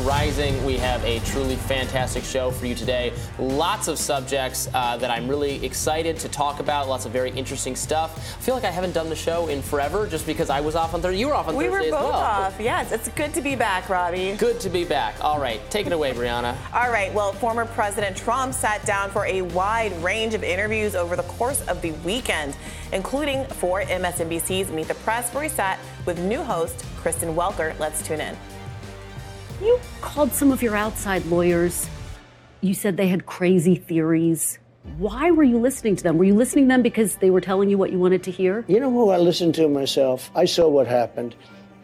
Rising. We have a truly fantastic show for you today. Lots of subjects uh, that I'm really excited to talk about. Lots of very interesting stuff. I feel like I haven't done the show in forever just because I was off on Thursday. You were off on we Thursday were both as well. off. Yes, it's good to be back, Robby. Good to be back. All right, take it away, Briahna. All right. Well, former President Trump sat down for a wide range of interviews over the course of the weekend, including for MSNBC's Meet the Press, where he sat with new host Kristen Welker. Let's tune in. You called some of your outside lawyers. You said they had crazy theories. Why were you listening to them? Were you listening to them because they were telling you what you wanted to hear? You know who I listened to myself? I saw what happened.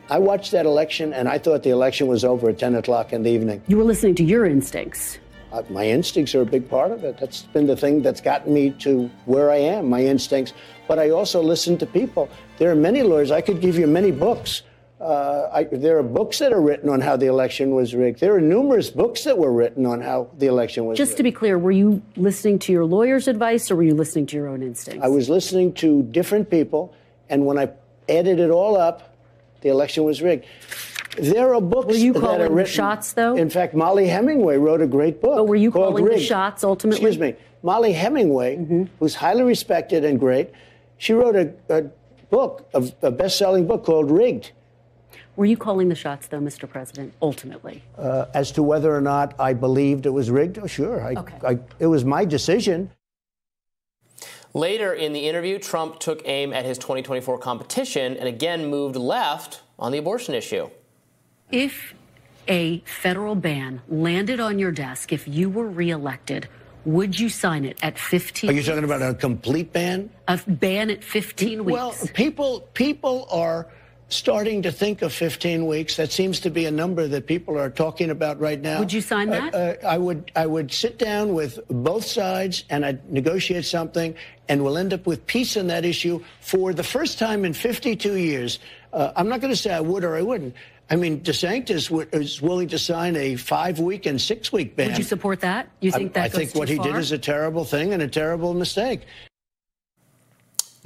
I watched that election and I thought the election was over at 10 o'clock in the evening. You were listening to your instincts. Uh, my instincts are a big part of it. That's been the thing that's gotten me to where I am, my instincts. But I also listen to people. There are many lawyers. I could give you many books. Uh, I, there are books that are written on how the election was rigged. There are numerous books that were written on how the election was rigged. Just rigged. to be clear, were you listening to your lawyer's advice or were you listening to your own instincts? I was listening to different people, and when I added it all up, the election was rigged. There are books Were you that calling are written. shots, though? In fact, Mollie Hemingway wrote a great book. But were you called calling the shots ultimately? Excuse me. Mollie Hemingway, Mm-hmm. who's highly respected and great, she wrote a, a book, a, a best-selling book called Rigged. Were you calling the shots, though, Mr. President, ultimately? Uh, as to whether or not I believed it was rigged, oh, sure, I, Okay. I, it was my decision. Later in the interview, Trump took aim at his 2024 competition and again moved left on the abortion issue. If a federal ban landed on your desk, if you were reelected, would you sign it at 15? Are you talking about a complete ban? a ban at 15 weeks? Well, people people are starting to think of 15 weeks. That seems to be a number that people are talking about right now. Would you sign Uh, that? uh, I would. I would sit down with both sides and I'd negotiate something, and we'll end up with peace on that issue for the first time in 52 years. Uh, I'm not going to say I would or I wouldn't. I mean, DeSantis w- is willing to sign a five-week and six-week ban. Would you support that? You think I, that I think what he did is a terrible thing and a terrible mistake.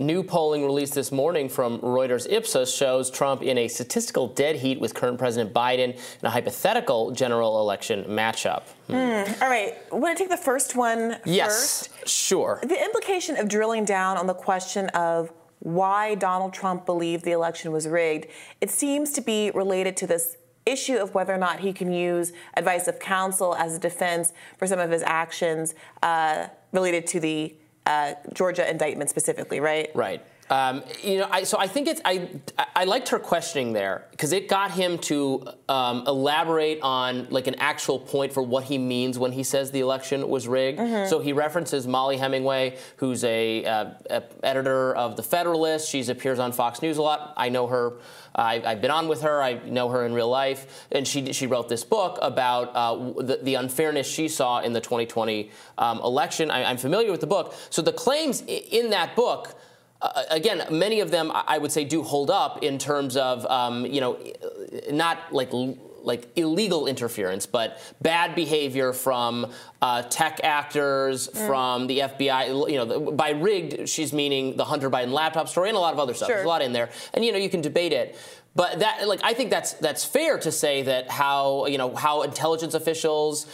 New polling released this morning from Reuters Ipsos shows Trump in a statistical dead heat with current President Biden in a hypothetical general election matchup. All right. Want to take the first one Yes, first? sure. The implication of drilling down on the question of why Donald Trump believed the election was rigged, it seems to be related to this issue of whether or not he can use advice of counsel as a defense for some of his actions uh, related to the uh, Georgia indictment specifically, right? Right. Um, you know, I, so I think it's I I liked her questioning there because it got him to um, elaborate on like an actual point for what he means when he says the election was rigged. So he references Mollie Hemingway, who's a, uh, a editor of the Federalist. She appears on Fox News a lot. I know her. I, I've been on with her. I know her in real life, and she she wrote this book about uh, the, the unfairness she saw in the 2020 um, election. I, I'm familiar with the book. So the claims in that book uh, again, many of them I would say do hold up in terms of um, you know not like like illegal interference, but bad behavior from uh, tech actors, from the FBI. You know, the, by rigged, she's meaning the Hunter Biden laptop story and a lot of other stuff. Sure. There's a lot in there, and you know you can debate it. But that, like, I think that's that's fair to say that how you know how intelligence officials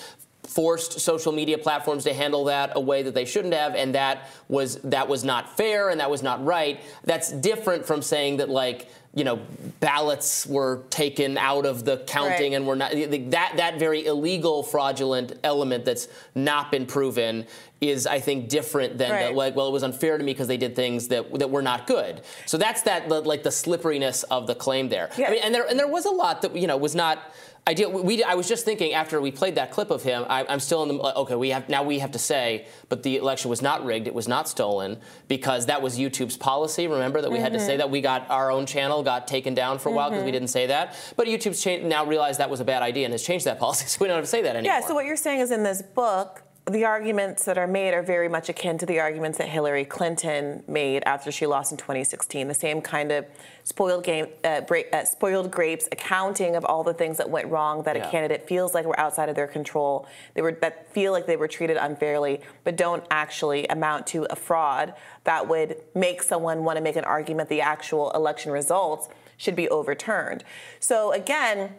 forced social media platforms to handle that a way that they shouldn't have and that was that was not fair and that was not right that's different from saying that like you know ballots were taken out of the counting Right. and were not that that very illegal fraudulent element that's not been proven is I think different than the, like well it was unfair to me because they did things that that were not good so that's that the, like the slipperiness of the claim there Yeah. I mean, and there and there was a lot that you know was not ideal. We, we- I was just thinking after we played that clip of him, I, I'm still in the okay. We have now we have to say, but the election was not rigged. It was not stolen because that was YouTube's policy. Remember that we had to Mm-hmm. say that. We got our own channel got taken down for a while because we didn't say that. But YouTube's cha- now realized that was a bad idea and has changed that policy, so we don't have to say that anymore. Yeah, so what you're saying is in this book, the arguments that are made are very much akin to the arguments that Hillary Clinton made after she lost in 2016. The same kind of spoiled game, uh, break, uh, spoiled grapes accounting of all the things that went wrong that Yeah. a candidate feels like were outside of their control. They were that feel like they were treated unfairly, but don't actually amount to a fraud that would make someone want to make an argument the actual election results should be overturned. So again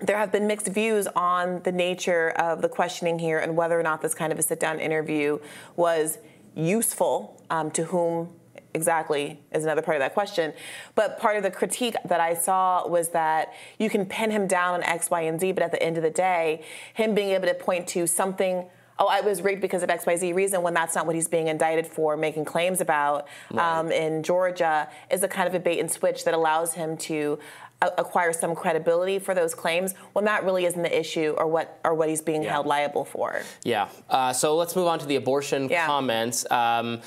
there have been mixed views on the nature of the questioning here and whether or not this kind of a sit down interview was useful um, to whom exactly is another part of that question. But part of the critique that I saw was that you can pin him down on X, Y, and Z, but at the end of the day, him being able to point to something. Oh, I was rigged because of XYZ reason when that's not what he's being indicted for, making claims about right. um, in Georgia, is a kind of a bait and switch that allows him to acquire some credibility for those claims when that really isn't the issue or what or what he's being yeah. held liable for. Yeah. Uh, so let's move on to the abortion yeah. comments. Um,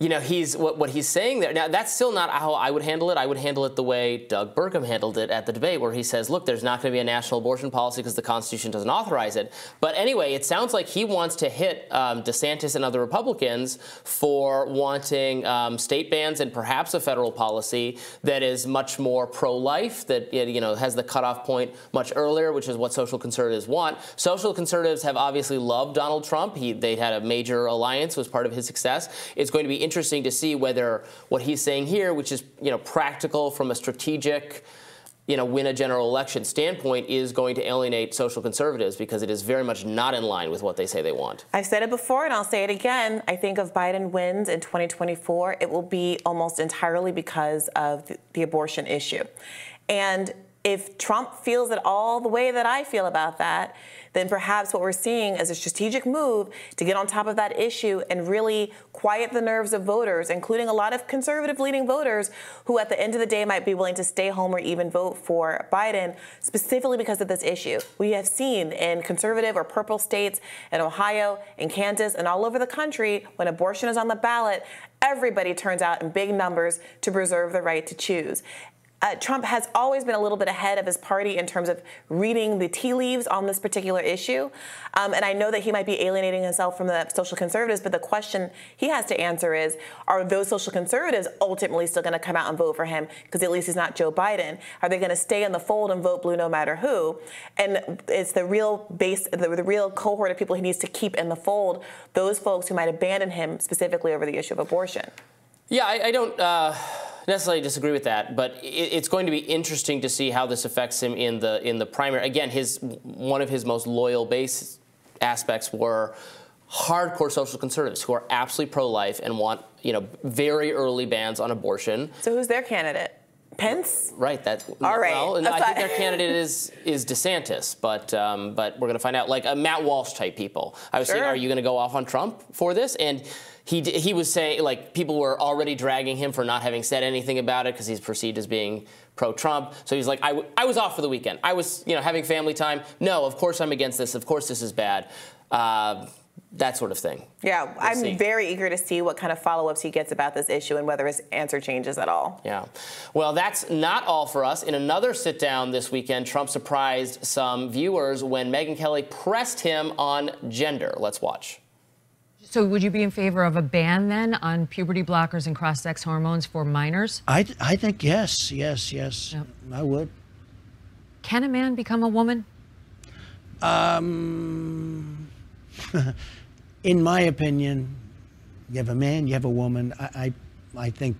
you know, he's what, what he's saying there. Now, that's still not how I would handle it. I would handle it the way Doug Burgum handled it at the debate, where he says, look, there's not going to be a national abortion policy because the Constitution doesn't authorize it. But anyway, it sounds like he wants to hit um, DeSantis and other Republicans for wanting um, state bans and perhaps a federal policy that is much more pro life, that, you know, has the cutoff point much earlier, which is what social conservatives want. Social conservatives have obviously loved Donald Trump. He, they had a major alliance, was part of his success. It's going to be interesting to see whether what he's saying here, which is you know practical from a strategic you know, win a general election standpoint is going to alienate social conservatives because it is very much not in line with what they say they want. I've said it before and I'll say it again. I think if Biden wins in 2024, it will be almost entirely because of the, abortion issue. And if Trump feels it all the way that I feel about that, then perhaps what we're seeing is a strategic move to get on top of that issue and really quiet the nerves of voters, including a lot of conservative leaning voters who at the end of the day might be willing to stay home or even vote for Biden specifically because of this issue. We have seen in conservative or purple states in Ohio, in Kansas, and all over the country when abortion is on the ballot, everybody turns out in big numbers to preserve the right to choose uh, Trump has always been a little bit ahead of his party in terms of reading the tea leaves on this particular issue. Um, and I know that he might be alienating himself from the social conservatives, but the question he has to answer is are those social conservatives ultimately still going to come out and vote for him? Because at least he's not Joe Biden. Are they going to stay in the fold and vote blue no matter who? And it's the real base, the, the real cohort of people he needs to keep in the fold, those folks who might abandon him specifically over the issue of abortion. Yeah, I, I don't. Uh necessarily disagree with that, but it, it's going to be interesting to see how this affects him in the in the primary. Again, his one of his most loyal base aspects were hardcore social conservatives who are absolutely pro-life and want you know very early bans on abortion. So who's their candidate? Pence? Right. That. All right. Well, I think their candidate is is DeSantis, but um, but we're going to find out. Like uh, Matt Walsh type people. I was sure. saying, are you going to go off on Trump for this? And he he was saying like people were already dragging him for not having said anything about it because he's perceived as being pro-Trump. So he's like, I, w- I was off for the weekend. I was you know having family time. No, of course I'm against this. Of course this is bad. Uh, that sort of thing. Yeah, we'll I'm see. very eager to see what kind of follow ups he gets about this issue and whether his answer changes at all. Yeah. Well, that's not all for us. In another sit down this weekend, Trump surprised some viewers when Megyn Kelly pressed him on gender. Let's watch. So, would you be in favor of a ban then on puberty blockers and cross sex hormones for minors? I, I think yes, yes, yes. Yep. I would. Can a man become a woman? Um, in my opinion, you have a man, you have a woman. I, I, I think,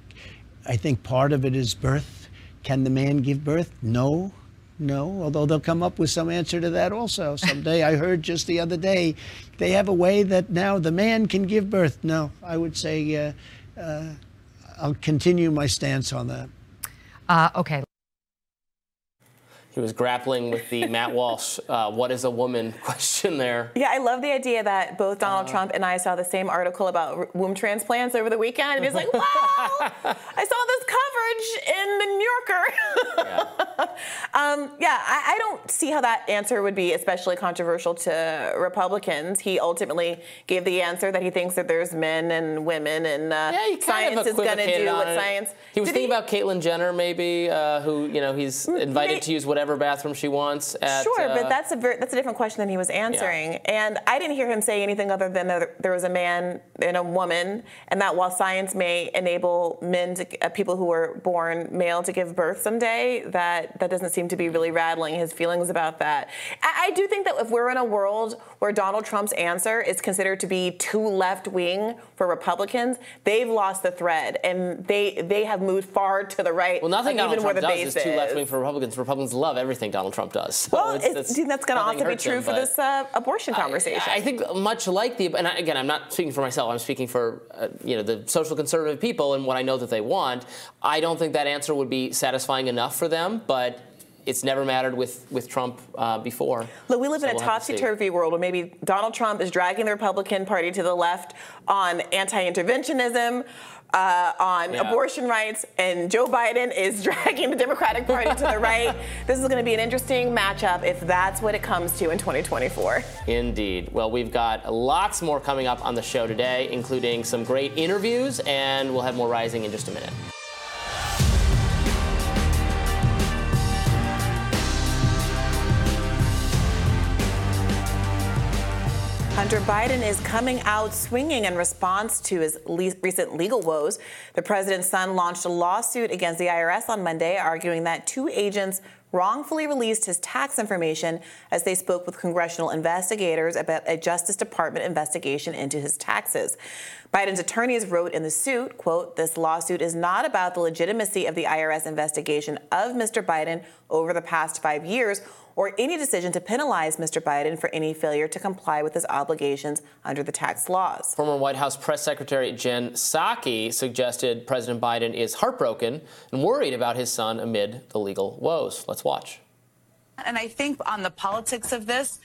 I think part of it is birth. Can the man give birth? No. No, although they'll come up with some answer to that also someday. I heard just the other day they have a way that now the man can give birth. No, I would say uh, uh, I'll continue my stance on that. Uh, okay. He was grappling with the Matt Walsh, uh, what is a woman question there. Yeah, I love the idea that both Donald uh, Trump and I saw the same article about womb transplants over the weekend. And he's like, wow, I saw this coverage in the New Yorker. yeah, um, yeah I, I, don't see how that answer would be especially controversial to Republicans. He ultimately gave the answer that he thinks that there's men and women and uh, yeah, science is going to do what science. He was Did thinking he, about Caitlyn Jenner, maybe, uh, who, you know, he's invited may, to use whatever whatever bathroom she wants. At, sure, uh, but that's a ver- that's a different question than he was answering. Yeah. And I didn't hear him say anything other than that there was a man and a woman, and that while science may enable men to uh, people who are born male to give birth someday, that that doesn't seem to be really rattling his feelings about that. I, I do think that if we're in a world where Donald Trump's answer is considered to be too left wing for Republicans, they've lost the thread and they they have moved far to the right. Well, nothing Donald even Trump where the does base is too left wing for Republicans. Republicans love everything Donald Trump does. So well, it's, it's, do you think that's going to also be true him, for this uh, abortion conversation? I, I think much like the, and again, I'm not speaking for myself. I'm speaking for uh, you know the social conservative people and what I know that they want. I don't think that answer would be satisfying enough for them, but it's never mattered with with Trump uh, before. Look, we live So in a we'll have to see. topsy-turvy world where maybe Donald Trump is dragging the Republican Party to the left on anti-interventionism, uh, on Yeah. abortion rights, and Joe Biden is dragging the Democratic Party to the right. This is going to be an interesting matchup if that's what it comes to in 2024. Indeed. Well, we've got lots more coming up on the show today, including some great interviews, and we'll have more rising in just a minute. Hunter Biden is coming out swinging in response to his le- recent legal woes. The president's son launched a lawsuit against the IRS on Monday, arguing that two agents wrongfully released his tax information as they spoke with congressional investigators about a Justice Department investigation into his taxes. Biden's attorneys wrote in the suit, quote, this lawsuit is not about the legitimacy of the IRS investigation of Mr. Biden over the past five years or any decision to penalize Mr. Biden for any failure to comply with his obligations under the tax laws. Former White House Press Secretary Jen Psaki suggested President Biden is heartbroken and worried about his son amid the legal woes. Let's watch. And I think on the politics of this,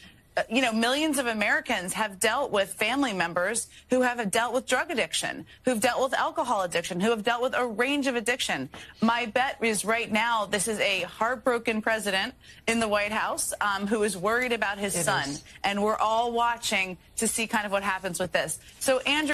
you know, millions of Americans have dealt with family members who have dealt with drug addiction, who've dealt with alcohol addiction, who have dealt with a range of addiction. My bet is right now this is a heartbroken president in the White House um, who is worried about his son. And we're all watching to see kind of what happens with this. So, Andrew.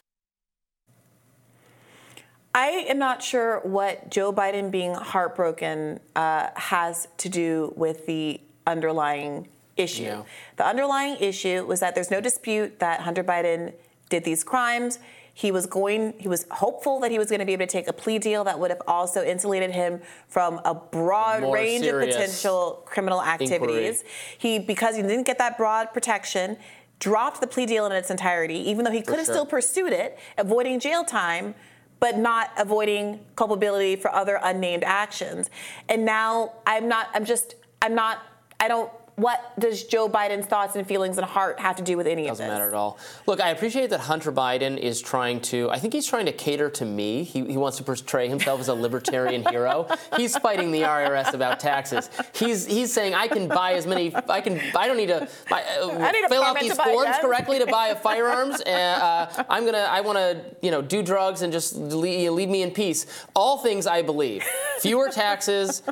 I am not sure what Joe Biden being heartbroken uh, has to do with the underlying issue. Yeah. The underlying issue was that there's no dispute that Hunter Biden did these crimes. He was going. He was hopeful that he was going to be able to take a plea deal that would have also insulated him from a broad More range of potential criminal activities. He, because he didn't get that broad protection, dropped the plea deal in its entirety, even though he could have sure. still pursued it, avoiding jail time but not avoiding culpability for other unnamed actions. And now I'm not, I'm just, I'm not, I don't, what does Joe Biden's thoughts and feelings and heart have to do with any Doesn't of this? Doesn't matter at all. Look, I appreciate that Hunter Biden is trying to, I think he's trying to cater to me. He, he wants to portray himself as a libertarian hero. He's fighting the IRS about taxes. He's he's saying I can buy as many, I can, I don't need to buy, uh, I need fill out these to forms correctly to buy firearms. And uh, I'm gonna, I want to, you know, do drugs and just leave, leave me in peace. All things I believe. Fewer taxes.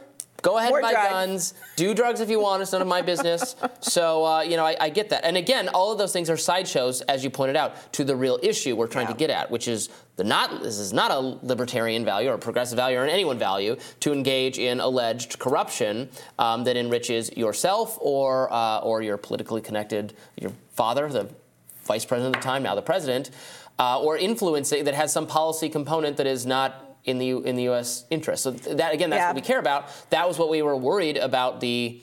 Go ahead and buy drugs. guns. Do drugs if you want. It's none of my business. So, uh, you know, I, I get that. And again, all of those things are sideshows, as you pointed out, to the real issue we're trying to get at, which is the not. This is not a libertarian value or a progressive value or an anyone value to engage in alleged corruption um, that enriches yourself or uh, or your politically connected your father, the vice president at the time, now the president, uh, or influencing that has some policy component that is not in the in the U.S. interest. So that again, that's Yeah. what we care about. That was what we were worried about. The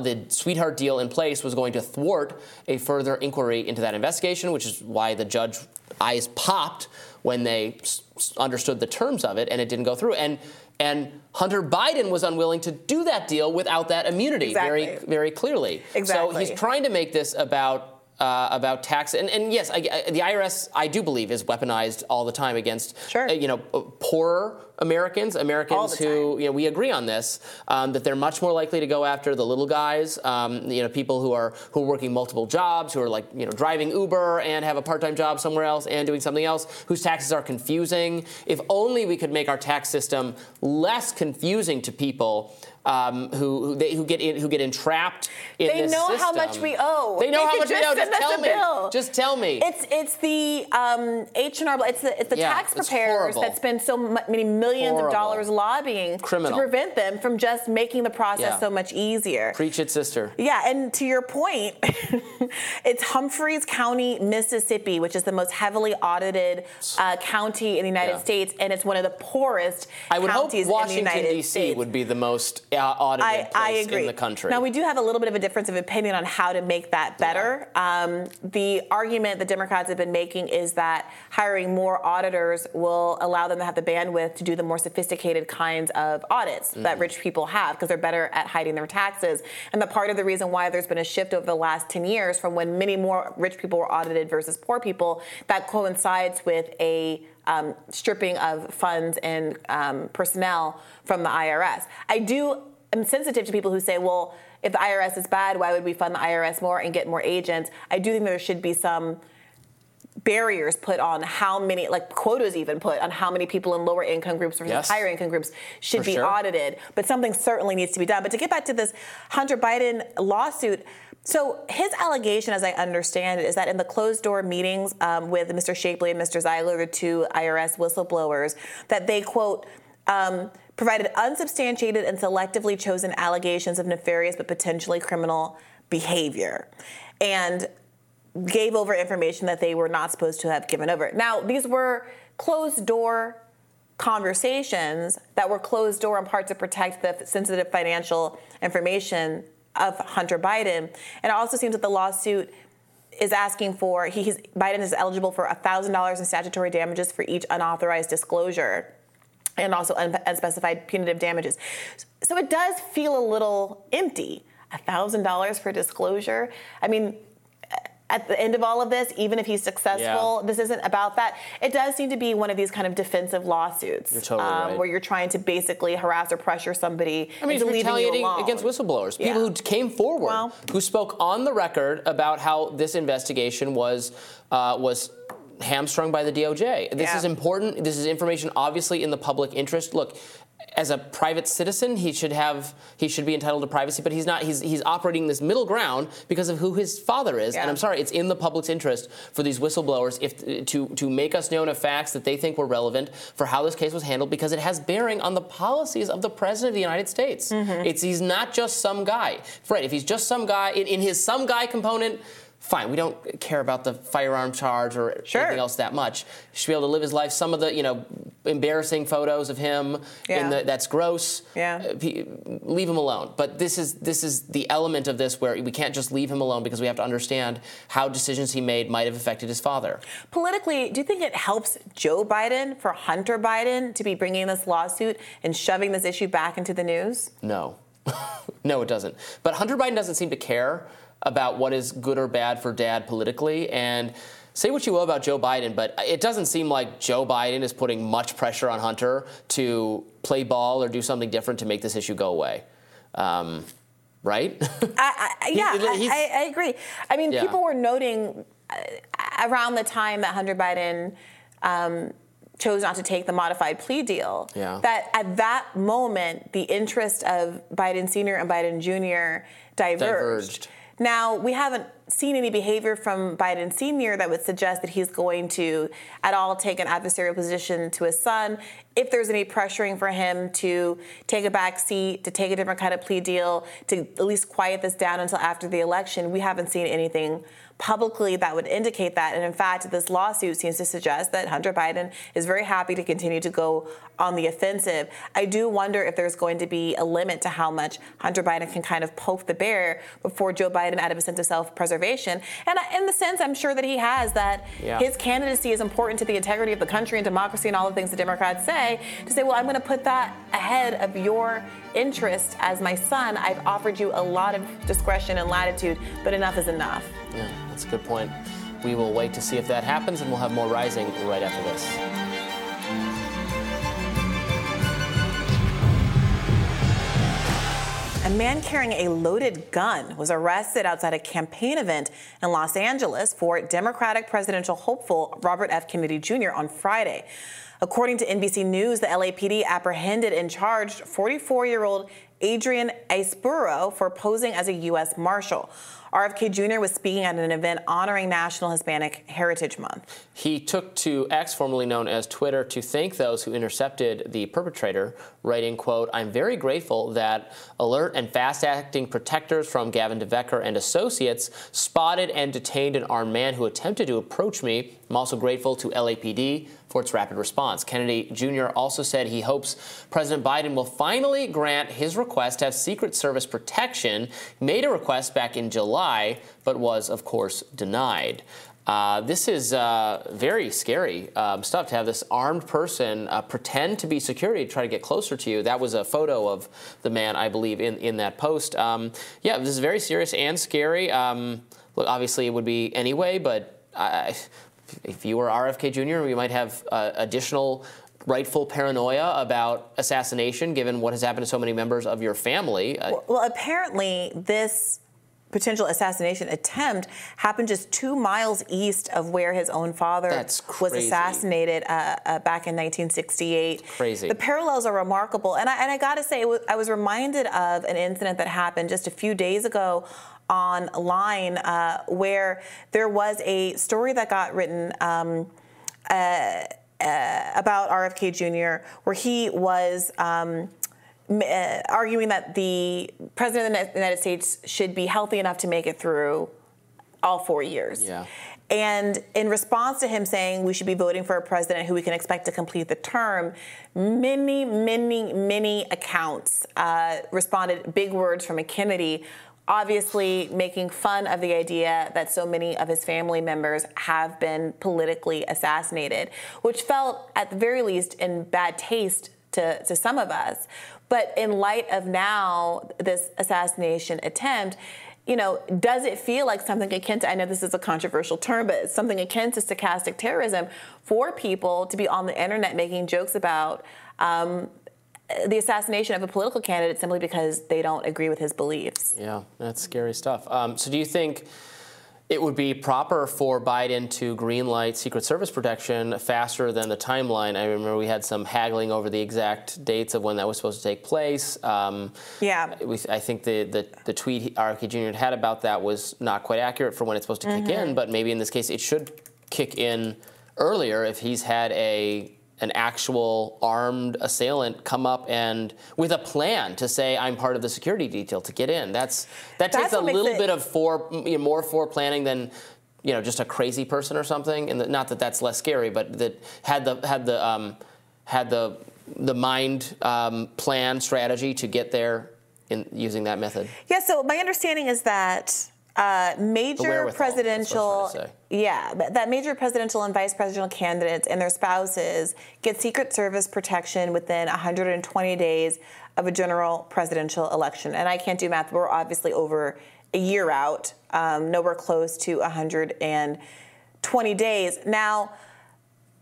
the sweetheart deal in place was going to thwart a further inquiry into that investigation, which is why the judge eyes popped when they s- understood the terms of it, and it didn't go through. And and Hunter Biden was unwilling to do that deal without that immunity very Exactly. very clearly. So he's trying to make this about. Uh, about tax and, and yes, I, I- the IRS I do believe is weaponized all the time against Sure. uh, you know uh, poorer Americans, Americans who you know we agree on this um, that they're much more likely to go after the little guys, um, you know people who are who are working multiple jobs, who are like you know driving Uber and have a part-time job somewhere else and doing something else, whose taxes are confusing. If only we could make our tax system less confusing to people. Um, who who, they, who get in, who get entrapped in this? They this know how much we owe. They know They how much we owe. Just tell me. bill. Just tell me. It's it's the um, H and R. It's the it's the Yeah, tax preparers that spend so many millions Horrible. of dollars lobbying Criminal. to prevent them from just making the process Yeah. so much easier. Preach it, sister. Yeah, and to your point, it's Humphreys County, Mississippi, which is the most heavily audited uh, county in the United Yeah. States, and it's one of the poorest I would hope counties in the Washington United D.C. Would be the most audited I, place I agree. in the country. Now we do have a little bit of a difference of opinion on how to make that better. Um, the argument the Democrats have been making is that hiring more auditors will allow them to have the bandwidth to do the more sophisticated kinds of audits Mm-hmm. that rich people have because they're better at hiding their taxes. And the part of the reason why there's been a shift over the last 10 years from when many more rich people were audited versus poor people, that coincides with a um, stripping of funds and um, personnel from the IRS. I do am sensitive to people who say, well, if the IRS is bad, why would we fund the IRS more and get more agents? I do think there should be some barriers put on how many, like quotas even put on how many people in lower income groups versus Yes. higher income groups should For be sure. audited. But something certainly needs to be done. But to get back to this Hunter Biden lawsuit, so his allegation, as I understand it, is that in the closed door meetings um, with Mr. Shapley and Mr. Ziegler, the two IRS whistleblowers, that they quote. Um, provided unsubstantiated and selectively chosen allegations of nefarious but potentially criminal behavior. And gave over information that they were not supposed to have given over. Now, these were closed door conversations that were closed door in part to protect the sensitive financial information of Hunter Biden. And it also seems that the lawsuit is asking for he, Biden is eligible for $1,000 in statutory damages for each unauthorized disclosure and also unspecified punitive damages. So it does feel a little empty. $1,000 for disclosure. I mean, at the end of all of this, even if he's successful, Yeah. this isn't about that. It does seem to be one of these kind of defensive lawsuits um, You're totally right. where you're trying to basically harass or pressure somebody I mean, into he's leaving you retaliating against whistleblowers, Yeah. people who came forward, Well- who spoke on the record about how this investigation was uh, was hamstrung by the DOJ. This Yeah. is important. This is information obviously in the public interest. Look. As a private citizen, he should have he should be entitled to privacy, but he's not. He's he's operating this middle ground because of who his father is. Yeah. And I'm sorry, it's in the public's interest for these whistleblowers if to to make us known of facts that they think were relevant for how this case was handled because it has bearing on the policies of the president of the United States. Mm-hmm. It's he's not just some guy. Right? If he's just some guy in, in his some guy component. Fine, we don't care about the firearm charge or Sure. anything else that much. He should be able to live his life. Some of the, you know, embarrassing photos of him, Yeah. in the, that's gross. Yeah. Uh, leave him alone. But this is this is the element of this where we can't just leave him alone because we have to understand how decisions he made might have affected his father. Politically, do you think it helps Joe Biden for Hunter Biden to be bringing this lawsuit and shoving this issue back into the news? No. no, it doesn't. But Hunter Biden doesn't seem to care about what is good or bad for dad politically. And say what you will about Joe Biden, but it doesn't seem like Joe Biden is putting much pressure on Hunter to play ball or do something different to make this issue go away. Um, right? I, I, yeah, I, I, agree. I mean, Yeah. people were noting uh, around the time that Hunter Biden um, chose not to take the modified plea deal Yeah. that at that moment the interest of Biden Sr. and Biden Jr. diverged. Diverged. Now, we haven't seen any behavior from Biden Sr. that would suggest that he's going to at all take an adversarial position to his son. If there's any pressuring for him to take a back seat, to take a different kind of plea deal, to at least quiet this down until after the election, we haven't seen anything publicly that would indicate that. And in fact, this lawsuit seems to suggest that Hunter Biden is very happy to continue to go on the offensive. I do wonder if there's going to be a limit to how much Hunter Biden can kind of poke the bear before Joe Biden, out of a sense of self preservation. And in the sense, I'm sure that he has that Yeah. his candidacy is important to the integrity of the country and democracy and all the things the Democrats say, to say, well, I'm going to put that ahead of your interest as my son. I've offered you a lot of discretion and latitude, but enough is enough. yeah, that's a good point. We will wait to see if that happens, and we'll have more rising right after this. A man carrying a loaded gun was arrested outside a campaign event in Los Angeles for Democratic presidential hopeful Robert F. Kennedy Jr. on Friday. According to NBC News, the LAPD apprehended and charged 44 year old Adrian Aispuro for posing as a U.S. Marshal. RFK Jr. was speaking at an event honoring National Hispanic Heritage Month. He took to X, formerly known as Twitter, to thank those who intercepted the perpetrator, writing, quote, I'm very grateful that alert and fast-acting protectors from Gavin De Becker and associates spotted and detained an armed man who attempted to approach me. I'm also grateful to LAPD for its rapid response. Kennedy Jr. also said he hopes President Biden will finally grant his request to have Secret Service protection. He made a request back in July, but was, of course, denied. Uh, this is uh, very scary um, stuff to have this armed person uh, pretend to be security to try to get closer to you. That was a photo of the man, I believe, in, in that post. Um, yeah, this is very serious and scary. Um, look, obviously, it would be anyway, but I, if you were RFK Jr., we might have uh, additional rightful paranoia about assassination, given what has happened to so many members of your family. Uh, well, well, apparently, this potential assassination attempt happened just two miles east of where his own father was assassinated uh, uh, back in 1968. Crazy. The parallels are remarkable, and I, and I got to say, I was reminded of an incident that happened just a few days ago online uh, where there was a story that got written um, uh, uh, about RFK Jr., where he was. Um, uh, arguing that the president of the United States should be healthy enough to make it through all four years. Yeah. And in response to him saying we should be voting for a president who we can expect to complete the term, many, many, many accounts uh, responded big words from a Kennedy obviously making fun of the idea that so many of his family members have been politically assassinated, which felt at the very least in bad taste to, to some of us. But in light of now this assassination attempt, you know, does it feel like something akin to, I know this is a controversial term, but something akin to stochastic terrorism for people to be on the internet making jokes about um, the assassination of a political candidate simply because they don't agree with his beliefs. Yeah, that's scary stuff. Um, so do you think it would be proper for Biden to greenlight Secret Service protection faster than the timeline? I remember we had some haggling over the exact dates of when that was supposed to take place. Um, yeah. We, I think the, the, the tweet RFK Jr. had about that was not quite accurate for when it's supposed to mm-hmm. kick in, but maybe in this case it should kick in earlier if he's had a an actual armed assailant come up and with a plan to say I'm part of the security detail to get in. That's that That's takes a little it, bit of fore you know, more fore planning than you know just a crazy person or something. And the, not that that's less scary, but that had the had the um, had the the mind um, plan strategy to get there in using that method. Yeah. So my understanding is that uh, major presidential, yeah, that major presidential and vice presidential candidates and their spouses get Secret Service protection within 120 days of a general presidential election. And I can't do math, but we're obviously over a year out, um, nowhere close to 120 days. Now,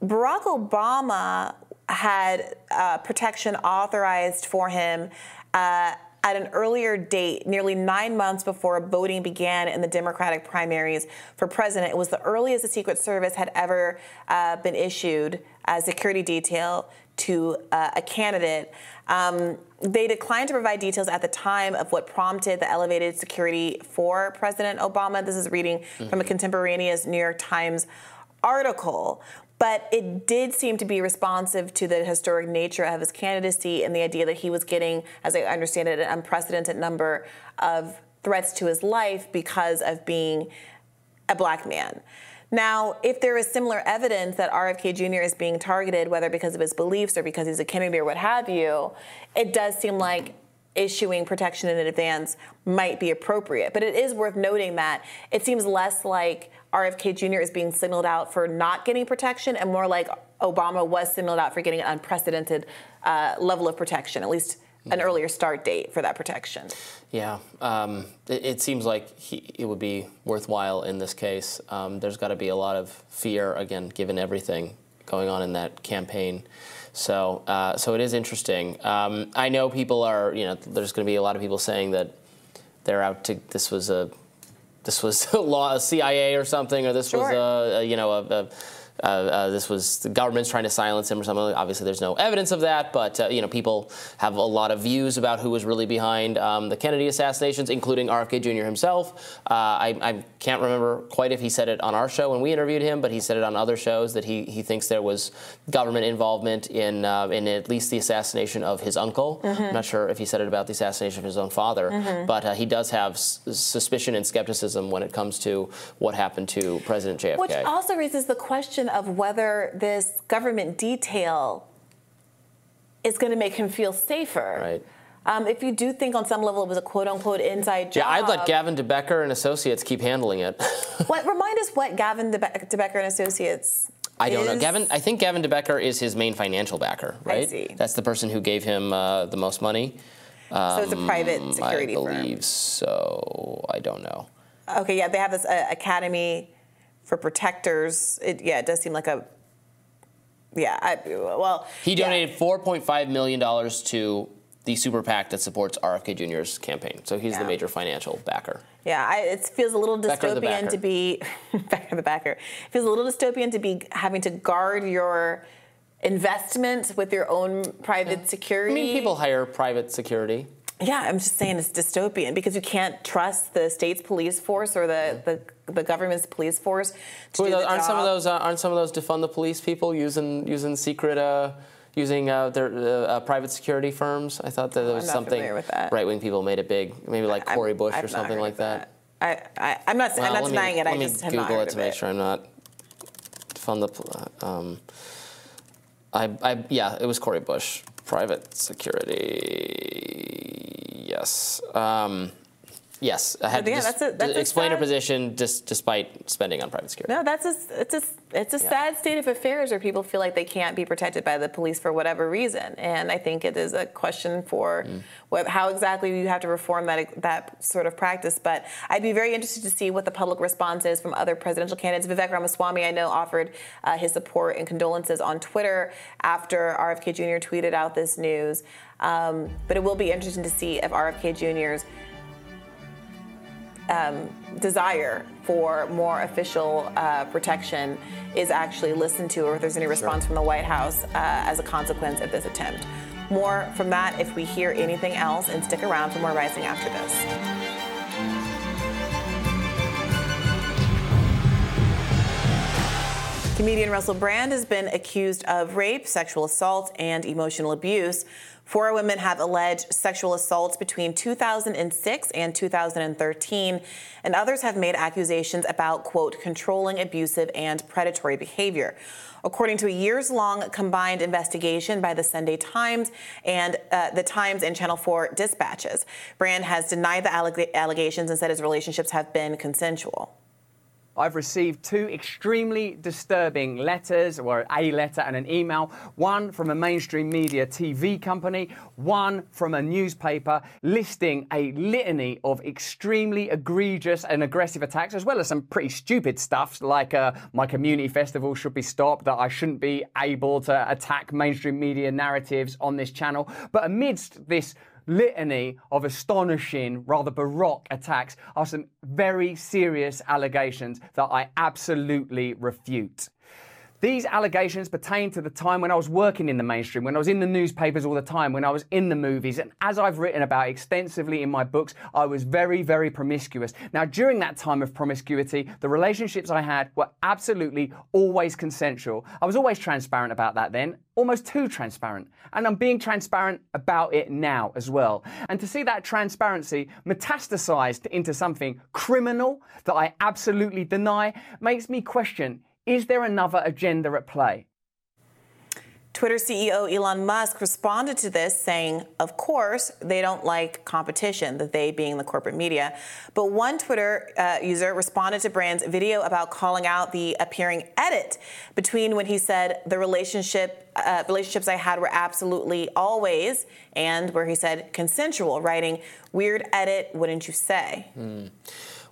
Barack Obama had uh, protection authorized for him. Uh, at an earlier date, nearly nine months before voting began in the Democratic primaries for president. It was the earliest the Secret Service had ever uh, been issued a security detail to uh, a candidate. Um, they declined to provide details at the time of what prompted the elevated security for President Obama. This is reading mm-hmm. from a contemporaneous New York Times article but it did seem to be responsive to the historic nature of his candidacy and the idea that he was getting, as I understand it, an unprecedented number of threats to his life because of being a black man. Now, if there is similar evidence that RFK Jr. is being targeted, whether because of his beliefs or because he's a Kennedy or what have you, it does seem like issuing protection in advance might be appropriate. But it is worth noting that it seems less like RFK Jr. is being signaled out for not getting protection and more like Obama was signaled out for getting an unprecedented uh, level of protection, at least an mm-hmm. earlier start date for that protection. Yeah, um, it, it, seems like he, it would be worthwhile in this case. Um, there's got to be a lot of fear, again, given everything going on in that campaign. So, uh, so it is interesting. Um, I know people are, you know, there's going to be a lot of people saying that they're out to. This was a, this was a law, a CIA or something, or this sure. was a, a, you know, a, a uh, uh, this was the government's trying to silence him or something. Obviously, there's no evidence of that, but uh, you know, people have a lot of views about who was really behind um, the Kennedy assassinations, including RFK Jr. himself. Uh, I, I, can't remember quite if he said it on our show when we interviewed him, but he said it on other shows that he, he thinks there was government involvement in uh, in at least the assassination of his uncle. Mm-hmm. I'm not sure if he said it about the assassination of his own father, mm-hmm. but uh, he does have s- suspicion and skepticism when it comes to what happened to President JFK. Which also raises the question of whether this government detail is going to make him feel safer. Right. Um, if you do think on some level it was a quote unquote inside job. Yeah, I'd let Gavin De Becker and Associates keep handling it. what remind us what Gavin De, Be- De Becker and Associates I don't know. Gavin, I think Gavin De Becker is his main financial backer, right? I see. That's the person who gave him uh, the most money. Um, so it's a private security firm. I believe firm. so. I don't know. Okay, yeah, they have this uh, academy for protectors. It, yeah, it does seem like a. Yeah, I, well. He donated yeah. 4.5 million dollars to the super PAC that supports RFK Jr.'s campaign. So he's yeah. the major financial backer. Yeah, I, it feels a little dystopian to be Becker the backer. It feels a little dystopian to be having to guard your investment with your own private yeah. security. I mean, people hire private security. Yeah, I'm just saying it's dystopian because you can't trust the state's police force or the, the, the government's police force to the aren't job. some of those uh, aren't some of those defund the police people using using secret uh, using uh, their uh, private security firms? I thought that there was something right wing people made it big, maybe like Cori Bush I'm, or something like that. that. I, I am not well, I'm not denying me, it. I just Google it to make it. sure I'm not defund the. Um, I, I yeah, it was Cori Bush, private security. Yes. Um, yes, I had yeah, to that's a, that's explain sad, her position just despite spending on private security. No, that's a, it's a, it's a yeah. sad state of affairs where people feel like they can't be protected by the police for whatever reason, and I think it is a question for mm. what, how exactly you have to reform that that sort of practice. But I'd be very interested to see what the public response is from other presidential candidates. Vivek Ramaswamy, I know, offered uh, his support and condolences on Twitter after RFK Jr. tweeted out this news. Um, but it will be interesting to see if RFK Jr.'s um, desire for more official uh, protection is actually listened to, or if there's any response sure. from the White House uh, as a consequence of this attempt. More from that if we hear anything else, and stick around for more Rising after this. Comedian Russell Brand has been accused of rape, sexual assault, and emotional abuse. Four women have alleged sexual assaults between 2006 and 2013, and others have made accusations about, quote, controlling, abusive, and predatory behavior. According to a years long combined investigation by the Sunday Times and uh, the Times and Channel 4 dispatches, Brand has denied the alleg- allegations and said his relationships have been consensual. I've received two extremely disturbing letters, or a letter and an email, one from a mainstream media TV company, one from a newspaper, listing a litany of extremely egregious and aggressive attacks, as well as some pretty stupid stuff, like uh, my community festival should be stopped, that I shouldn't be able to attack mainstream media narratives on this channel. But amidst this litany of astonishing, rather baroque attacks are some very serious allegations that I absolutely refute. These allegations pertain to the time when I was working in the mainstream, when I was in the newspapers all the time, when I was in the movies, and as I've written about extensively in my books, I was very, very promiscuous. Now, during that time of promiscuity, the relationships I had were absolutely always consensual. I was always transparent about that then, almost too transparent. And I'm being transparent about it now as well. And to see that transparency metastasized into something criminal that I absolutely deny makes me question is there another agenda at play? Twitter CEO Elon Musk responded to this saying, of course, they don't like competition, that they being the corporate media. But one Twitter uh, user responded to Brand's video about calling out the appearing edit between when he said the relationship uh, relationships I had were absolutely always, and where he said consensual, writing, weird edit, wouldn't you say? Mm.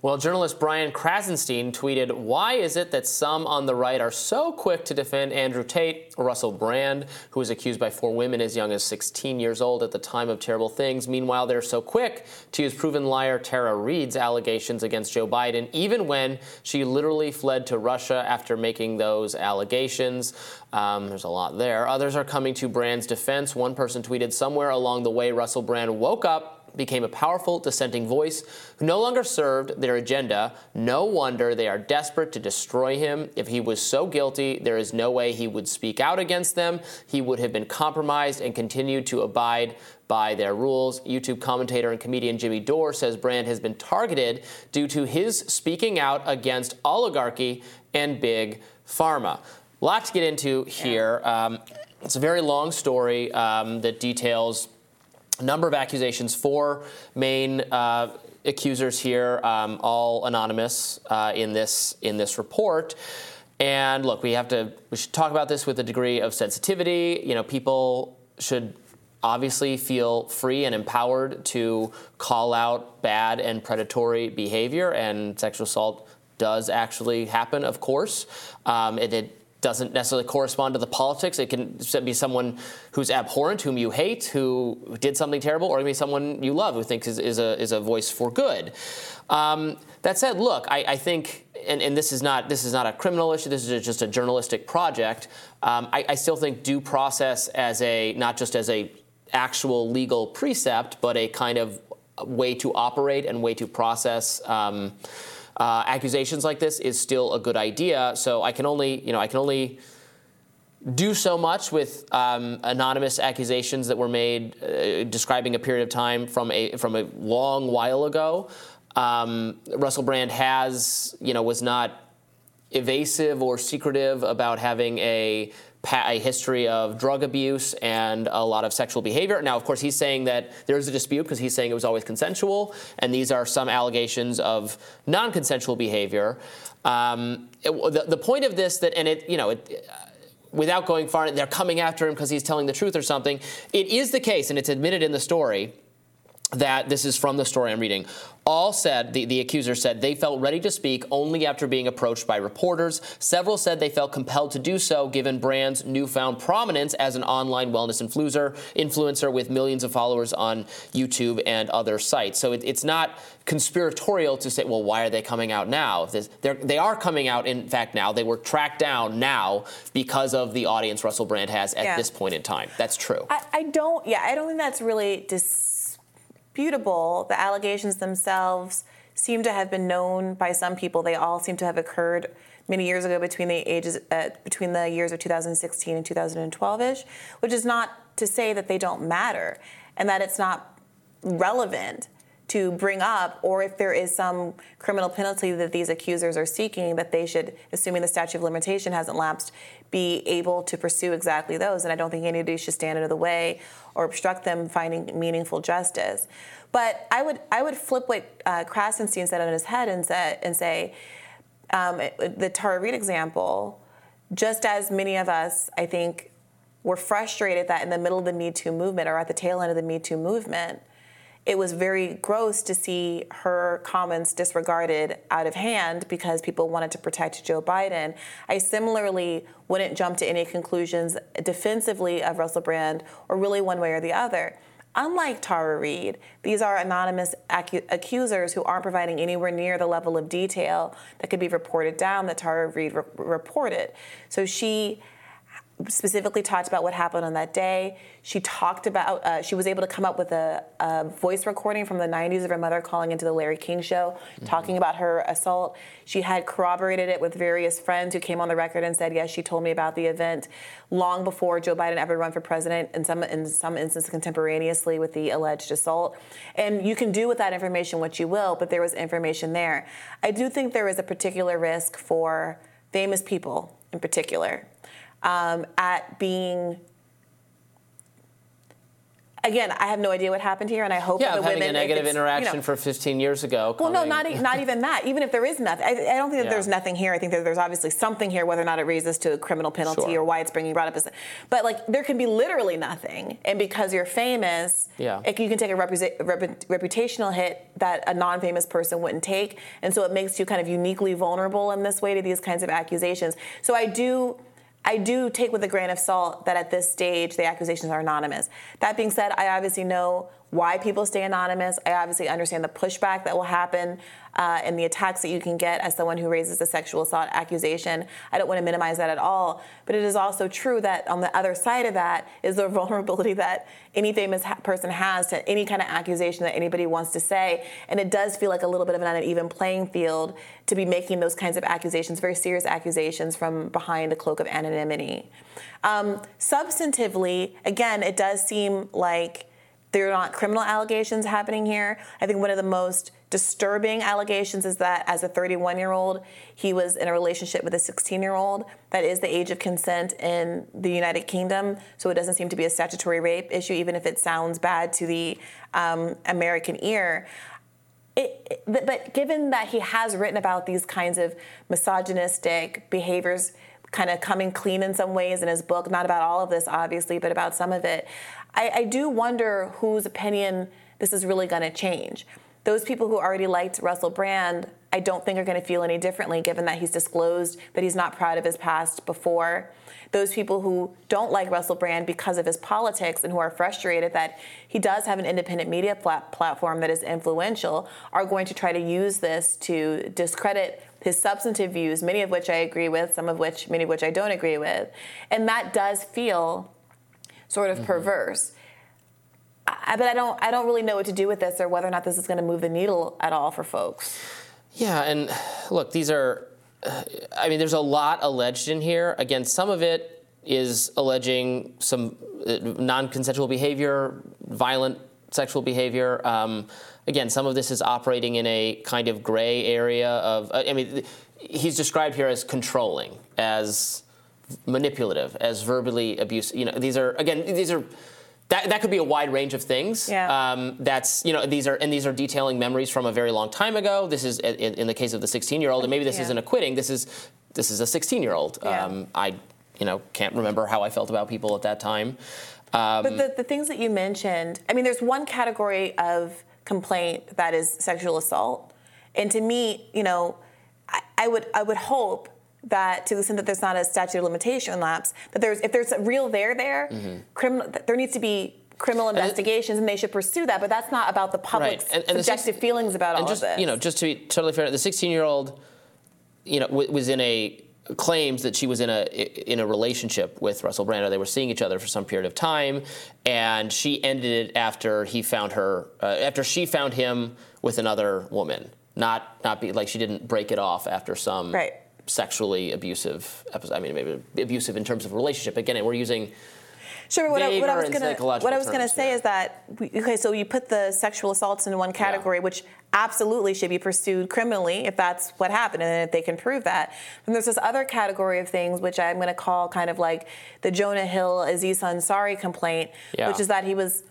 Well, journalist Brian Krassenstein tweeted, Why is it that some on the right are so quick to defend Andrew Tate, Russell Brand, who was accused by four women as young as 16 years old at the time of terrible things? Meanwhile, they're so quick to use proven liar Tara Reade's allegations against Joe Biden, even when she literally fled to Russia after making those allegations. Um, there's a lot there. Others are coming to Brand's defense. One person tweeted, Somewhere along the way, Russell Brand woke up became a powerful dissenting voice who no longer served their agenda. No wonder they are desperate to destroy him. If he was so guilty, there is no way he would speak out against them. He would have been compromised and continued to abide by their rules. YouTube commentator and comedian Jimmy Dore says Brand has been targeted due to his speaking out against oligarchy and big pharma. A lot to get into here. Um, it's a very long story um, that details a number of accusations, four main uh, accusers here, um, all anonymous uh, in this in this report. And look, we have to we should talk about this with a degree of sensitivity. You know, people should obviously feel free and empowered to call out bad and predatory behavior, and sexual assault does actually happen, of course. Um, it, it doesn't necessarily correspond to the politics. It can be someone who's abhorrent, whom you hate, who did something terrible, or it can be someone you love, who thinks is, is a, is a voice for good. Um, that said, look, I, I think, and, and, this is not this is not a criminal issue. This is just a journalistic project. Um, I, I still think due process as a not just as a actual legal precept, but a kind of way to operate and way to process. Um, uh, accusations like this is still a good idea. So I can only, you know, I can only do so much with um, anonymous accusations that were made uh, describing a period of time from a from a long while ago. Um, Russell Brand has, you know, was not evasive or secretive about having a a history of drug abuse and a lot of sexual behavior. Now, of course, he's saying that there's a dispute because he's saying it was always consensual, and these are some allegations of non-consensual behavior. Um, it, the, the, point of this that, and it, you know, it, without going far, they're coming after him because he's telling the truth or something. It is the case, and it's admitted in the story that this is from the story I'm reading. All said, the, the accuser said, they felt ready to speak only after being approached by reporters. Several said they felt compelled to do so given Brand's newfound prominence as an online wellness influencer, influencer with millions of followers on YouTube and other sites. So it, it's not conspiratorial to say, well, why are they coming out now? they are coming out, in fact, now. They were tracked down now because of the audience Russell Brand has at yeah. this point in time. That's true. I, I don't, yeah, I don't think that's really dis- disputable. The allegations themselves seem to have been known by some people. They all seem to have occurred many years ago between the ages uh, between the years of 2016 and 2012ish, which is not to say that they don't matter and that it's not relevant to bring up, or if there is some criminal penalty that these accusers are seeking, that they should, assuming the statute of limitation hasn't lapsed, be able to pursue exactly those. And I don't think anybody should stand in the way or obstruct them finding meaningful justice. But I would I would flip what uh, Krassenstein said on his head and say and say um, the Tara Reade example. Just as many of us, I think, were frustrated that in the middle of the Me Too movement or at the tail end of the Me Too movement, it was very gross to see her comments disregarded out of hand because people wanted to protect Joe Biden. I similarly wouldn't jump to any conclusions defensively of Russell Brand or really one way or the other. Unlike Tara Reade, these are anonymous acu- accusers who aren't providing anywhere near the level of detail that could be reported down that Tara Reade re- reported. So she specifically talked about what happened on that day. She talked about, uh, she was able to come up with a, a, voice recording from the 90s of her mother calling into the Larry King show, mm-hmm. talking about her assault. She had corroborated it with various friends who came on the record and said, yes, she told me about the event long before Joe Biden ever run for president, in some, in some instances contemporaneously with the alleged assault. And you can do with that information what you will, but there was information there. I do think there is a particular risk for famous people in particular um, at being again, I have no idea what happened here, and I hope yeah, that the having women, a negative it's, you interaction know- for 15 years ago. Well, no, not e- not even that. Even if there is nothing, I, I don't think that Yeah. there's nothing here. I think that there's obviously something here, whether or not it raises to a criminal penalty Sure. or why it's being brought up as. But like, there can be literally nothing, and because you're famous, Yeah. it- you can take a repu- reputational hit that a non-famous person wouldn't take, and so it makes you kind of uniquely vulnerable in this way to these kinds of accusations. So I do. I do take with a grain of salt that at this stage the accusations are anonymous. That being said, I obviously know why people stay anonymous. I obviously understand the pushback that will happen uh, and the attacks that you can get as someone who raises a sexual assault accusation. I don't want to minimize that at all. But it is also true that on the other side of that is the vulnerability that any famous ha- person has to any kind of accusation that anybody wants to say. And it does feel like a little bit of an uneven playing field to be making those kinds of accusations, very serious accusations from behind a cloak of anonymity. Um, substantively, again, it does seem like there are not criminal allegations happening here. I think one of the most disturbing allegations is that as a 31 year old, he was in a relationship with a 16 year old. That is the age of consent in the United Kingdom, so it doesn't seem to be a statutory rape issue, even if it sounds bad to the um, American ear. It, it- but- but given that he has written about these kinds of misogynistic behaviors, kind of coming clean in some ways in his book, not about all of this, obviously, but about some of it, I, I do wonder whose opinion this is really going to change. Those people who already liked Russell Brand, I don't think are going to feel any differently given that he's disclosed that he's not proud of his past before. Those people who don't like Russell Brand because of his politics and who are frustrated that he does have an independent media plat- platform that is influential are going to try to use this to discredit his substantive views, many of which I agree with, some of which, many of which I don't agree with. And that does feel sort of perverse. I, but I don't, I don't really know what to do with this or whether or not this is going to move the needle at all for folks. Yeah, and look, these are. I mean, there's a lot alleged in here. Again, some of it is alleging some uh, non-consensual behavior, violent sexual behavior. Um, again, some of this is operating in a kind of gray area of. I mean, he's described here as controlling, as manipulative, as verbally abusive. You know, these are again, these are. That, that could be a wide range of things. Yeah. Um, that's you know these are and these are detailing memories from a very long time ago. This is in, in the case of the 16 year old, and maybe this Yeah. isn't acquitting. This is this is a 16 year old. Yeah. Um, I you know can't remember how I felt about people at that time. Um, But the, the things that you mentioned, I mean, there's one category of complaint that is sexual assault. And to me, you know, I, I would I would hope that to the extent that there's not a statute of limitation lapse, that there's if there's a real there there, criminal there needs to be criminal Mm-hmm. it- investigations and they should pursue that. But that's not about the public's And- and the subjective six- feelings about and all just of this. you know just to be totally fair, the 16 year old, you know, w- was in a claims that she was in a in a relationship with Russell Brand. or They were seeing each other for some period of time, and she ended it after he found her uh, after she found him with another woman. Not not be like she didn't break it off after some Right. Sexually abusive episode. I mean, maybe abusive in terms of relationship. Again, we're using Sure, what I, what I was gonna what I was gonna say yeah. is that we, okay, so you put the sexual assaults in one category, which absolutely should be pursued criminally if that's what happened and if they can prove that. Then there's this other category of things which I'm gonna call kind of like the Jonah Hill Aziz Ansari complaint, Yeah. which is that he was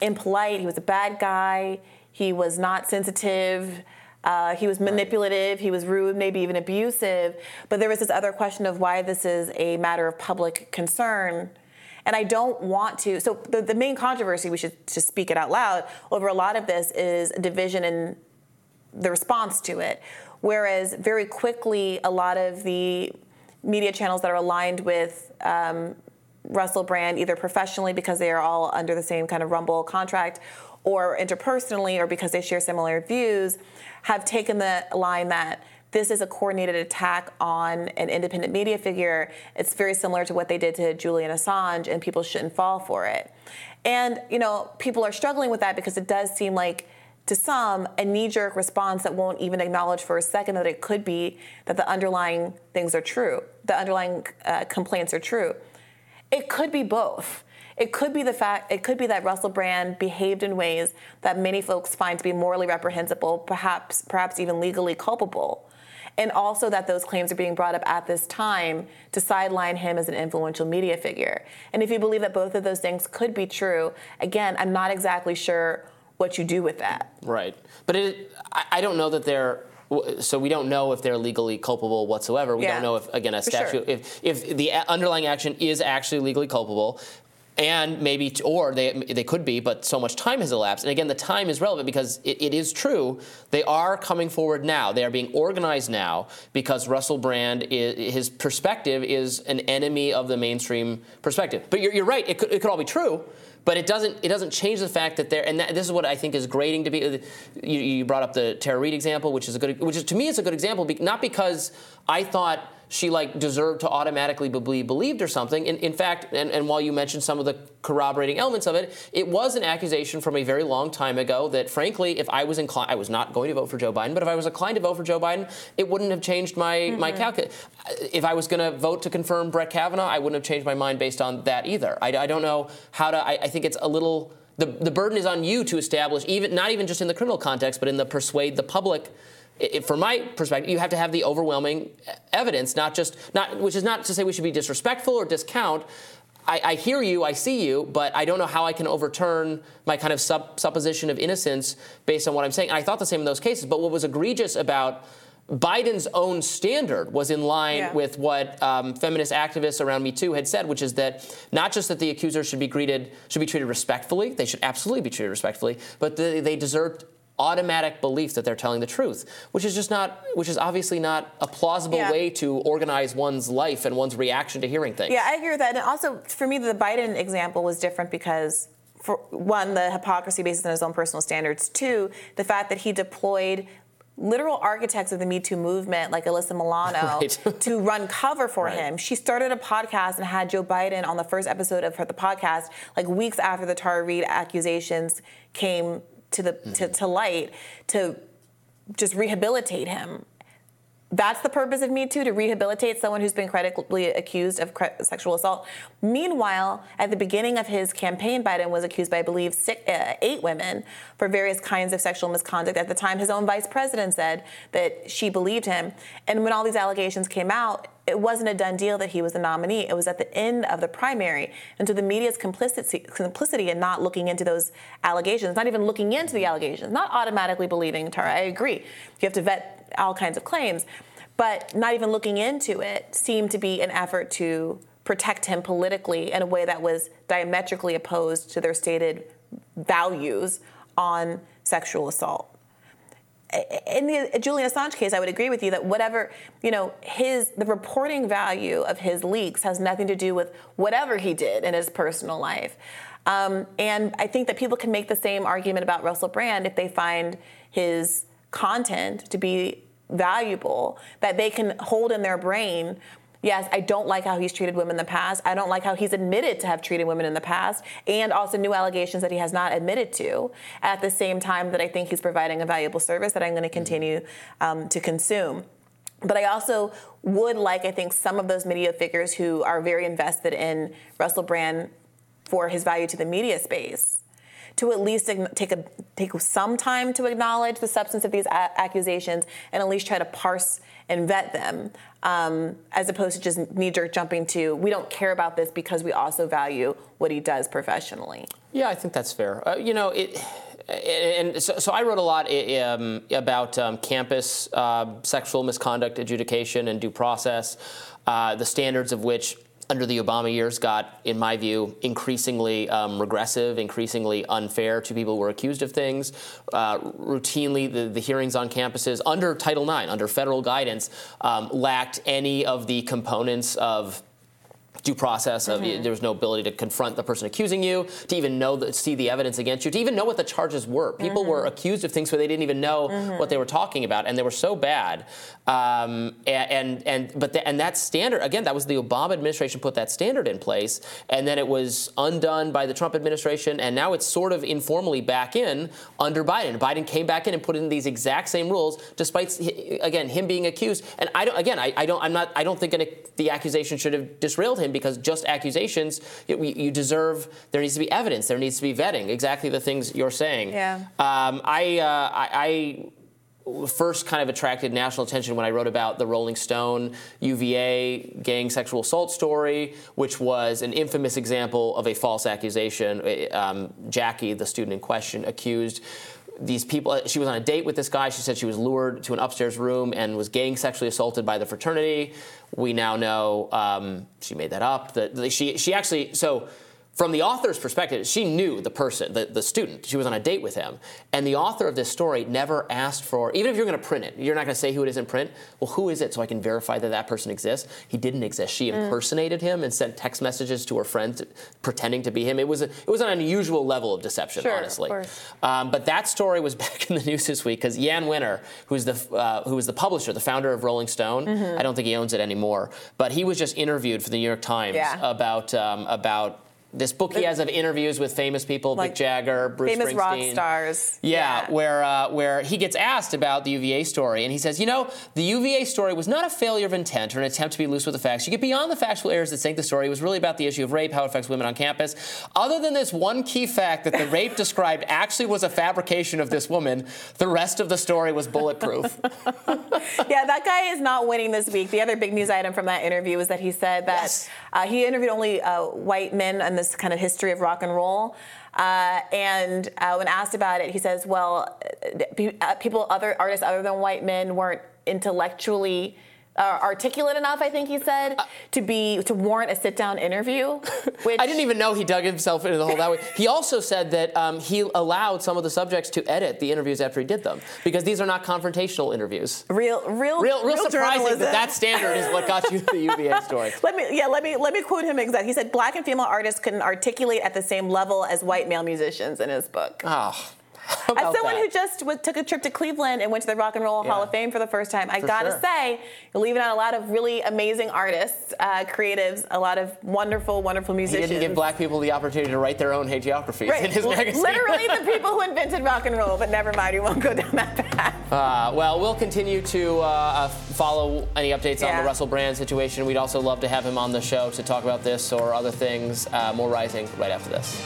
impolite, he was a bad guy, he was not sensitive. Uh, he was manipulative, he was rude, maybe even abusive. But there was this other question of why this is a matter of public concern. And I don't want to. So, the, the main controversy, we should just speak it out loud, over a lot of this is a division in the response to it. Whereas, very quickly, a lot of the media channels that are aligned with um, Russell Brand, either professionally because they are all under the same kind of Rumble contract, or interpersonally, or because they share similar views, have taken the line that this is a coordinated attack on an independent media figure. It's very similar to what they did to Julian Assange, and people shouldn't fall for it. And, you know, people are struggling with that because it does seem like, to some, a knee jerk response that won't even acknowledge for a second that it could be that the underlying things are true, the underlying uh, complaints are true. It could be both. It could be the fact, it could be that Russell Brand behaved in ways that many folks find to be morally reprehensible, perhaps, perhaps even legally culpable. and also that those claims are being brought up at this time to sideline him as an influential media figure. And if you believe that both of those things could be true, again, I'm not exactly sure what you do with that. Right. But it, I, don't know that they're so we don't know if they're legally culpable whatsoever. We Yeah. don't know if again a For sure. statute if if the underlying action is actually legally culpable. And maybe, or they they could be, but so much time has elapsed. And again, the time is relevant because it, it is true. They are coming forward now. They are being organized now because Russell Brand, is, his perspective is an enemy of the mainstream perspective. But you're, you're right. It could, it could all be true. But it doesn't. It doesn't change the fact that they're. And that, this is what I think is grating to be. You, you brought up the Tara Reade example, which is a good. Which is to me is a good example. Not because I thought she like deserved to automatically be believed or something. In, in fact, and, and while you mentioned some of the corroborating elements of it, it was an accusation from a very long time ago that, frankly, if I was inclined, I was not going to vote for Joe Biden, but if I was inclined to vote for Joe Biden, it wouldn't have changed my mm-hmm. my calculus. If I was going to vote to confirm Brett Kavanaugh, I wouldn't have changed my mind based on that either. I, I don't know how to. I, I think it's a little. The, the burden is on you to establish, even not even just in the criminal context, but in the persuade the public i- i- from my perspective, you have to have the overwhelming evidence, not just not, which is not to say we should be disrespectful or discount. I, I hear you, I see you, but I don't know how I can overturn my kind of sup, supposition of innocence based on what I'm saying. And I thought the same in those cases. But what was egregious about Biden's own standard was in line Yeah. with what um, feminist activists around Me Too had said, which is that not just that the accusers should be greeted, should be treated respectfully, they should absolutely be treated respectfully, but the, they deserve automatic belief that they're telling the truth, which is just not, which is obviously not a plausible Yeah. way to organize one's life and one's reaction to hearing things. Yeah, I agree with that. And also, for me, the Biden example was different because, for one, the hypocrisy based on his own personal standards. Two, the fact that he deployed literal architects of the Me Too movement, like Alyssa Milano, Right. to run cover for Right. him. She started a podcast and had Joe Biden on the first episode of her, the podcast, like weeks after the Tara Reade accusations came to the to, to light, to just rehabilitate him. That's the purpose of Me Too, to rehabilitate someone who's been credibly accused of sexual assault. Meanwhile, at the beginning of his campaign, Biden was accused by, I believe, six, uh, eight women for various kinds of sexual misconduct. At the time, his own vice president said that she believed him. And when all these allegations came out, it wasn't a done deal that he was the nominee. It was at the end of the primary. And so the media's complicity, complicity in not looking into those allegations, not even looking into the allegations, not automatically believing Tara. I agree. You have to vet all kinds of claims. But not even looking into it seemed to be an effort to protect him politically in a way that was diametrically opposed to their stated values on sexual assault in the Julian Assange case, I would agree with you that whatever, you know, his the reporting value of his leaks has nothing to do with whatever he did in his personal life. Um, and I think that people can make the same argument about Russell Brand if they find his content to be valuable, that they can hold in their brain yes, I don't like how he's treated women in the past. I don't like how he's admitted to have treated women in the past, and also new allegations that he has not admitted to. At the same time, that I think he's providing a valuable service that I'm going to continue um, to consume. But I also would like, I think, some of those media figures who are very invested in Russell Brand for his value to the media space to at least take a take some time to acknowledge the substance of these a- accusations and at least try to parse and vet them, um, as opposed to just knee-jerk jumping to we don't care about this because we also value what he does professionally. Yeah, I think that's fair. Uh, you know, it, and so, so I wrote a lot um, about um, campus uh, sexual misconduct adjudication and due process, uh, the standards of which under the Obama years got, in my view, increasingly um, regressive, increasingly unfair to people who were accused of things. Uh, routinely, the, the hearings on campuses under Title IX, under federal guidance, um, lacked any of the components of due process of Mm-hmm. there was no ability to confront the person accusing you to even know that see the evidence against you to even know what the charges were. People were Mm-hmm. accused of things where they didn't even know what they were talking about and they were so bad. Um, and, and and but the, and that standard again that was the Obama administration put that standard in place and then it was undone by the Trump administration and now it's sort of informally back in under Biden. Biden came back in and put in these exact same rules despite again him being accused. And I don't again I, I don't I'm not I don't think an, the accusation should have disrailed him because just accusations, you, you deserve, there needs to be evidence, there needs to be vetting, exactly the things you're saying. Yeah. Um, I, uh, I, I first kind of attracted national attention when I wrote about the Rolling Stone UVA gang sexual assault story, which was an infamous example of a false accusation. Um, Jackie, the student in question, accused these people she was on a date with this guy. She said she was lured to an upstairs room and was gang sexually assaulted by the fraternity. We now know um, she made that up that she, she actually so from the author's perspective, she knew the person, the, the student. She was on a date with him. And the author of this story never asked for, even if you're going to print it, you're not going to say who it is in print. Well, who is it so I can verify that that person exists? He didn't exist. She mm. impersonated mm. him and sent text messages to her friends pretending to be him. It was, a, it was an unusual level of deception, sure, honestly. Of um, but that story was back in the news this week because Jan Wenner, who's the, uh, who was the publisher, the founder of Rolling Stone, mm-hmm. I don't think he owns it anymore, but he was just interviewed for the New York Times yeah. about, um, about this book he has of interviews with famous people, like Mick Jagger, Bruce famous Springsteen. rock stars. Yeah, yeah. where uh, where he gets asked about the UVA story, and he says, you know, the UVA story was not a failure of intent or an attempt to be loose with the facts. You get beyond the factual errors that sink the story. It was really about the issue of rape, how it affects women on campus. Other than this one key fact that the rape described actually was a fabrication of this woman, the rest of the story was bulletproof. yeah, that guy is not winning this week. The other big news item from that interview was that he said that yes. uh, he interviewed only uh, white men and this kind of history of rock and roll. Uh, and uh, when asked about it, he says, "Well, uh, people, other artists other than white men weren't intellectually." Uh, articulate enough, I think he said, uh, to be to warrant a sit-down interview. Which I didn't even know he dug himself into the hole that way. He also said that um, he allowed some of the subjects to edit the interviews after he did them because these are not confrontational interviews. Real, real, real, real, real surprising that that standard is what got you the UVA story. let me, yeah, let me let me quote him exactly. He said, "Black and female artists couldn't articulate at the same level as white male musicians." In his book. Oh. As someone that? who just w- took a trip to Cleveland and went to the Rock and Roll yeah. Hall of Fame for the first time, I for gotta sure. say, you're leaving out a lot of really amazing artists, uh, creatives, a lot of wonderful, wonderful musicians. He didn't give black people the opportunity to write their own hagiographies right. in his magazine. Literally the people who invented rock and roll, but never mind, we won't go down that path. Uh, well, we'll continue to uh, uh, follow any updates yeah. on the Russell Brand situation. We'd also love to have him on the show to talk about this or other things. Uh, more rising right after this.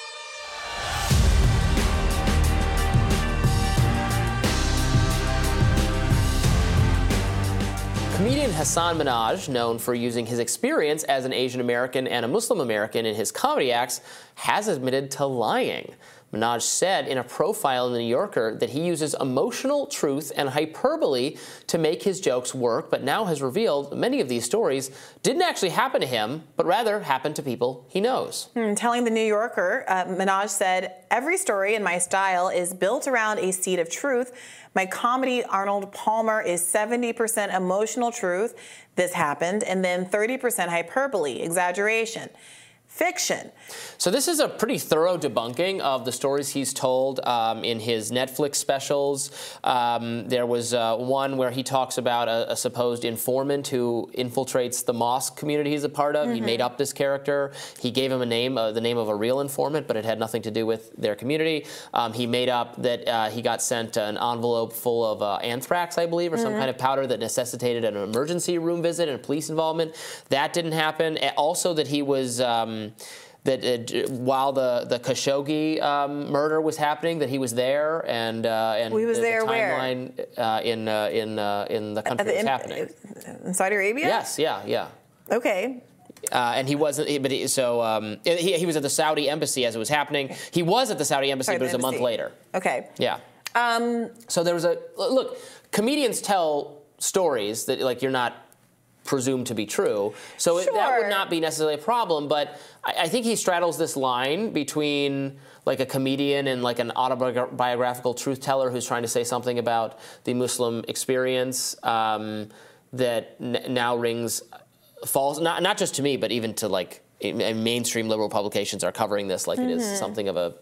Comedian Hasan Minhaj, known for using his experience as an Asian American and a Muslim American in his comedy acts, has admitted to lying. Minhaj said in a profile in The New Yorker that he uses emotional truth and hyperbole to make his jokes work, but now has revealed many of these stories didn't actually happen to him, but rather happened to people he knows. Hmm, telling The New Yorker, uh, Minhaj said, Every story in my style is built around a seed of truth my comedy, Arnold Palmer, is 70% emotional truth. This happened, and then 30% hyperbole, exaggeration fiction. So this is a pretty thorough debunking of the stories he's told um, in his Netflix specials. Um, there was uh, one where he talks about a, a, supposed informant who infiltrates the mosque community he's a part of. Mm-hmm. He made up this character. He gave him a name, uh, the name of a real informant, but it had nothing to do with their community. Um, he made up that uh, he got sent an envelope full of uh, anthrax, I believe, or mm-hmm. some kind of powder that necessitated an emergency room visit and police involvement. That didn't happen. Also, that he was um, that uh, while the the Khashoggi um, murder was happening, that he was there and uh, and he was the, there the timeline uh, in uh, in uh, in the country the, was happening. In Saudi Arabia. Yes. Yeah. Yeah. Okay. Uh, and he wasn't, but he, so um, he, he was at the Saudi embassy as it was happening. He was at the Saudi embassy, Sorry, but it was a month later. Okay. Yeah. Um, so there was a look. Comedians tell stories that like you're not presumed to be true. So sure. it, that would not be necessarily a problem. But I, I, think he straddles this line between like a comedian and like an autobiographical truth teller who's trying to say something about the Muslim experience um, that n- now rings false. Not not just to me, but even to like mainstream liberal publications are covering this like mm-hmm. it is mm-hmm. something of a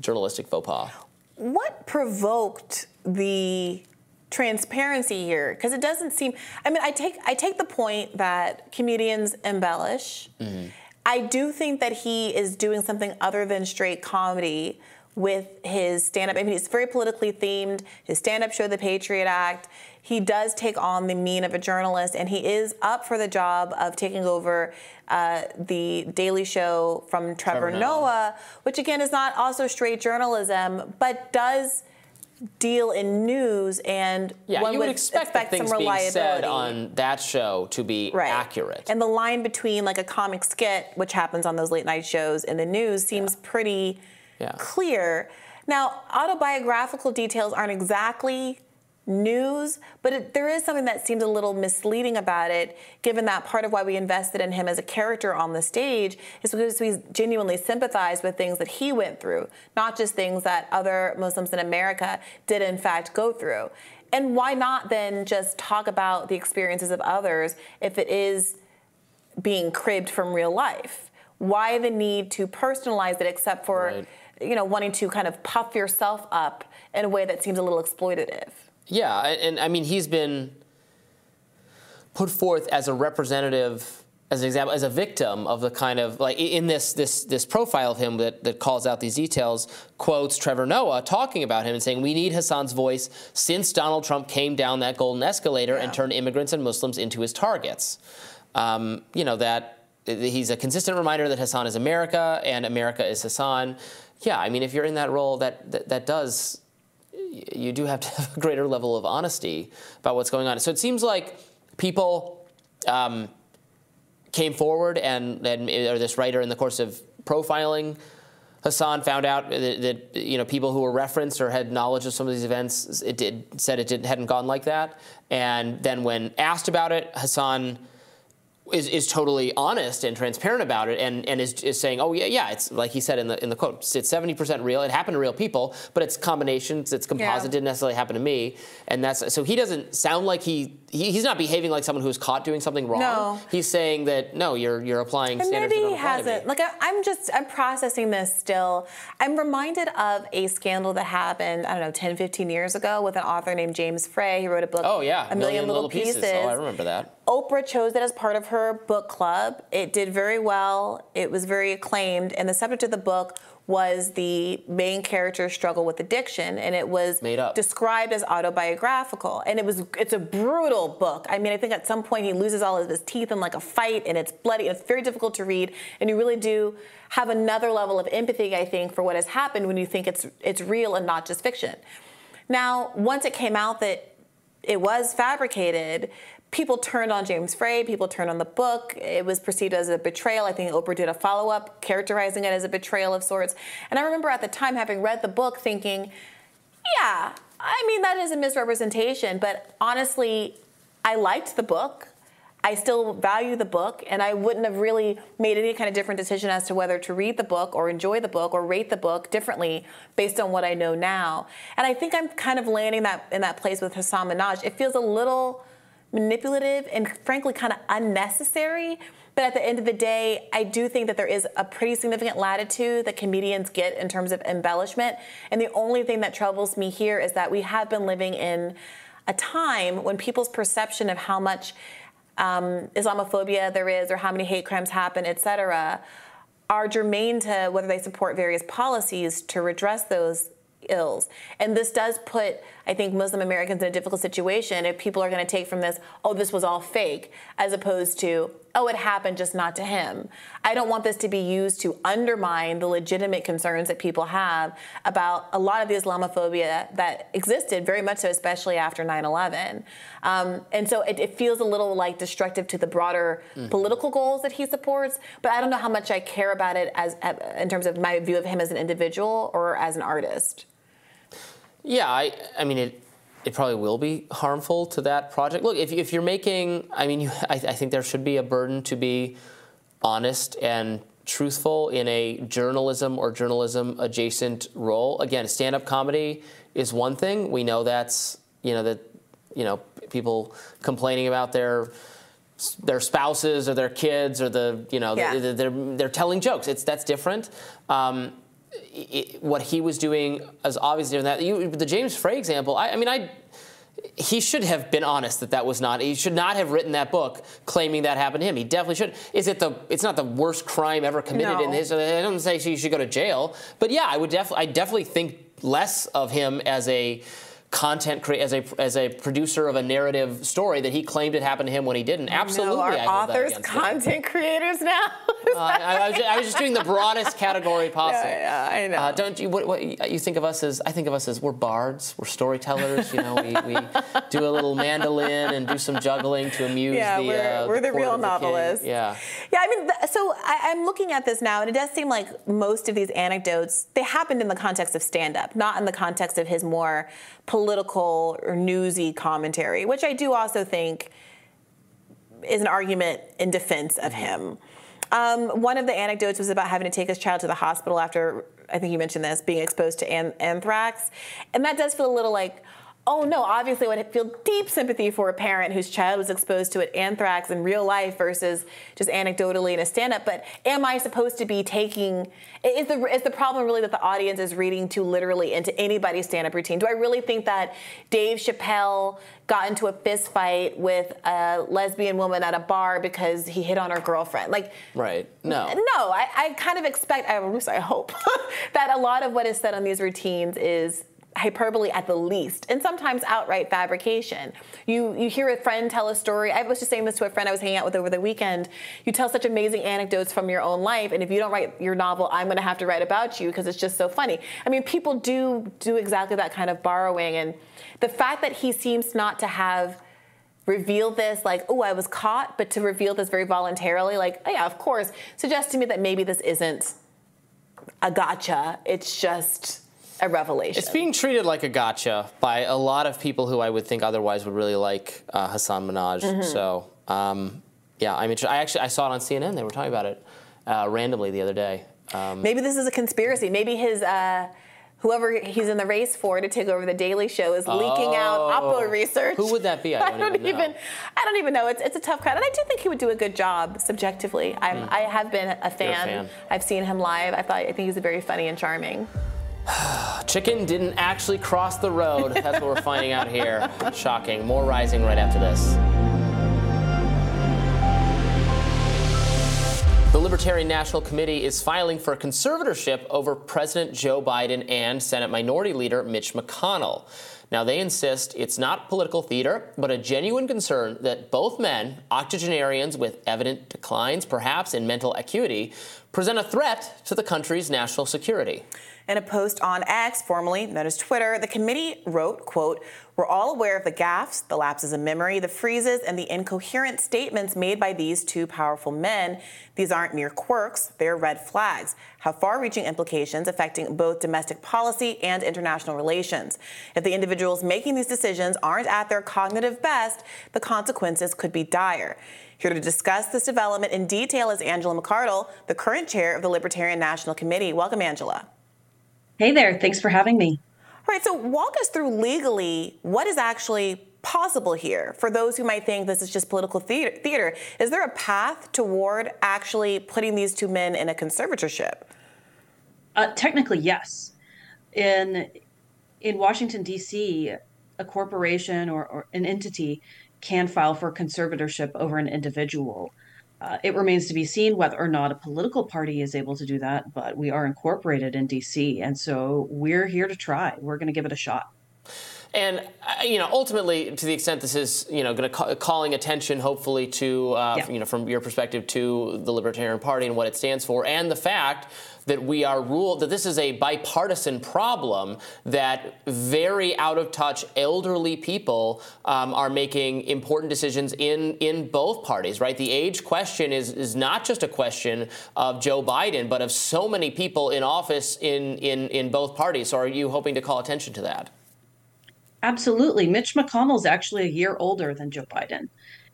journalistic faux pas. What provoked the transparency here because it doesn't seem i mean i take i take the point that comedians embellish. Mm-hmm. i do think that he is doing something other than straight comedy with his stand-up. I mean he's very politically themed. His stand-up show the patriot act he does take on the mien of a journalist and he is up for the job of taking over uh, the Daily Show from Trevor, Trevor Noah, Noah, which again is not also straight journalism, but does deal in news, and Yeah, one you would expect, the things some being reliability. said on that show to be right. accurate. And the line between like a comic skit, which happens on those late night shows, and the news seems pretty Yeah. clear. Now, autobiographical details aren't exactly news, but it, there is something that seems a little misleading about it, given that part of why we invested in him as a character on the stage is because we genuinely sympathize with things that he went through, not just things that other Muslims in America did in fact go through. And why not then just talk about the experiences of others if it is being cribbed from real life? Why the need to personalize it except for Right. you know wanting to kind of puff yourself up in a way that seems a little exploitative? Yeah, and, and I mean he's been put forth as a representative, as an example, as a victim of the kind of like in this this this profile of him that, that calls out these details, quotes Trevor Noah talking about him and saying we need Hasan's voice since Donald Trump came down that golden escalator and turned immigrants and Muslims into his targets. Um, you know that he's a consistent reminder that Hasan is America and America is Hasan. Yeah, I mean if you're in that role, that that, that does you do have to have a greater level of honesty about what's going on. So it seems like people um, came forward and, and or this writer in the course of profiling Hasan found out that, that you know people who were referenced or had knowledge of some of these events it did said it did, hadn't gone like that. And then when asked about it, Hasan is, is totally honest and transparent about it and, and is, is saying, oh yeah, yeah, it's like he said in the in the quote, it's 70% real. It happened to real people, but it's combinations, it's composite, Yeah. didn't necessarily happen to me. And that's so he doesn't sound like he, he he's not behaving like someone who's caught doing something wrong. No. He's saying that no, you're you're applying And standards maybe he don't apply to Hasan. Like I, I'm just, I'm processing this still. I'm reminded of a scandal that happened, I don't know, 10, 15 years ago with an author named James Frey. He wrote a book, Oh yeah, A Million, Little, Pieces. Oh, I remember that. Oprah chose it as part of her book club. It did very well. It was very acclaimed, and the subject of the book was the main character's struggle with addiction, and it was Made up. described as autobiographical. And it was it's a brutal book. I mean, I think at some point he loses all of his teeth in like a fight, and it's bloody. It's very difficult to read, and you really do have another level of empathy, I think, for what has happened when you think it's it's real and not just fiction. Now, once it came out that it was fabricated. People turned on James Frey. People turned on the book. It was perceived as a betrayal. I think Oprah did a follow up characterizing it as a betrayal of sorts. And I remember at the time having read the book thinking, yeah, I mean, that is a misrepresentation. But honestly, I liked the book. I still value the book, and I wouldn't have really made any kind of different decision as to whether to read the book or enjoy the book or rate the book differently based on what I know now. And I think I'm kind of landing that in that place with Hasan Minhaj. It feels a little manipulative and frankly kind of unnecessary. But at the end of the day, I do think that there is a pretty significant latitude that comedians get in terms of embellishment. And the only thing that troubles me here is that we have been living in a time when people's perception of how much um, Islamophobia there is or how many hate crimes happen, et cetera, are germane to whether they support various policies to redress those ills. And this does put, I think, Muslim Americans in a difficult situation if people are going to take from this, oh, this was all fake, as opposed to, oh, it happened just not to him. I don't want this to be used to undermine the legitimate concerns that people have about a lot of the Islamophobia that existed, very much so, especially after 9 11. Um, and so it, it feels a little like destructive to the broader political goals that he supports, but I don't know how much I care about it as in terms of my view of him as an individual or as an artist. Yeah, I, I mean, it, it probably will be harmful to that project. Look, if, if you're making, I mean, you, I, I think there should be a burden to be honest and truthful in a journalism or journalism adjacent role. Again, stand up comedy is one thing. We know that's, you know, that, you know, people complaining about their their spouses or their kids or the you know Yeah. they're, they're they're telling jokes. It's that's different. Um, it, what he was doing is obviously different. That you, the James Frey example. I, I mean, I he should have been honest that that was not. He should not have written that book claiming that happened to him. He definitely should. Is it the? It's not the worst crime ever committed in No. his. I don't say he should go to jail, but yeah, I would definitely. I definitely think less of him as a content crea- as a as a producer of a narrative story that he claimed it happened to him when he didn't. Absolutely, No, I are authors content creators now? I, I, was, I, was, just doing the broadest category possible. Yeah, yeah I know. Uh, don't you? What, what, you think of us as? I think of us as we're bards. We're storytellers. You know, we, we do a little mandolin and do some juggling to amuse yeah, the. We're, uh, we're the, the real novelists. Yeah. Yeah, I mean, so I, I'm looking at this now, and it does seem like most of these anecdotes they happened in the context of stand-up, not in the context of his more political or newsy commentary, which I do also think is an argument in defense of him. Um, one of the anecdotes was about having to take his child to the hospital after, I think you mentioned this, being exposed to an- anthrax. And that does feel a little like, oh no, obviously I would feel deep sympathy for a parent whose child was exposed to it, anthrax in real life versus just anecdotally in a stand-up. But am I supposed to be taking? Is the is the problem really that the audience is reading too literally into anybody's stand-up routine? Do I really think that Dave Chappelle got into a fist fight with a lesbian woman at a bar because he hit on her girlfriend? Like, right? No, no. I, I kind of expect. I, I hope that a lot of what is said on these routines is hyperbole at the least, and sometimes outright fabrication. You you hear a friend tell a story. I was just saying this to a friend I was hanging out with over the weekend. You tell such amazing anecdotes from your own life, and if you don't write your novel, I'm going to have to write about you because it's just so funny. I mean, people do do exactly that kind of borrowing, and the fact that he seems not to have revealed this like oh i was caught but to reveal this very voluntarily like oh yeah of course suggests to me that maybe this isn't a gotcha it's just a revelation. It's being treated like a gotcha by a lot of people who I would think otherwise would really like uh, Hasan Minhaj. Mm-hmm. So, um, yeah, I'm interested. I actually I saw it on CNN. They were talking about it uh, randomly the other day. Um, Maybe this is a conspiracy. Maybe his. Uh, whoever he's in the race for to take over the Daily Show is leaking oh, out Oppo research. Who would that be? I don't, I don't even, even I don't even know. It's, it's a tough crowd, and I do think he would do a good job subjectively. Mm. i have been a fan. a fan. I've seen him live. I thought I think he's very funny and charming. Chicken didn't actually cross the road. That's what we're finding out here. Shocking. More rising right after this. The Libertarian National Committee is filing for conservatorship over President Joe Biden and Senate Minority Leader Mitch McConnell. Now, they insist it's not political theater, but a genuine concern that both men, octogenarians with evident declines, perhaps in mental acuity, present a threat to the country's national security. In a post on X, formerly known as Twitter, the committee wrote, quote, we're all aware of the gaffes, the lapses of memory, the freezes, and the incoherent statements made by these two powerful men. These aren't mere quirks, they're red flags, have far reaching implications affecting both domestic policy and international relations. If the individuals making these decisions aren't at their cognitive best, the consequences could be dire. Here to discuss this development in detail is Angela McArdle, the current chair of the Libertarian National Committee. Welcome, Angela. Hey there, thanks for having me. All right, so walk us through legally what is actually possible here for those who might think this is just political theater. Is there a path toward actually putting these two men in a conservatorship? Uh, technically, yes. In in Washington D.C., a corporation or, or an entity can file for conservatorship over an individual. Uh, it remains to be seen whether or not a political party is able to do that, but we are incorporated in DC. And so we're here to try. We're going to give it a shot. And uh, you know, ultimately, to the extent this is you know going to ca- calling attention, hopefully, to uh, yeah. you know from your perspective to the Libertarian Party and what it stands for, and the fact that we are ruled that this is a bipartisan problem that very out of touch elderly people um, are making important decisions in in both parties. Right, the age question is is not just a question of Joe Biden, but of so many people in office in in in both parties. So, are you hoping to call attention to that? Absolutely. Mitch McConnell's actually a year older than Joe Biden.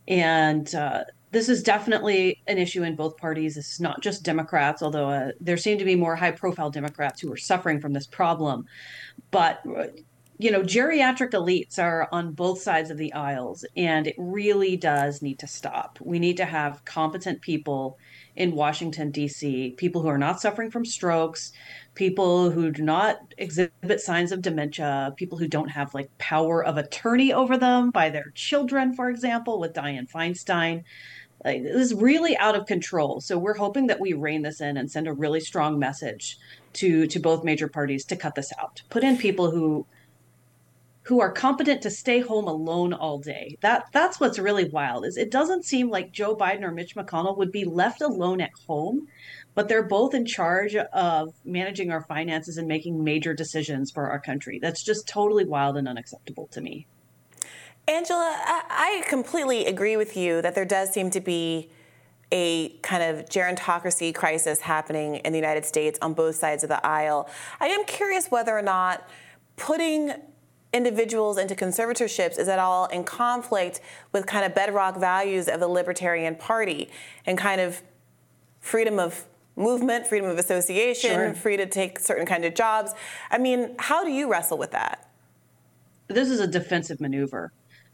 And uh, this is definitely an issue in both parties. This is not just Democrats, although uh, there seem to be more high profile Democrats who are suffering from this problem. But, you know, geriatric elites are on both sides of the aisles, and it really does need to stop. We need to have competent people in Washington, D.C., people who are not suffering from strokes, people who do not exhibit signs of dementia, people who don't have like power of attorney over them by their children, for example, with Dianne Feinstein. Like, this is really out of control. So we're hoping that we rein this in and send a really strong message to to both major parties to cut this out. Put in people who who are competent to stay home alone all day. That that's what's really wild. Is it doesn't seem like Joe Biden or Mitch McConnell would be left alone at home, but they're both in charge of managing our finances and making major decisions for our country. That's just totally wild and unacceptable to me. Angela, I completely agree with you that there does seem to be a kind of gerontocracy crisis happening in the United States on both sides of the aisle. I am curious whether or not putting individuals into conservatorships is at all in conflict with kind of bedrock values of the Libertarian Party and kind of freedom of movement, freedom of association, sure. free to take certain kind of jobs. I mean, how do you wrestle with that? This is a defensive maneuver.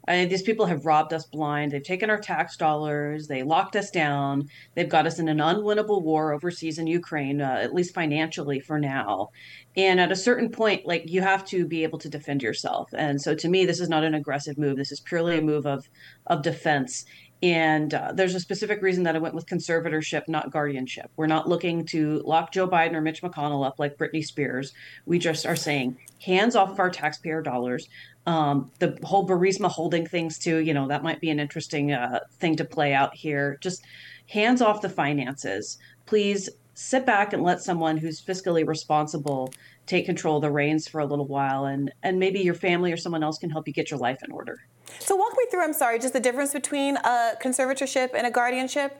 These people have robbed us blind. They've taken our tax dollars. They locked us down. They've got us in an unwinnable war overseas in Ukraine, uh, at least financially for now. And at a certain point, like you have to be able to defend yourself. And so, to me, this is not an aggressive move. This is purely a move of of defense. And uh, there's a specific reason that I went with conservatorship, not guardianship. We're not looking to lock Joe Biden or Mitch McConnell up like Britney Spears. We just are saying hands off of our taxpayer dollars. Um, the whole Burisma holding things too, you know, that might be an interesting uh, thing to play out here. Just hands off the finances. Please sit back and let someone who's fiscally responsible take control of the reins for a little while and and maybe your family or someone else can help you get your life in order. So walk me through, I'm sorry, just the difference between a conservatorship and a guardianship?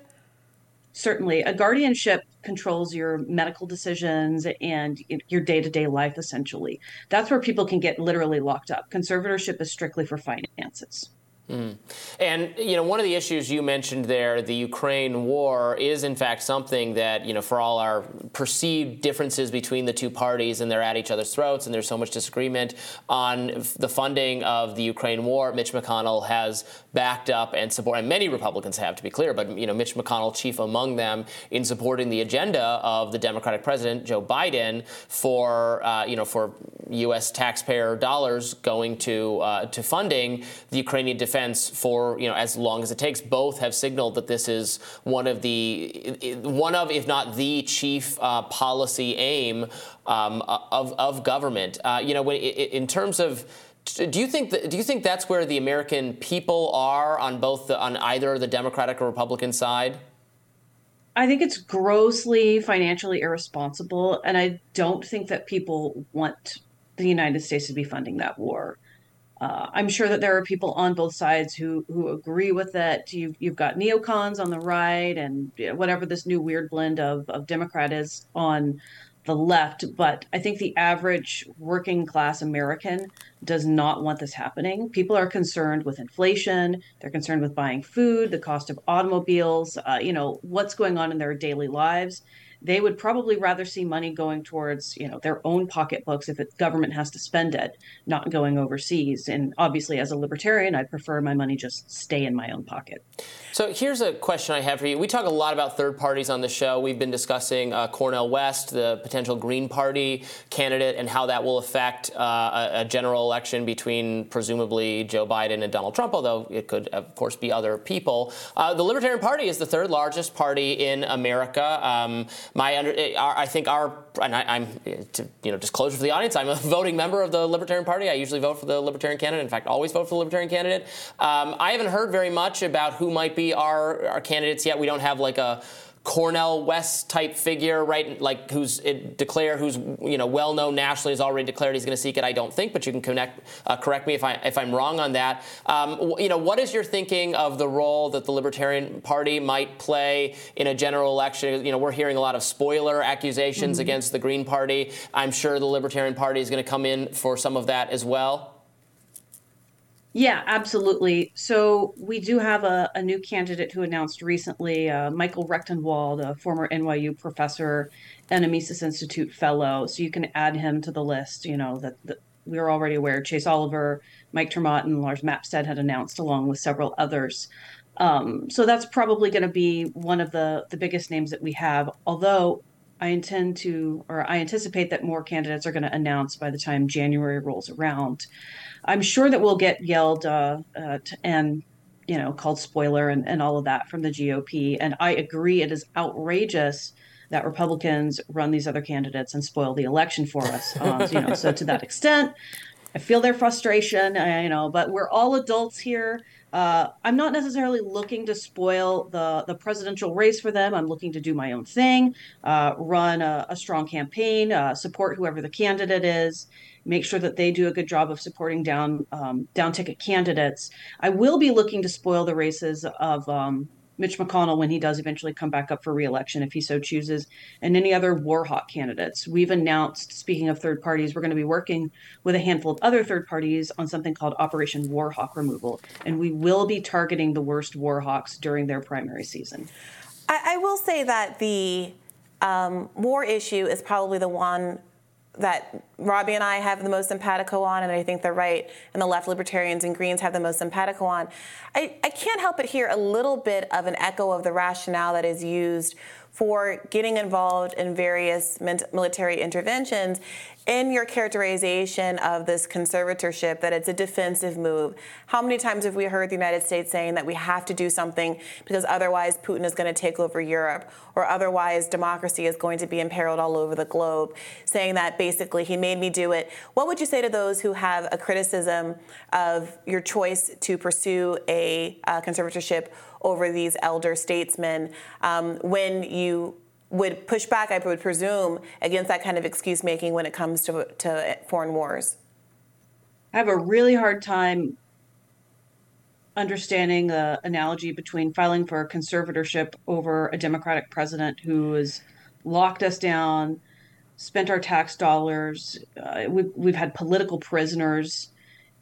Certainly. A guardianship controls your medical decisions and your day to day life, essentially. That's where people can get literally locked up. Conservatorship is strictly for finances. Mm. And you know, one of the issues you mentioned there, the Ukraine war, is in fact something that you know, for all our perceived differences between the two parties, and they're at each other's throats, and there's so much disagreement on the funding of the Ukraine war. Mitch McConnell has backed up and supported, and many Republicans have, to be clear, but you know, Mitch McConnell, chief among them, in supporting the agenda of the Democratic president Joe Biden for uh, you know for U.S. taxpayer dollars going to uh, to funding the Ukrainian defense defense for you know as long as it takes. Both have signaled that this is one of the one of, if not the chief uh, policy aim um, of of government. Uh, you know, in terms of do you think that, do you think that's where the American people are on both the, on either the Democratic or Republican side? I think it's grossly financially irresponsible, and I don't think that people want the United States to be funding that war. Uh, I'm sure that there are people on both sides who who agree with that. You've you've got neocons on the right, and whatever this new weird blend of of Democrat is on the left. But I think the average working class American does not want this happening. People are concerned with inflation. They're concerned with buying food, the cost of automobiles. Uh, you know what's going on in their daily lives they would probably rather see money going towards you know their own pocketbooks if the government has to spend it not going overseas. And obviously as a libertarian i prefer my money just stay in my own pocket so here's a question I have for you. We talk a lot about third parties on the show. We've been discussing uh, Cornel West, the potential Green Party candidate, and how that will affect uh, a, a, general election between presumably Joe Biden and Donald Trump, although it could, of course, be other people. Uh, the Libertarian Party is the third largest party in America. Um, my under, I think our, and I, am to you know disclosure for the audience, I'm a voting member of the Libertarian Party. I usually vote for the Libertarian candidate. In fact, always vote for the Libertarian candidate. Um, I haven't heard very much about who might be be our, our candidates yet. We don't have like a Cornel West type figure, right? Like who's declare, who's you know well known nationally, has already declared he's going to seek it. I don't think, but you can connect, uh, correct me if I if I'm wrong on that. Um, you know, what is your thinking of the role that the Libertarian Party might play in a general election? You know, we're hearing a lot of spoiler accusations mm-hmm. against the Green Party. I'm sure the Libertarian Party is going to come in for some of that as well. Yeah, absolutely. So we do have a, a new candidate who announced recently, uh, Michael Rectenwald, a former NYU professor and a Mises Institute fellow. So you can add him to the list. You know that, that we are already aware. Chase Oliver, Mike ter Maat, and Lars Mapstead had announced, along with several others. Um, so that's probably going to be one of the the biggest names that we have. Although I intend to, or I anticipate that more candidates are going to announce by the time January rolls around. I'm sure that we'll get yelled uh, uh, and you know called spoiler and, and all of that from the GOP. And I agree, it is outrageous that Republicans run these other candidates and spoil the election for us. Um, you know, so to that extent, I feel their frustration, I, you know, but we're all adults here. Uh, I'm not necessarily looking to spoil the the presidential race for them. I'm looking to do my own thing, uh, run a, a, strong campaign, uh, support whoever the candidate is, make sure that they do a good job of supporting down um, down ticket candidates. I will be looking to spoil the races of um, Mitch McConnell when he does eventually come back up for reelection, if he so chooses, and any other war hawk candidates. We've announced, speaking of third parties, we're going to be working with a handful of other third parties on something called Operation War Hawk Removal, and we will be targeting the worst war hawks during their primary season. I, I will say that the um, war issue is probably the one that Robby and I have the most simpatico on, and I think the right and the left libertarians and Greens have the most simpatico on. I, I can't help but hear a little bit of an echo of the rationale that is used for getting involved in various military interventions in your characterization of this conservatorship that it's a defensive move. How many times have we heard the United States saying that we have to do something because otherwise Putin is going to take over Europe or otherwise democracy is going to be imperiled all over the globe, saying that basically he made me do it. What would you say to those who have a criticism of your choice to pursue a uh, conservatorship over these elder statesmen um, when you would push back, I would presume, against that kind of excuse making when it comes to, to foreign wars? I have a really hard time understanding the analogy between filing for a conservatorship over a Democratic president who has locked us down, spent our tax dollars. Uh, we've, we've had political prisoners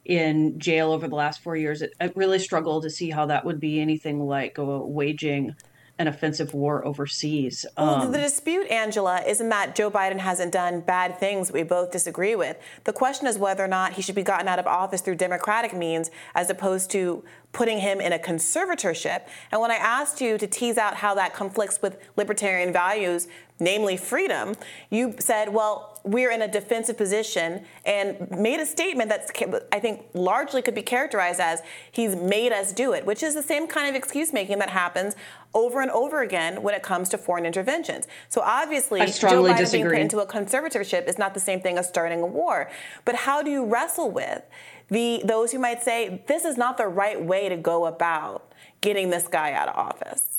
in jail over the last four years. It, it really struggled to see how that would be anything like waging an offensive war overseas. Um, well, the dispute, Angela, isn't that Joe Biden hasn't done bad things we both disagree with. The question is whether or not he should be gotten out of office through democratic means as opposed to putting him in a conservatorship. And when I asked you to tease out how that conflicts with libertarian values, namely freedom, you said, well, we're in a defensive position and made a statement that I think largely could be characterized as he's made us do it, which is the same kind of excuse making that happens over and over again when it comes to foreign interventions. So obviously, Joe Biden disagree. being put into a conservatorship is not the same thing as starting a war. But how do you wrestle with the those who might say this is not the right way to go about getting this guy out of office?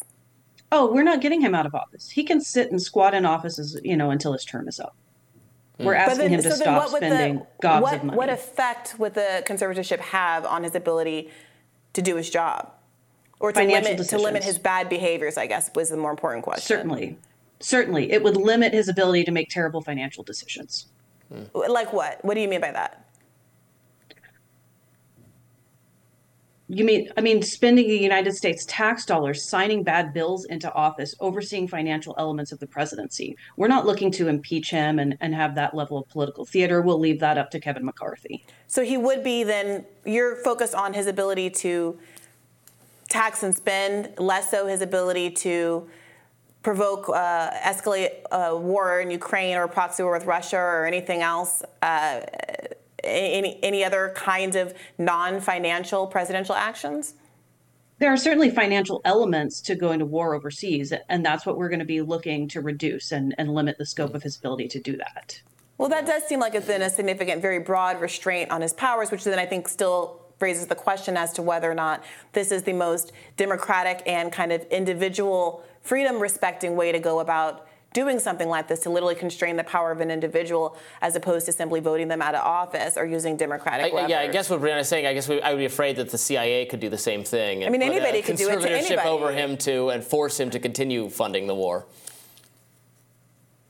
Oh, we're not getting him out of office. He can sit and squat in offices, you know, until his term is up. We're mm. asking then, him to so stop spending the, gobs what, of money. What effect would the conservatorship have on his ability to do his job? Or to limit, to limit his bad behaviors, I guess, was the more important question. Certainly. Certainly. It would limit his ability to make terrible financial decisions. Like what? What do you mean by that? You mean, I mean, spending the United States tax dollars, signing bad bills into office, overseeing financial elements of the presidency. We're not looking to impeach him and, and have that level of political theater. We'll leave that up to Kevin McCarthy. So he would be then, you're focused on his ability to tax and spend, less so his ability to provoke, uh, escalate a war in Ukraine or proxy war with Russia or anything else. Uh, any, any other kinds of non-financial presidential actions? There are certainly financial elements to going to war overseas, and that's what we're going to be looking to reduce and, and limit the scope of his ability to do that. Well, that does seem like it's been a significant, very broad restraint on his powers, which then I think still raises the question as to whether or not this is the most democratic and kind of individual freedom respecting way to go about doing something like this to literally constrain the power of an individual as opposed to simply voting them out of office or using democratic I, Yeah, I guess what Briahna's saying, I guess we, I would be afraid that the CIA could do the same thing. I mean, anybody could do it to anybody. over him to and force him to continue funding the war.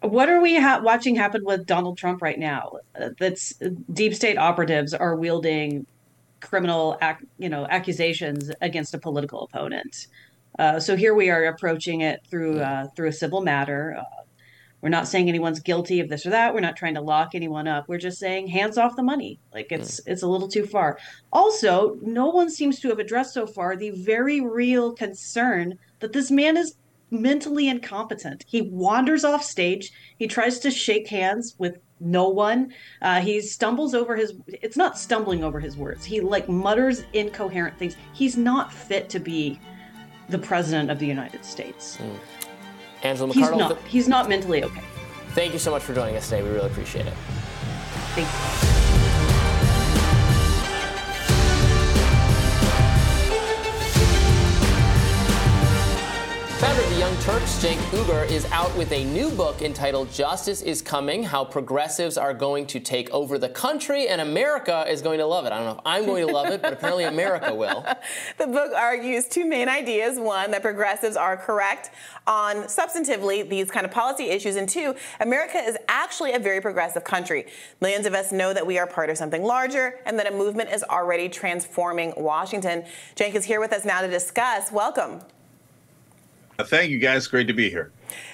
What are we ha- watching happen with Donald Trump right now? Uh, that's deep state operatives are wielding criminal, ac- you know, accusations against a political opponent. Uh, so here we are approaching it through uh, through a civil matter. Uh, we're not saying anyone's guilty of this or that. We're not trying to lock anyone up. We're just saying hands off the money. Like it's mm. it's a little too far. Also, no one seems to have addressed so far the very real concern that this man is mentally incompetent. He wanders off stage. He tries to shake hands with no one. Uh, he stumbles over his. It's not stumbling over his words. He like mutters incoherent things. He's not fit to be the president of the United States. Mm. Angela McArdle. He's not, he's not mentally okay. Thank you so much for joining us today. We really appreciate it. Thank you. Turks, Cenk Uygur, is out with a new book entitled Justice is Coming How Progressives Are Going to Take Over the Country, and America is going to love it. I don't know if I'm going to love it, but apparently America will. The book argues two main ideas one, that progressives are correct on substantively these kind of policy issues, and two, America is actually a very progressive country. Millions of us know that we are part of something larger and that a movement is already transforming Washington. Cenk is here with us now to discuss. Welcome. Uh, thank you, guys. Great to be here.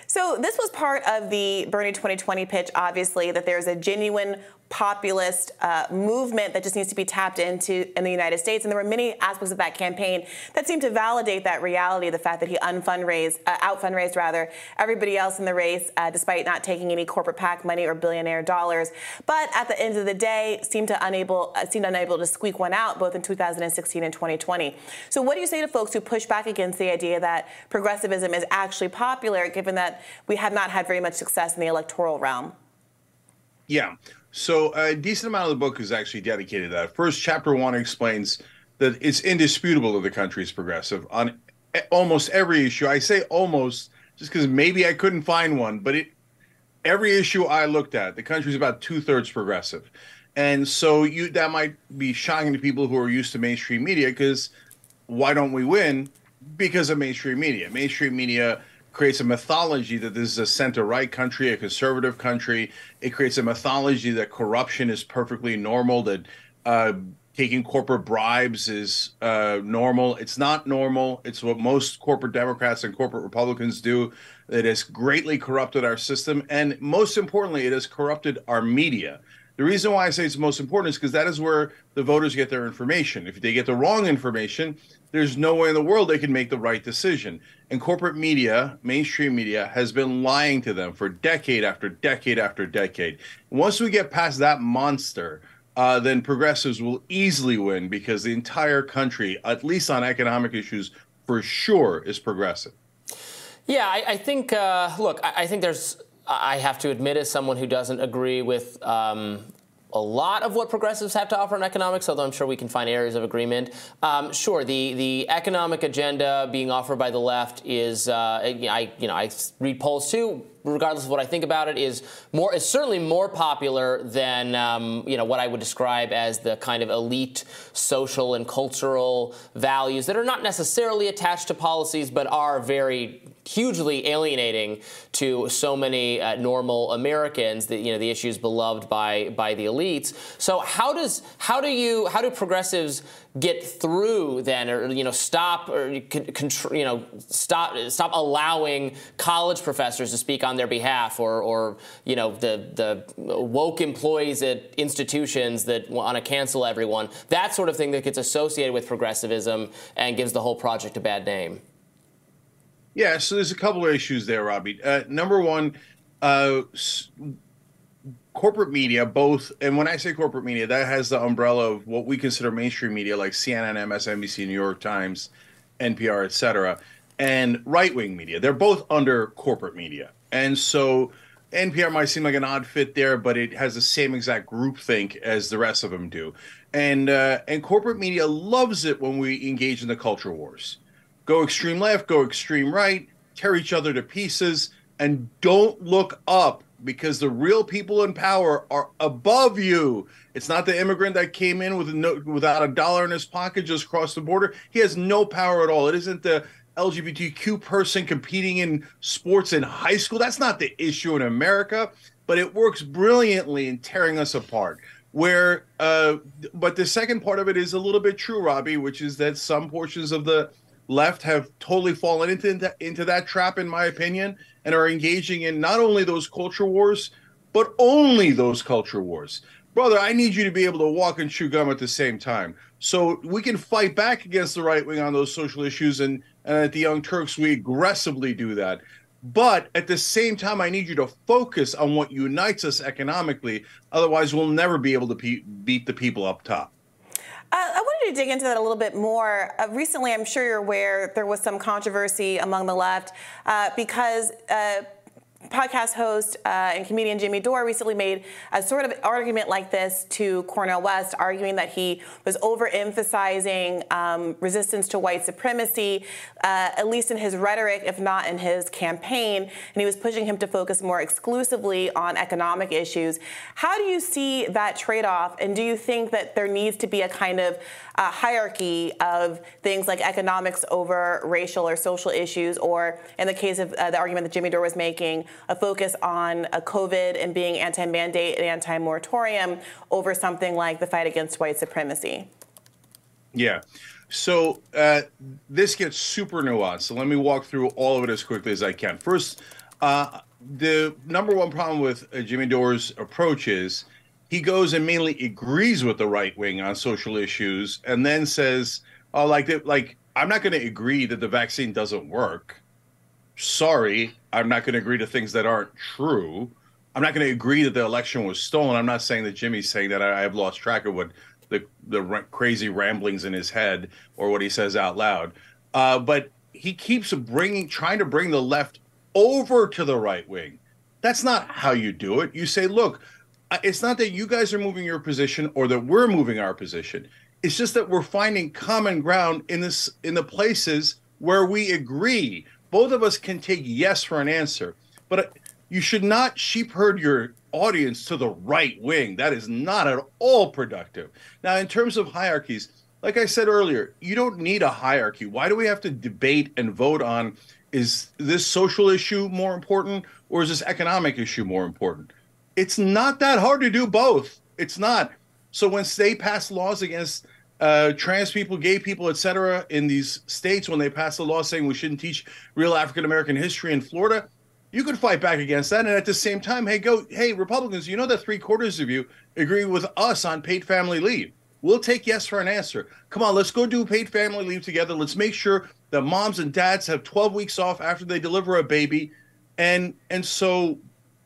So, this was part of the Bernie 2020 pitch, obviously, that there's a genuine populist uh, movement that just needs to be tapped into in the United States. And there were many aspects of that campaign that seemed to validate that reality, the fact that he unfundraised, uh, out fundraised rather, everybody else in the race, uh, despite not taking any corporate PAC money or billionaire dollars. But at the end of the day, seemed to unable uh, seemed unable to squeak one out both in 2016 and 2020. So what do you say to folks who push back against the idea that progressivism is actually popular, given that we have not had very much success in the electoral realm? Yeah. So a decent amount of the book is actually dedicated to that. First, chapter one explains that it's indisputable that the country is progressive on almost every issue. I say almost just because maybe I couldn't find one, but it every issue I looked at, the country country's about two thirds progressive. And so you that might be shocking to people who are used to mainstream media because why don't we win? Because of mainstream media. Mainstream media creates a mythology that this is a center right country, a conservative country. It creates a mythology that corruption is perfectly normal, that uh, taking corporate bribes is uh, normal. It's not normal. It's what most corporate Democrats and corporate Republicans do. It has greatly corrupted our system. And most importantly, it has corrupted our media. The reason why I say it's most important is because that is where the voters get their information. If they get the wrong information, there's no way in the world they can make the right decision. And corporate media, mainstream media, has been lying to them for decade after decade after decade. Once we get past that monster, uh, then progressives will easily win because the entire country, at least on economic issues, for sure is progressive. Yeah, I, I think. Uh, look, I, I, think there's. I have to admit, as someone who doesn't agree with um, a lot of what progressives have to offer in economics, although I'm sure we can find areas of agreement. Um, sure, the the economic agenda being offered by the left is, uh, I you know I read polls too regardless of what I think about it, is more is certainly more popular than um, you know what I would describe as the kind of elite social and cultural values that are not necessarily attached to policies, but are very hugely alienating to so many uh, normal Americans. That you know the issues beloved by by the elites. So how does how do you how do progressives get through then, or you know, stop or you know, stop stop allowing college professors to speak on their behalf, or or you know, the the woke employees at institutions that want to cancel everyone. That sort of thing that gets associated with progressivism and gives the whole project a bad name. Yeah, so there's a couple of issues there, Robby. Uh, number one, uh, corporate media, both, and when I say corporate media, that has the umbrella of what we consider mainstream media, like CNN, MSNBC, New York Times, NPR, etc., and right wing media. They're both under corporate media, and so NPR might seem like an odd fit there, but it has the same exact groupthink as the rest of them do, and uh, and corporate media loves it when we engage in the culture wars. Go extreme left, go extreme right, tear each other to pieces, and don't look up because the real people in power are above you. It's not the immigrant that came in with no, without a dollar in his pocket just crossed the border. He has no power at all. It isn't the LGBTQ person competing in sports in high school. That's not the issue in America, but it works brilliantly in tearing us apart. Where, uh, but the second part of it is a little bit true, Robby, which is that some portions of the left have totally fallen into into that trap, in my opinion, and are engaging in not only those culture wars, but only those culture wars. Brother, I need you to be able to walk and chew gum at the same time. So we can fight back against the right wing on those social issues, and, and at the Young Turks, we aggressively do that. But at the same time, I need you to focus on what unites us economically. Otherwise, we'll never be able to pe- beat the people up top. I wanted to dig into that a little bit more. Uh, recently, I'm sure you're aware there was some controversy among the left uh, because uh, podcast host uh, and comedian Jimmy Dore recently made a sort of argument like this to Cornel West, arguing that he was overemphasizing um, resistance to white supremacy, uh, at least in his rhetoric, if not in his campaign, and he was pushing him to focus more exclusively on economic issues. How do you see that trade off, and do you think that there needs to be a kind of uh, hierarchy of things like economics over racial or social issues, or in the case of uh, the argument that Jimmy Dore was making, a focus on a COVID and being anti-mandate and anti-moratorium over something like the fight against white supremacy? Yeah. So uh, this gets super nuanced. So let me walk through all of it as quickly as I can. First, uh, the number one problem with uh, Jimmy Dore's approach is he goes and mainly agrees with the right wing on social issues, and then says, "Oh, like like I'm not going to agree that the vaccine doesn't work. Sorry, I'm not going to agree to things that aren't true. I'm not going to agree that the election was stolen. I'm not saying that Jimmy's saying that. I, I have lost track of what the the r- crazy ramblings in his head or what he says out loud. Uh, but he keeps bringing, trying to bring the left over to the right wing. That's not how you do it. You say, look, it's not that you guys are moving your position or that we're moving our position. It's just that we're finding common ground in this in the places where we agree. Both of us can take yes for an answer, but uh, you should not sheep herd your audience to the right wing. That is not at all productive. Now, in terms of hierarchies, like I said earlier, you don't need a hierarchy. Why do we have to debate and vote on is this social issue more important or is this economic issue more important? It's not that hard to do both. It's not. So when they pass laws against uh, trans people, gay people, etc., in these states, when they pass a law saying we shouldn't teach real African American history in Florida, you could fight back against that. And at the same time, hey, go, hey, Republicans, you know that three quarters of you agree with us on paid family leave. We'll take yes for an answer. Come on, let's go do paid family leave together. Let's make sure that moms and dads have 12 weeks off after they deliver a baby. And and so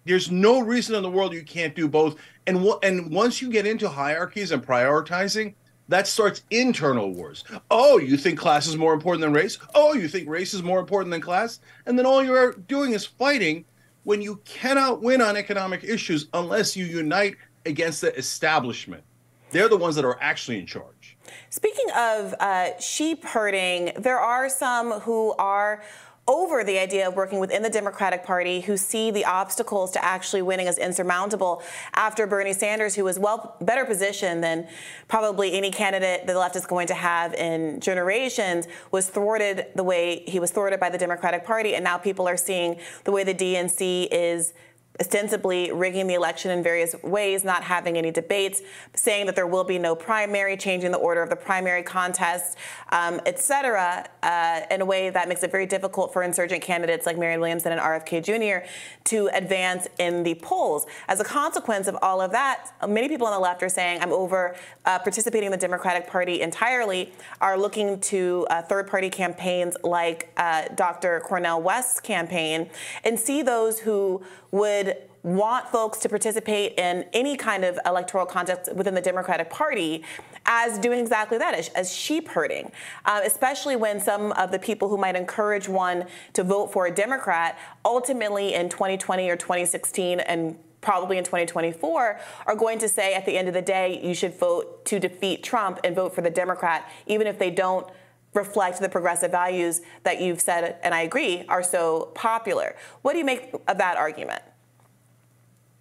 there's no reason in the world you can't do both. And and once you get into hierarchies and prioritizing, that starts internal wars. Oh, you think class is more important than race? Oh, you think race is more important than class? And then all you're doing is fighting when you cannot win on economic issues unless you unite against the establishment. They're the ones that are actually in charge. Speaking of uh, sheep herding, there are some who are over the idea of working within the Democratic Party who see the obstacles to actually winning as insurmountable after Bernie Sanders, who was well better positioned than probably any candidate the left is going to have in generations, was thwarted the way he was thwarted by the Democratic Party. And now people are seeing the way the DNC is ostensibly rigging the election in various ways, not having any debates, saying that there will be no primary, changing the order of the primary contest, um, et cetera, uh, in a way that makes it very difficult for insurgent candidates like Marianne Williamson and RFK Jr. to advance in the polls. As a consequence of all of that, many people on the left are saying, I'm over uh, participating in the Democratic Party entirely, are looking to uh, third party campaigns like uh, Dr. Cornel West's campaign and see those who would want folks to participate in any kind of electoral contest within the Democratic Party as doing exactly that, as, as sheep herding, uh, especially when some of the people who might encourage one to vote for a Democrat ultimately in 2020 or 2016 and probably in 2024 are going to say at the end of the day you should vote to defeat Trump and vote for the Democrat even if they don't reflect the progressive values that you've said and I agree are so popular. What do you make of that argument?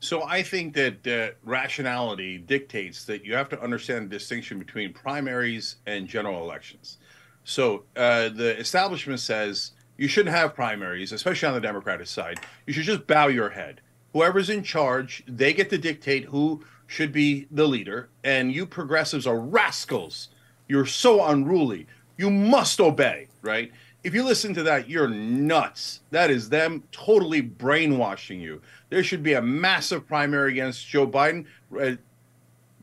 So I think that uh, rationality dictates that you have to understand the distinction between primaries and general elections. So uh, the establishment says you shouldn't have primaries, especially on the Democratic side. You should just bow your head. Whoever's in charge, they get to dictate who should be the leader. And you progressives are rascals. You're so unruly. You must obey, right? If you listen to that, you're nuts. That is them totally brainwashing you. There should be a massive primary against Joe Biden. Uh,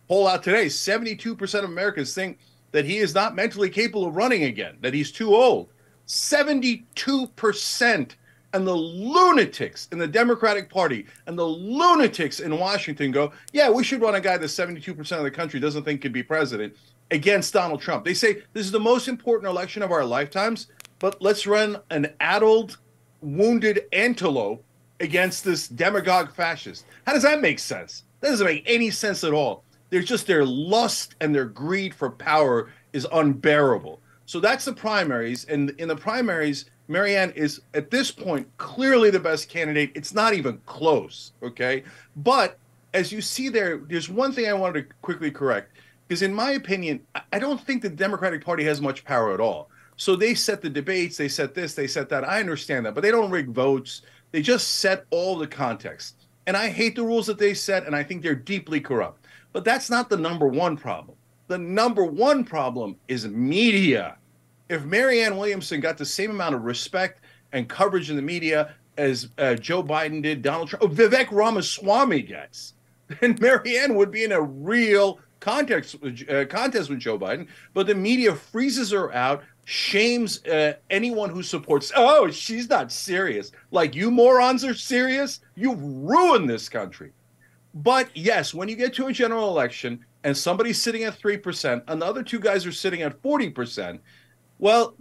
poll out today 72% of Americans think that he is not mentally capable of running again, that he's too old. 72%. And the lunatics in the Democratic Party and the lunatics in Washington go, yeah, we should run a guy that 72% of the country doesn't think could be president against Donald Trump. They say this is the most important election of our lifetimes, but let's run an addled, wounded antelope against this demagogue fascist. How does that make sense? That doesn't make any sense at all. There's just their lust and their greed for power is unbearable. So that's the primaries. And in the primaries, Marianne is at this point clearly the best candidate. It's not even close. Okay. But as you see there, there's one thing I wanted to quickly correct. Because in my opinion, I don't think the Democratic Party has much power at all. So they set the debates, they set this, they set that. I understand that, but they don't rig votes. They just set all the context. And I hate the rules that they set, and I think they're deeply corrupt. But that's not the number one problem. The number one problem is media. If Marianne Williamson got the same amount of respect and coverage in the media as uh, Joe Biden did, Donald Trump, Vivek Ramaswamy gets, then Marianne would be in a real context uh, contest with Joe Biden. But the media freezes her out, shames uh, anyone who supports. Oh, she's not serious. Like you morons are serious. You've ruined this country. But yes, when you get to a general election and somebody's sitting at 3% and the other two guys are sitting at 40%, well,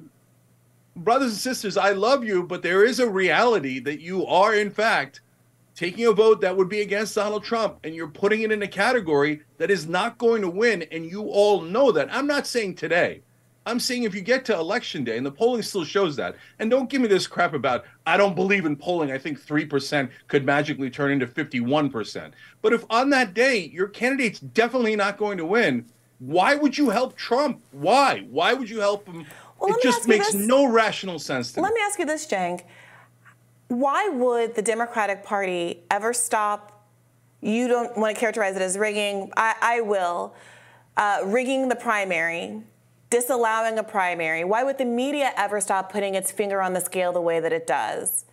brothers and sisters, I love you, but there is a reality that you are, in fact, taking a vote that would be against Donald Trump and you're putting it in a category that is not going to win. And you all know that. I'm not saying today. I'm saying if you get to election day, and the polling still shows that, and don't give me this crap about, I don't believe in polling. I think 3% could magically turn into 51%. But if on that day your candidate's definitely not going to win, why would you help Trump? Why? Why would you help him? Well, it just makes no rational sense to let me. Let me ask you this, Cenk. Why would the Democratic Party ever stop? You don't want to characterize it as rigging. I, I will. Uh, rigging the primary disallowing a primary, why would the media ever stop putting its finger on the scale the way that it does?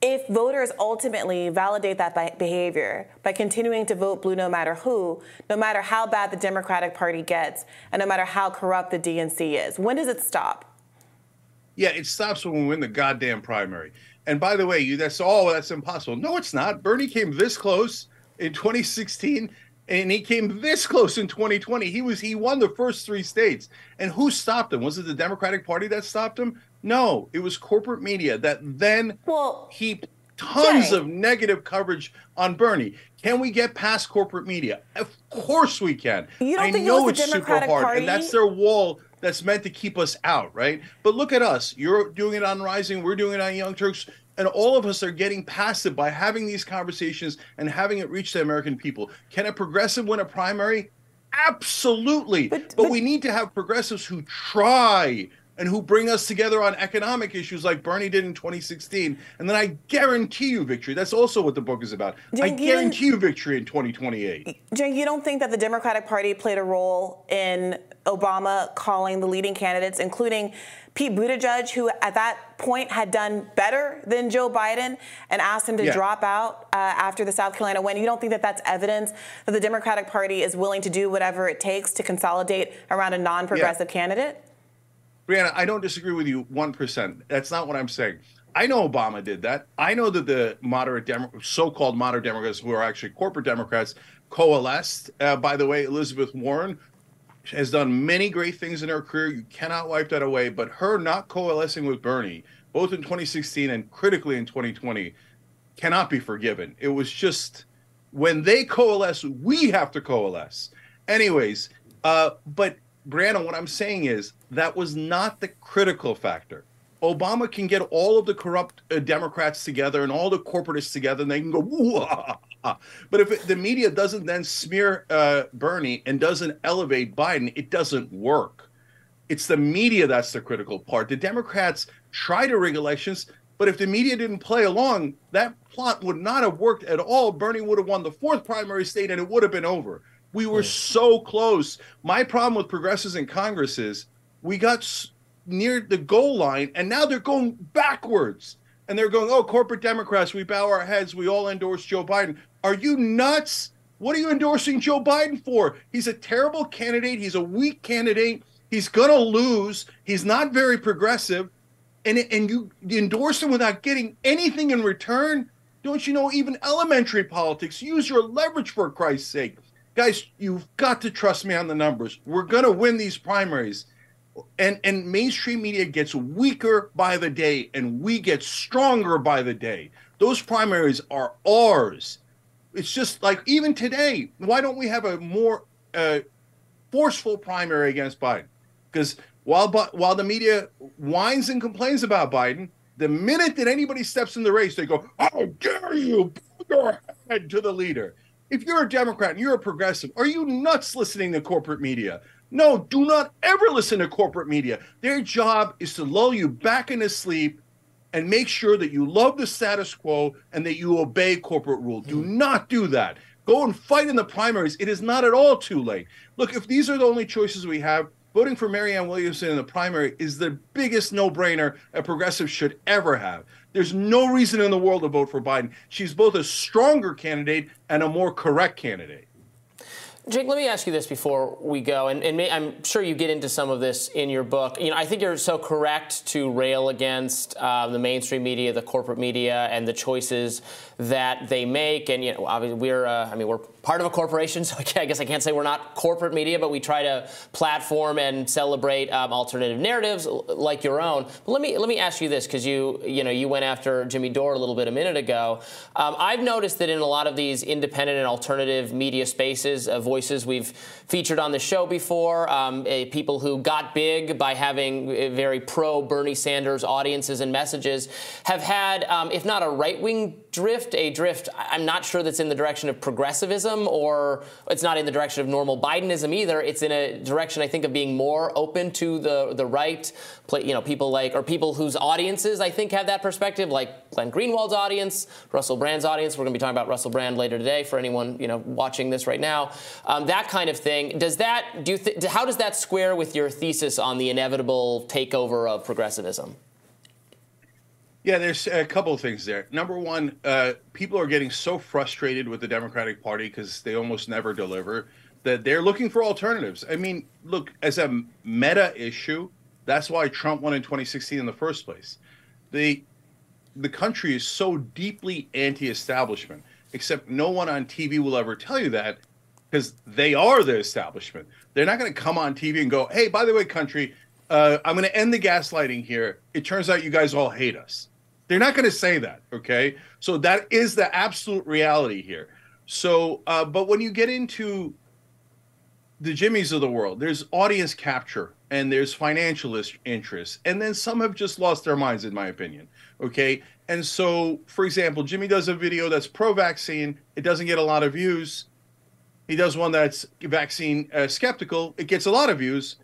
If voters ultimately validate that behavior by continuing to vote blue no matter who, no matter how bad the Democratic Party gets, and no matter how corrupt the DNC is, when does it stop? Yeah, it stops when we win the goddamn primary. And by the way, you that's all that's impossible. No, it's not. Bernie came this close in 2016 and he came this close in 2020. He was he won the first three states. And who stopped him? Was it the Democratic Party that stopped him? No, it was corporate media that then well, heaped tons of negative coverage on Bernie. Can we get past corporate media? Of course we can. You don't I think know it it's super Democratic hard, Party? and that's their wall that's meant to keep us out, right? But look at us. You're doing it on Rising. We're doing it on Young Turks and all of us are getting past it by having these conversations and having it reach the American people. Can a progressive win a primary? Absolutely. But, but, but we need to have progressives who try and who bring us together on economic issues like Bernie did in 2016. And then I guarantee you victory. That's also what the book is about. I guarantee you, you victory in 2028. Cenk, you don't think that the Democratic Party played a role in Obama calling the leading candidates, including Pete Buttigieg, who at that point had done better than Joe Biden, and asked him to yeah. drop out uh, after the South Carolina win. You don't think that that's evidence that the Democratic Party is willing to do whatever it takes to consolidate around a non progressive yeah. candidate? Briahna, I don't disagree with you 1%. That's not what I'm saying. I know Obama did that. I know that the moderate Demo- so-called moderate Democrats, who are actually corporate Democrats, coalesced. Uh, by the way, Elizabeth Warren, has done many great things in her career. You cannot wipe that away. But her not coalescing with Bernie, both in 2016 and critically in 2020, cannot be forgiven. It was just when they coalesce, we have to coalesce. Anyways, uh, but Brandon, what I'm saying is that was not the critical factor. Obama can get all of the corrupt uh, Democrats together and all the corporatists together, and they can go, but if it, the media doesn't then smear uh, Bernie and doesn't elevate Biden, it doesn't work. It's the media that's the critical part. The Democrats try to rig elections, but if the media didn't play along, that plot would not have worked at all. Bernie would have won the fourth primary state and it would have been over. We were so close. My problem with progressives in Congress is we got near the goal line and now they're going backwards and they're going, oh, corporate Democrats, we bow our heads, we all endorse Joe Biden. Are you nuts? What are you endorsing Joe Biden for? He's a terrible candidate. He's a weak candidate. He's going to lose. He's not very progressive. And, and you endorse him without getting anything in return? Don't you know even elementary politics? Use your leverage for Christ's sake. Guys, you've got to trust me on the numbers. We're going to win these primaries and and mainstream media gets weaker by the day and we get stronger by the day Those primaries are ours. It's just like even today, why don't we have a more uh, forceful primary against Biden? Because while while the media whines and complains about Biden, the minute that anybody steps in the race, they go, "How dare you put your head to the leader?" If you're a Democrat and you're a progressive, are you nuts listening to corporate media? No, do not ever listen to corporate media. Their job is to lull you back into sleep and make sure that you love the status quo and that you obey corporate rule. Do mm. not do that. Go and fight in the primaries. It is not at all too late. Look, if these are the only choices we have, voting for Marianne Williamson in the primary is the biggest no brainer a progressive should ever have. There's no reason in the world to vote for Biden. She's both a stronger candidate and a more correct candidate. Cenk, let me ask you this before we go, and, and may, I'm sure you get into some of this in your book. You know, I think you're so correct to rail against uh, the mainstream media, the corporate media, and the choices that they make. And you know, obviously, we're uh, mean, we're part of a corporation, so I guess I can't say we're not corporate media, but we try to platform and celebrate um, alternative narratives like your own. But let me let me ask you this, because you you know you went after Jimmy Dore a little bit a minute ago. Um, I've noticed that in a lot of these independent and alternative media spaces, uh, voices we've featured on the show before, um, people who got big by having uh, very pro Bernie Sanders audiences and messages, have had, um, if not a right wing drift, a drift. I'm not sure that's in the direction of progressivism or it's not in the direction of normal Bidenism either. It's in a direction, I think, of being more open to the, the right. You know, people like, or people whose audiences, I think, have that perspective, like Glenn Greenwald's audience, Russell Brand's audience. We're going to be talking about Russell Brand later today for anyone, you know, watching this right now. Um, that kind of thing. Does that, do you th- how does that square with your thesis on the inevitable takeover of progressivism? Yeah, there's a couple of things there. Number one, uh, people are getting so frustrated with the Democratic Party because they almost never deliver that they're looking for alternatives. I mean, look, as a meta issue, that's why Trump won in 2016 in the first place. The the country is so deeply anti-establishment, except no one on TV will ever tell you that because they are the establishment. They're not going to come on TV and go, "Hey, by the way, country, uh, I'm going to end the gaslighting here. It turns out you guys all hate us." They're not going to say that, okay? So that is the absolute reality here. So, uh, but when you get into the jimmies of the world, there's audience capture and there's financial interests, and then some have just lost their minds, in my opinion. Okay, and so, for example, Jimmy does a video that's pro-vaccine. It doesn't get a lot of views. He does one that's vaccine uh, skeptical. It gets a lot of views.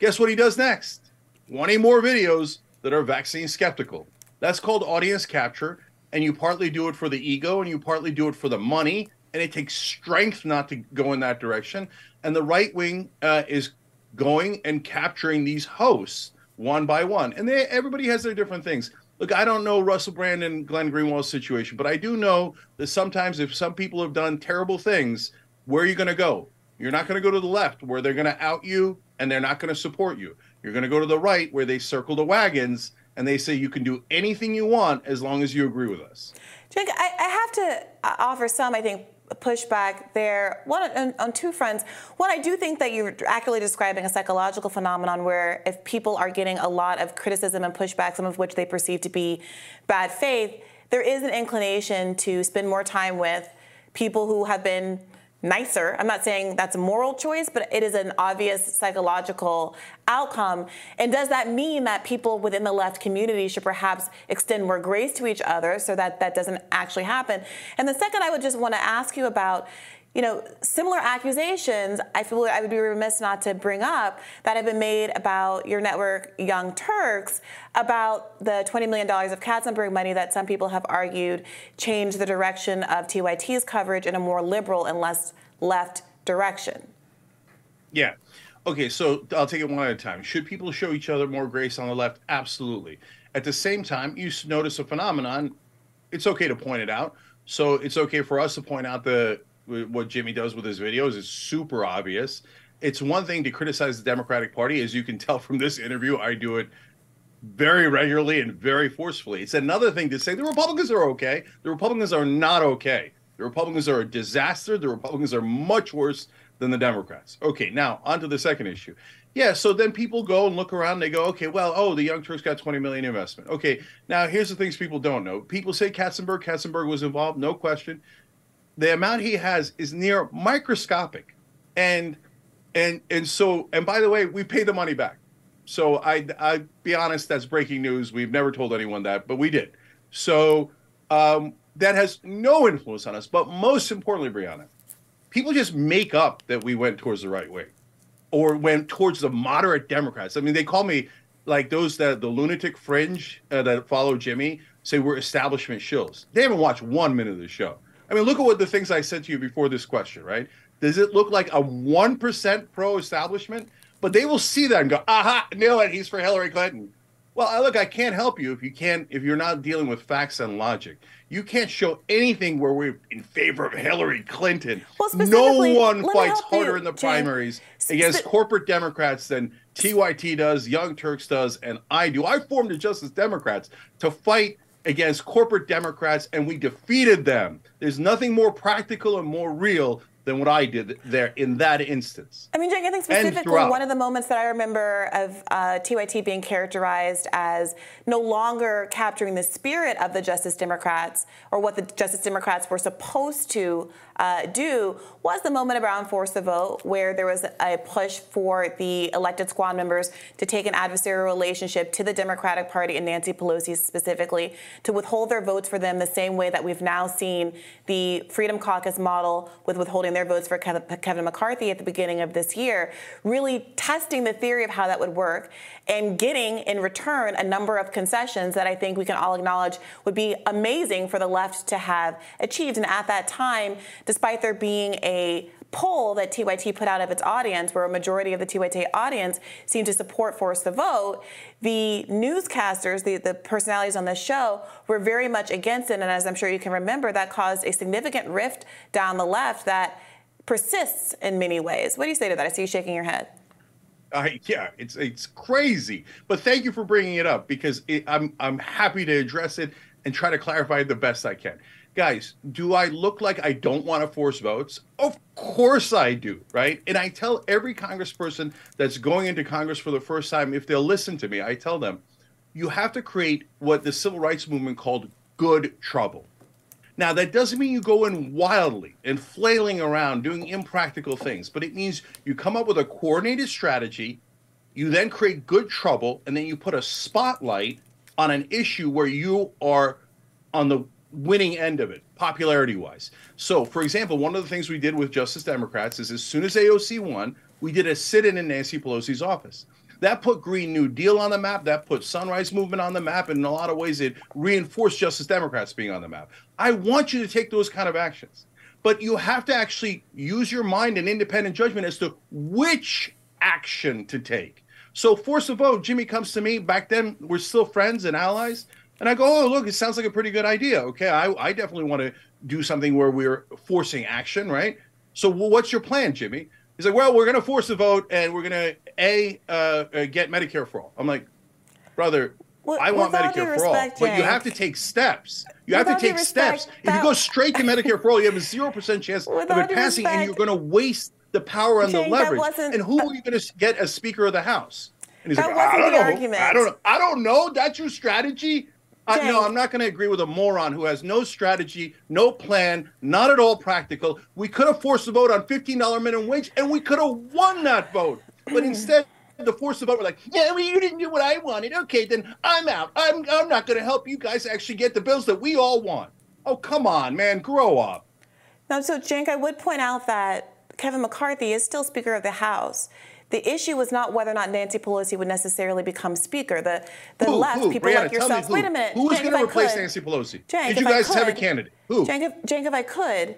Guess what he does next? 20 more videos that are vaccine skeptical. That's called audience capture. And you partly do it for the ego and you partly do it for the money. And it takes strength not to go in that direction. And the right wing uh, is going and capturing these hosts one by one. And they, everybody has their different things. Look, I don't know Russell Brand and Glenn Greenwald's situation, but I do know that sometimes if some people have done terrible things, where are you going to go? You're not going to go to the left where they're going to out you and they're not going to support you. You're going to go to the right where they circle the wagons and they say you can do anything you want as long as you agree with us. Cenk, I, I have to offer some, I think, pushback there. One on, on, two fronts. One, I do think that you're accurately describing a psychological phenomenon where if people are getting a lot of criticism and pushback, some of which they perceive to be bad faith, there is an inclination to spend more time with people who have been nicer. I'm not saying that's a moral choice, but it is an obvious psychological outcome. And does that mean that people within the left community should perhaps extend more grace to each other so that that doesn't actually happen? And the second, I would just want to ask you about you know, similar accusations, I feel I would be remiss not to bring up that have been made about your network, Young Turks, about the $20 million of Katzenberg money that some people have argued changed the direction of TYT's coverage in a more liberal and less left direction. Yeah. Okay, so I'll take it one at a time. Should people show each other more grace on the left? Absolutely. At the same time, you notice a phenomenon. It's okay to point it out. So it's okay for us to point out the what Jimmy does with his videos is super obvious. It's one thing to criticize the Democratic Party, as you can tell from this interview. I do it very regularly and very forcefully. It's another thing to say the Republicans are okay. The Republicans are not okay. The Republicans are a disaster. The Republicans are much worse than the Democrats. Okay, now on to the second issue. Yeah, so then people go and look around and they go, okay, well, oh, the Young Turks got 20 million investment. Okay, now here's the things people don't know. People say Katzenberg, Katzenberg was involved, no question. The amount he has is near microscopic. And and and so and by the way, we pay the money back. So I I be honest, that's breaking news. We've never told anyone that, but we did. So um, that has no influence on us. But most importantly, Briahna, people just make up that we went towards the right way or went towards the moderate Democrats. I mean, they call me like those that the lunatic fringe uh, that follow Jimmy say we're establishment shills. They haven't watched one minute of the show. I mean, look at what the things I said to you before this question, right? Does it look like a 1% pro establishment? But they will see that and go, aha, nail it, he's for Hillary Clinton. Well, look, I can't help you if you can't if you're not dealing with facts and logic. You can't show anything where we're in favor of Hillary Clinton. Well, no one fights harder you, in the primaries against corporate Democrats than TYT does, Young Turks does, and I do. I formed the Justice Democrats to fight against corporate Democrats, and we defeated them. There's nothing more practical and more real than what I did there in that instance. I mean, Cenk, I think specifically one of the moments that I remember of uh, TYT being characterized as no longer capturing the spirit of the Justice Democrats or what the Justice Democrats were supposed to uh, do was the moment around Vote, where there was a push for the elected squad members to take an adversarial relationship to the Democratic Party and Nancy Pelosi specifically, to withhold their votes for them the same way that we've now seen the Freedom Caucus model with withholding their votes for Kevin McCarthy at the beginning of this year, really testing the theory of how that would work and getting in return a number of concessions that I think we can all acknowledge would be amazing for the left to have achieved. And at that time, despite there being a poll that TYT put out of its audience, where a majority of the TYT audience seemed to support Force the Vote, the newscasters, the, the personalities on the show, were very much against it. And as I'm sure you can remember, that caused a significant rift down the left that persists in many ways. What do you say to that? I see you shaking your head. I yeah, it's it's crazy. But thank you for bringing it up because it, I'm I'm happy to address it and try to clarify it the best I can. Guys, do I look like I don't want to force votes? Of course I do, right? And I tell every congressperson that's going into Congress for the first time, if they'll listen to me, I tell them, you have to create what the civil rights movement called good trouble. Now, that doesn't mean you go in wildly and flailing around doing impractical things, but it means you come up with a coordinated strategy, you then create good trouble, and then you put a spotlight on an issue where you are on the winning end of it, popularity wise. So, for example, one of the things we did with Justice Democrats is as soon as AOC won, we did a sit in in Nancy Pelosi's office. That put Green New Deal on the map. That put Sunrise Movement on the map. And in a lot of ways, it reinforced Justice Democrats being on the map. I want you to take those kind of actions. But you have to actually use your mind and independent judgment as to which action to take. So, force a vote. Jimmy comes to me. Back then, we're still friends and allies. And I go, oh, look, it sounds like a pretty good idea. Okay, I, I definitely want to do something where we're forcing action, right? So, well, what's your plan, Jimmy? He's like, well, we're going to force a vote and we're going to a uh, uh, get Medicare for all. I'm like, brother, With- I want Medicare for all, respect, but you have to take steps. You have to take respect, steps. If you go straight to Medicare for all, you have a zero percent chance of it passing, and you're going to waste the power and the leverage. And who are you going to get as Speaker of the House? And he's That like, wasn't I don't the know. argument. I don't know. I don't know. That's your strategy. Uh, no, I'm not going to agree with a moron who has no strategy, no plan, not at all practical. We could have forced the vote on $15 minimum wage, and we could have won that vote. But instead, the force the vote were like, yeah, well, you didn't do what I wanted. Okay, then I'm out. I'm I'm not going to help you guys actually get the bills that we all want. Oh, come on, man, grow up. Now, so Cenk, I would point out that Kevin McCarthy is still Speaker of the House. The issue was not whether or not Nancy Pelosi would necessarily become Speaker. The the Who, left, who? people Briahna, like tell me yourselves. who. Wait a minute. Who is going to replace could- Nancy Pelosi? Cenk, Did you guys have a candidate? Who? Cenk, if, Cenk, if I could,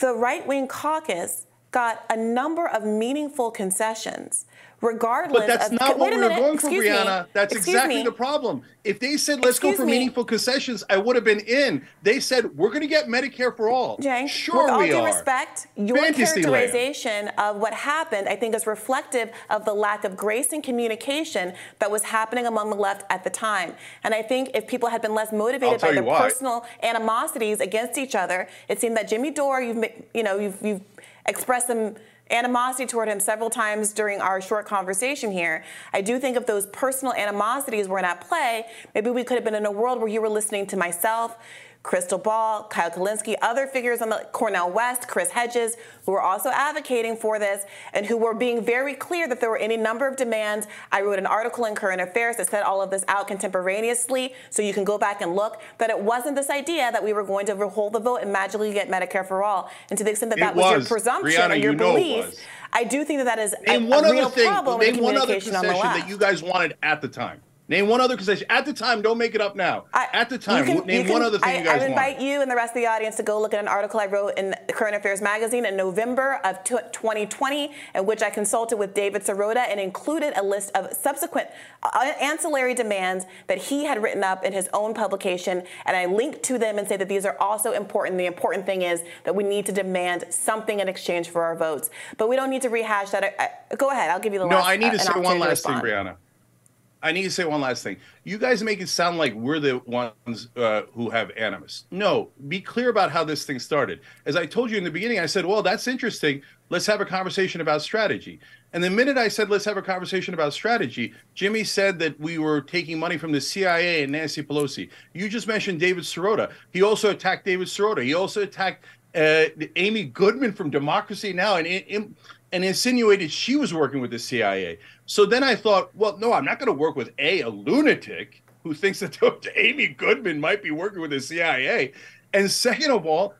the right wing caucus got a number of meaningful concessions, regardless But that's of. not what we were minute, going for, excuse me, That's excuse exactly me. the problem. If they said, let's go for me. meaningful concessions, I would have been in. They said, we're going to get Medicare for all. Cenk, sure with all we due are. respect, your Fantasy land. characterization of what happened, I think, is reflective of the lack of grace and communication that was happening among the left at the time. And I think if people had been less motivated by their why. personal animosities against each other, it seemed that Jimmy Dore, you've you know, you've, you've expressed some animosity toward him several times during our short conversation here. I do think if those personal animosities weren't at play, maybe we could have been in a world where you were listening to myself, Krystal Ball, Kyle Kulinski, other figures on the Cornel West, Chris Hedges, who were also advocating for this and who were being very clear that there were any number of demands. I wrote an article in Current Affairs that set all of this out contemporaneously, so you can go back and look. That it wasn't this idea that we were going to hold the vote and magically get Medicare for all. And to the extent that It that was, your presumption Briahna, and your you belief. I do think that that is a, Name one a real thing. problem in Name one other communication on the left. that you guys wanted at the time. Name one other concession at the time. Don't make it up now. at the time, can- name you one other thing I, you guys I invite wanted. you and the rest of the audience to go look at an article I wrote in Current Affairs magazine in November of 2020, in which I consulted with David Sirota and included a list of subsequent uh, ancillary demands that he had written up in his own publication, and I linked to them and say that these are also important. The important thing is that we need to demand something in exchange for our votes, but we don't need to rehash that. I, I, go ahead, I'll give you the No, last. I need uh, to say one to last thing. Briahna. I need to say one last thing. You guys make it sound like we're the ones uh, who have animus. No, be clear about how this thing started. As I told you in the beginning, I said, well, that's interesting. Let's have a conversation about strategy. And the minute I said, let's have a conversation about strategy, Jimmy said that we were taking money from the CIA and Nancy Pelosi. You just mentioned David Sirota. He also attacked David Sirota. He also attacked uh, Amy Goodman from Democracy Now! and in, and insinuated she was working with the CIA. So then I thought, well, no, I'm not going to work with a a lunatic who thinks that Amy Goodman might be working with the CIA. And second of all,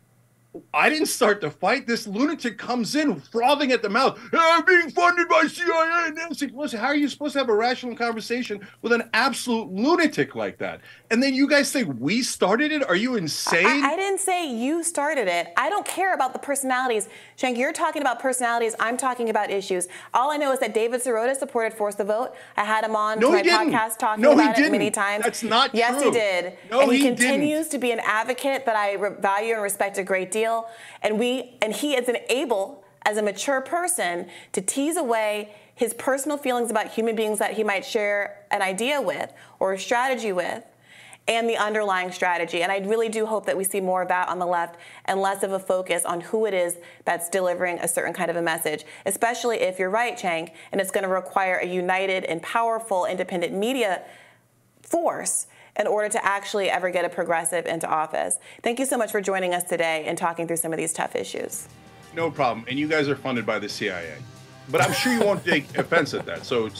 I didn't start the fight. This lunatic comes in frothing at the mouth. I'm being funded by CIA and Nancy Pelosi. How are you supposed to have a rational conversation with an absolute lunatic like that? And then you guys think we started it? Are you insane? I, I didn't say you started it. I don't care about the personalities. Cenk, you're talking about personalities. I'm talking about issues. All I know is that David Sirota supported Force the Vote. I had him on No, my didn't. podcast talking No, about it many times. That's not yes, true. he did. No, and he, he didn't. He continues to be an advocate that I re- value and respect a great deal. And we and he is an able as a mature person to tease away his personal feelings about human beings that he might share an idea with or a strategy with and the underlying strategy. And I really do hope that we see more of that on the left and less of a focus on who it is that's delivering a certain kind of a message, especially if you're right, Cenk, and it's going to require a united and powerful independent media force in order to actually ever get a progressive into office. Thank you so much for joining us today and talking through some of these tough issues. No problem. And you guys are funded by the CIA. But I'm sure you won't take offense at that. So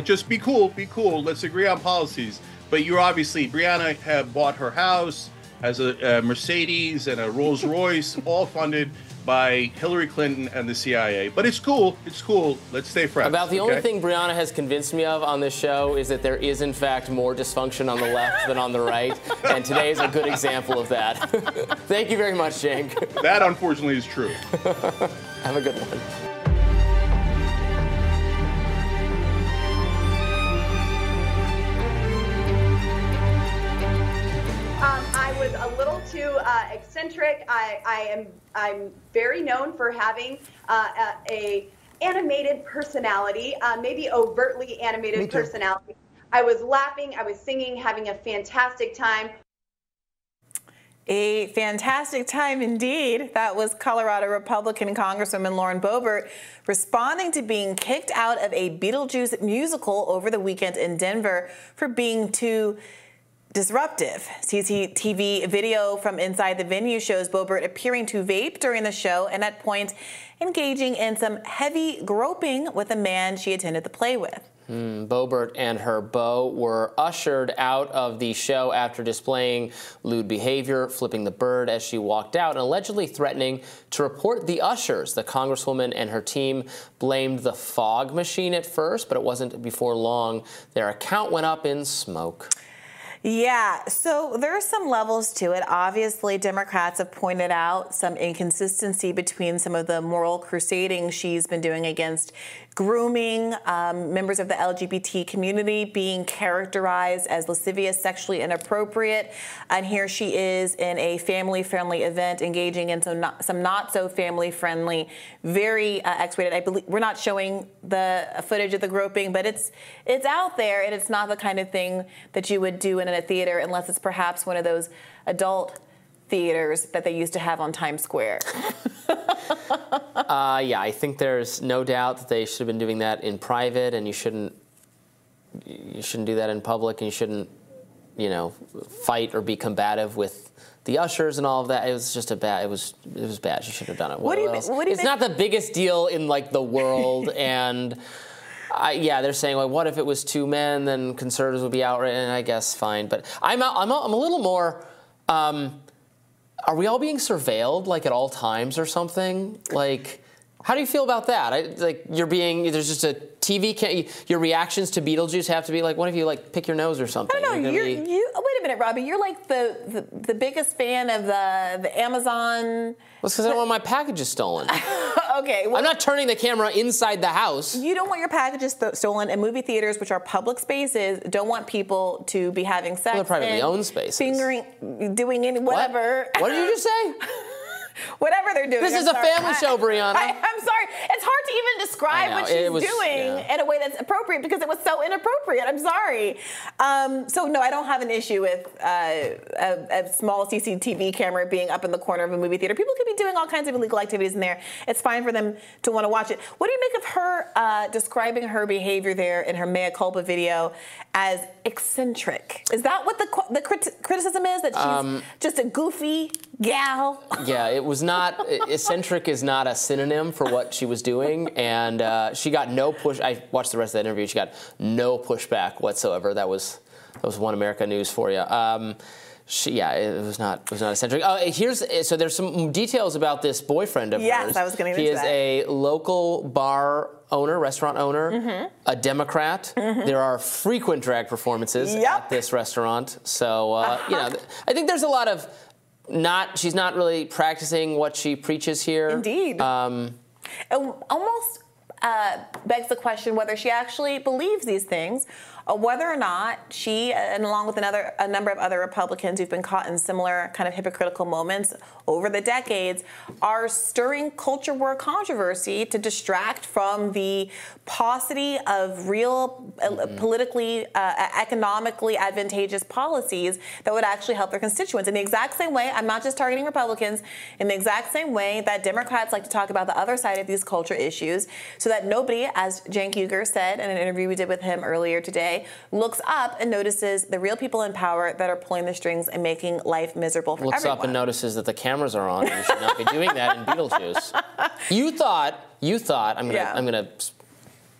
just be cool, be cool. Let's agree on policies. But you're obviously Briahna have bought her house, has a, a Mercedes and a Rolls Royce, all funded by Hillary Clinton and the CIA. But it's cool. It's cool. Let's stay friends. About the only thing Briahna has convinced me of on this show is that there is, in fact, more dysfunction on the left than on the right. And today is a good example of that. Thank you very much, Jake. That unfortunately is true. Have a good one. Little too uh, eccentric. I, I am I'm very known for having uh, a, a animated personality, uh, maybe overtly animated personality. I was laughing, I was singing, having a fantastic time. A fantastic time indeed. That was Colorado Republican Congresswoman Lauren Boebert responding to being kicked out of a Beetlejuice musical over the weekend in Denver for being too disruptive. CCTV video from inside the venue shows Boebert appearing to vape during the show and at points engaging in some heavy groping with a man she attended the play with. Hmm, Boebert and her beau were ushered out of the show after displaying lewd behavior, flipping the bird as she walked out, and allegedly threatening to report the ushers. The congresswoman and her team blamed the fog machine at first, but it wasn't before long their account went up in smoke. Yeah, so there are some levels to it. Obviously, Democrats have pointed out some inconsistency between some of the moral crusading she's been doing against grooming, um, members of the LGBT community being characterized as lascivious, sexually inappropriate. And here she is in a family friendly event engaging in some not, some not so family friendly, very uh, X rated. I believe we're not showing the footage of the groping, but it's it's out there and it's not the kind of thing that you would do in a theater unless it's perhaps one of those adult theaters that they used to have on Times Square. uh, yeah, I think there's no doubt that they should have been doing that in private, and you shouldn't you shouldn't do that in public, and you shouldn't you know fight or be combative with the ushers and all of that. It was just a bad. It was it was bad. She should have done it. What, do you? else? What do you it's not the biggest deal in like the world, and I, yeah, they're saying like, what if it was two men? Then conservatives would be outraged, and I guess fine. But I'm I'm a, I'm a little more. Um, are we all being surveilled like at all times or something? Like, how do you feel about that? I, like you're being there's just a TV. Can, your reactions to Beetlejuice have to be like, what if you like pick your nose or something? I don't know. You're You're, be- you, a minute, Robby. You're like the, the, the biggest fan of the the Amazon. Well, because I don't want my packages stolen. okay, well, I'm not turning the camera inside the house. you don't want your packages th- stolen, and movie theaters, which are public spaces, don't want people to be having sex. they're privately owned spaces. Fingering, doing any whatever. What did you just say? whatever they're doing. This I'm is a sorry. family I- show, Briahna. I, am sorry. It's hard to even describe know. what she's was- doing yeah. in a way that's appropriate because it was so inappropriate. I'm sorry. Um, so no, I don't have an issue with uh, a, a small CCTV camera being up in the corner of a movie theater. People could be doing all kinds of illegal activities in there. It's fine for them to want to watch it. What do you make of her uh, describing her behavior there in her mea culpa video as eccentric? Is that what the the crit- criticism is? That she's Um, just a goofy gal? Yeah, it was not. eccentric is not a synonym for what she was doing, and uh, she got no push. I watched the rest of that interview. She got no pushback whatsoever. That was that was One America News for you. Um, she, yeah, it was not it was not eccentric. Oh, here's so there's some details about this boyfriend of Yes, hers. I was gonna get He is that. a local bar owner, restaurant owner, Mhm. a Democrat. Mhm. There are frequent drag performances Yep. at this restaurant. So uh, you know, I think there's a lot of not. She's not really practicing what she preaches here. Indeed. Um, It almost uh, begs the question whether she actually believes these things, whether or not she, and along with another a number of other Republicans who've been caught in similar kind of hypocritical moments over the decades, are stirring culture war controversy to distract from the paucity of real uh, politically, uh, economically advantageous policies that would actually help their constituents. In the exact same way, I'm not just targeting Republicans, in the exact same way that Democrats like to talk about the other side of these culture issues, so that nobody, as Cenk Uygur said in an interview we did with him earlier today, looks up and notices the real people in power that are pulling the strings and making life miserable for looks everyone. up and notices that the cameras are on. You should not be doing that in Beetlejuice. You thought. You thought. I'm gonna. Yeah. I'm gonna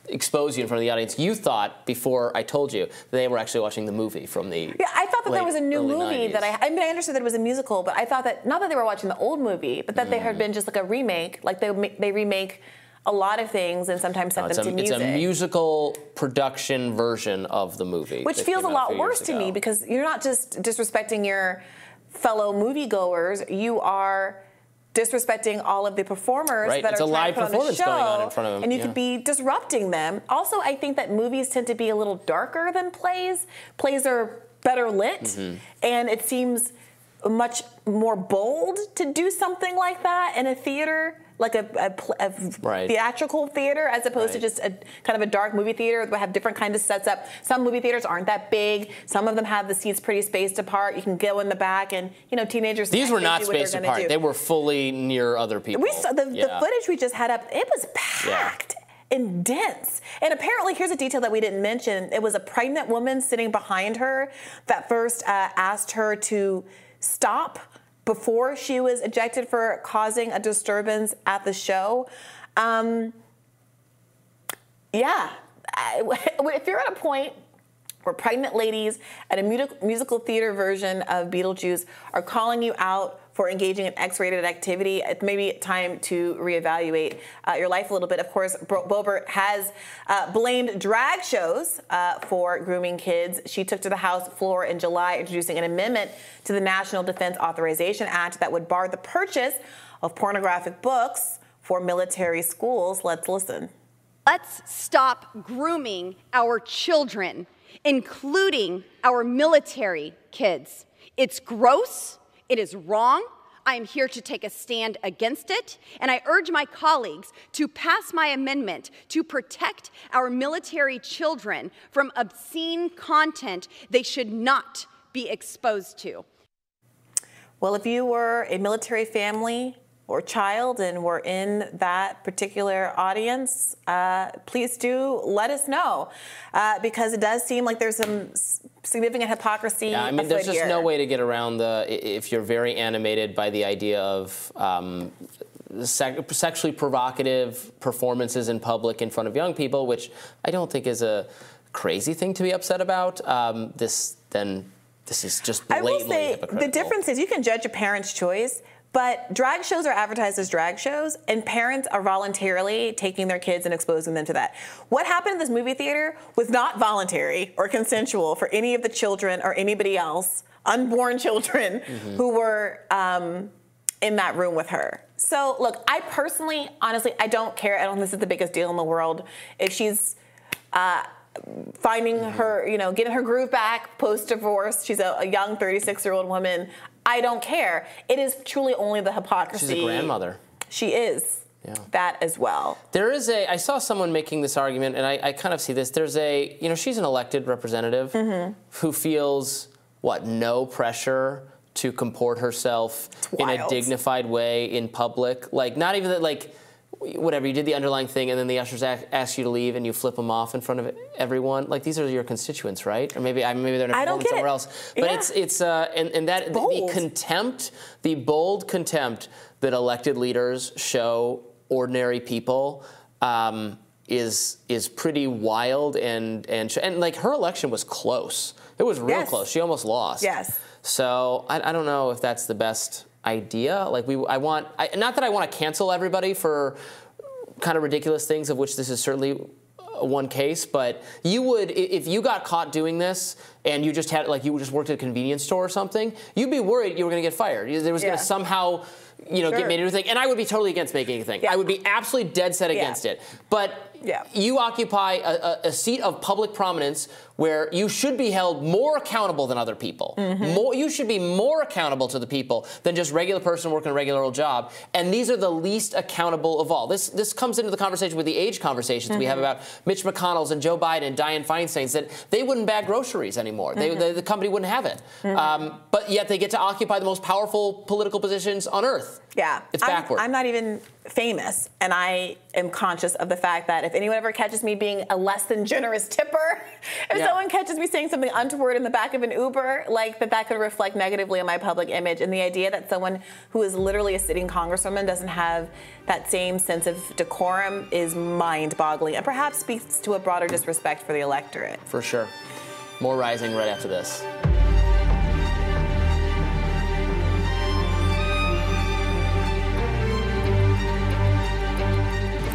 expose you in front of the audience. You thought before I told you that they were actually watching the movie from the. Yeah, I thought that there was a new movie 90s. that I. I mean, I understood that it was a musical, but I thought that not that they were watching the old movie, but that Mm. had been just like a remake. Like they they remake a lot of things and sometimes set No, it's, them a, to it's music. a musical production version of the movie. which feels a lot worse to me because you're not just disrespecting your fellow moviegoers, you are disrespecting all of the performers Right, that it's are a live to put on the performance show, going on in front of 'em, and you yeah. could be disrupting them. Also, I think that movies tend to be a little darker than plays. Plays are better lit, Mhm. and it seems much more bold to do something like that in a theater, like a, a, a Right. theatrical theater, as opposed to just a kind of a dark movie theater that have different kinds of sets up. Some movie theaters aren't that big. Some of them have the seats pretty spaced apart. You can go in the back, and you know, teenagers. These were not do what they're spaced apart. do. They were fully near other people. We saw the, the footage we just had up. It was packed and dense. And apparently, here's a detail that we didn't mention. It was a pregnant woman sitting behind her that first uh, asked her to stop before she was ejected for causing a disturbance at the show. Um, yeah, I- if you're at a point where pregnant ladies at a musical theater version of Beetlejuice are calling you out for engaging in X-rated activity, it may be time to reevaluate uh, your life a little bit. Of course, Boebert has uh, blamed drag shows uh, for grooming kids. She took to the House floor in July, introducing an amendment to the National Defense Authorization Act that would bar the purchase of pornographic books for military schools. Let's listen. Let's stop grooming our children, including our military kids. It's gross, it is wrong. I am here to take a stand against it, and I urge my colleagues to pass my amendment to protect our military children from obscene content they should not be exposed to. Well, if you were a military family or child and were in that particular audience, uh, please do let us know uh, because it does seem like there's some significant hypocrisy. Yeah, I mean, there's just here. no way to get around the if you're very animated by the idea of. Um, sexually provocative performances in public in front of young people, which I don't think is a crazy thing to be upset about. Um, this then this is just blatantly I will say hypocritical. the difference is you can judge a parent's choice. But drag shows are advertised as drag shows, and parents are voluntarily taking their kids and exposing them to that. What happened in this movie theater was not voluntary or consensual for any of the children or anybody else, unborn children, mm-hmm. who were um, in that room with her. So, look, I personally, honestly, I don't care. I don't think this is the biggest deal in the world. If she's uh, finding mm-hmm. her, you know, getting her groove back post divorce, she's a, a young 36 year old woman. I don't care. It is truly only the hypocrisy. She's a grandmother. She is. Yeah. That as well. There is a. I saw someone making this argument, and I, I kind of see this. There's a. You know, she's an elected representative mm-hmm. who feels what no pressure to comport herself in a dignified way in public. Like not even that. Like whatever you did the underlying thing and then the ushers ask you to leave and you flip them off in front of everyone. Like these are your constituents right? Or maybe I maybe they're in a somewhere else. but yeah. it's it's uh, and, and that the, the contempt the bold contempt that elected leaders show ordinary people um, is is pretty wild and and and like her election was close. It was real yes. close. She almost lost. Yes. So I, I don't know if that's the best idea. Like we, I want, I, not that I want to cancel everybody for kind of ridiculous things, of which this is certainly one case, but you would, if you got caught doing this and you just had, like, you just worked at a convenience store or something, you'd be worried you were going to get fired. There was yeah. going to somehow, you know, sure. get made into a thing. And I would be totally against making a thing. Yeah. I would be absolutely dead set against yeah. it. But yeah. you occupy a, a, seat of public prominence where you should be held more accountable than other people. Mm-hmm. More, you should be more accountable to the people than just regular person working a regular old job. And these are the least accountable of all. This this comes into the conversation with the age conversations mm-hmm. we have mm-hmm. about Mitch McConnell's and Joe Biden and Dianne Feinstein's that they wouldn't bag groceries anymore. Mm-hmm. They, they, the company wouldn't have it. Mm-hmm. Um, but yet they get to occupy the most powerful political positions on earth. Yeah. It's backwards. I'm, I'm not even famous, and I am conscious of the fact that if anyone ever catches me being a less than generous tipper, if yeah. someone catches me saying something untoward in the back of an Uber, like that that could reflect negatively on my public image. And the idea that someone who is literally a sitting congresswoman doesn't have that same sense of decorum is mind-boggling, and perhaps speaks to a broader disrespect for the electorate. For sure. More rising right after this.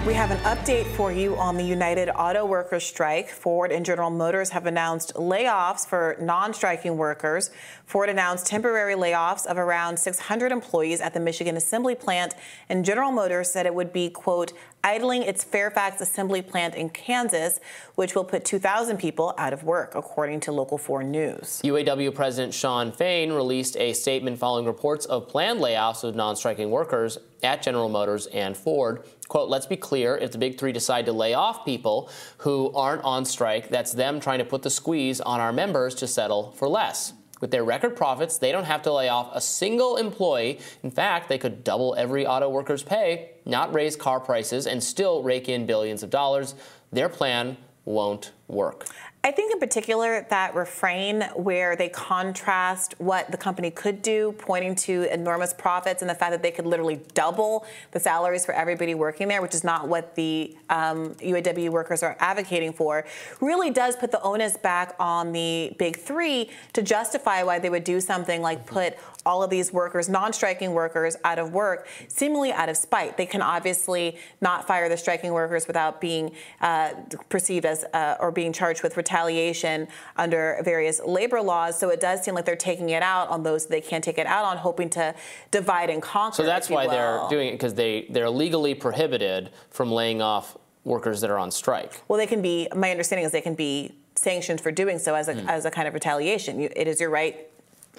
We have an update for you on the United Auto Workers strike. Ford and General Motors have announced layoffs for non striking workers. Ford announced temporary layoffs of around 600 employees at the Michigan assembly plant, and General Motors said it would be, quote, idling its Fairfax assembly plant in Kansas, which will put 2,000 people out of work, according to Local 4 News. UAW President Shawn Fain released a statement following reports of planned layoffs of non striking workers at General Motors and Ford. Quote, let's be clear if the big three decide to lay off people who aren't on strike, that's them trying to put the squeeze on our members to settle for less. With their record profits, they don't have to lay off a single employee. In fact, they could double every auto worker's pay, not raise car prices, and still rake in billions of dollars. Their plan won't work. I think in particular that refrain where they contrast what the company could do, pointing to enormous profits and the fact that they could literally double the salaries for everybody working there, which is not what the um, UAW workers are advocating for, really does put the onus back on the big three to justify why they would do something like put all of these workers, non-striking workers, out of work, seemingly out of spite. They can obviously not fire the striking workers without being uh, perceived as uh, or being charged with retaliation under various labor laws. So it does seem like they're taking it out on those they can't take it out on, hoping to divide and conquer. So that's why they're doing it because they they're legally prohibited from laying off workers that are on strike. Well, they can be. My understanding is they can be sanctioned for doing so as a, mm. as a kind of retaliation. You, it is your right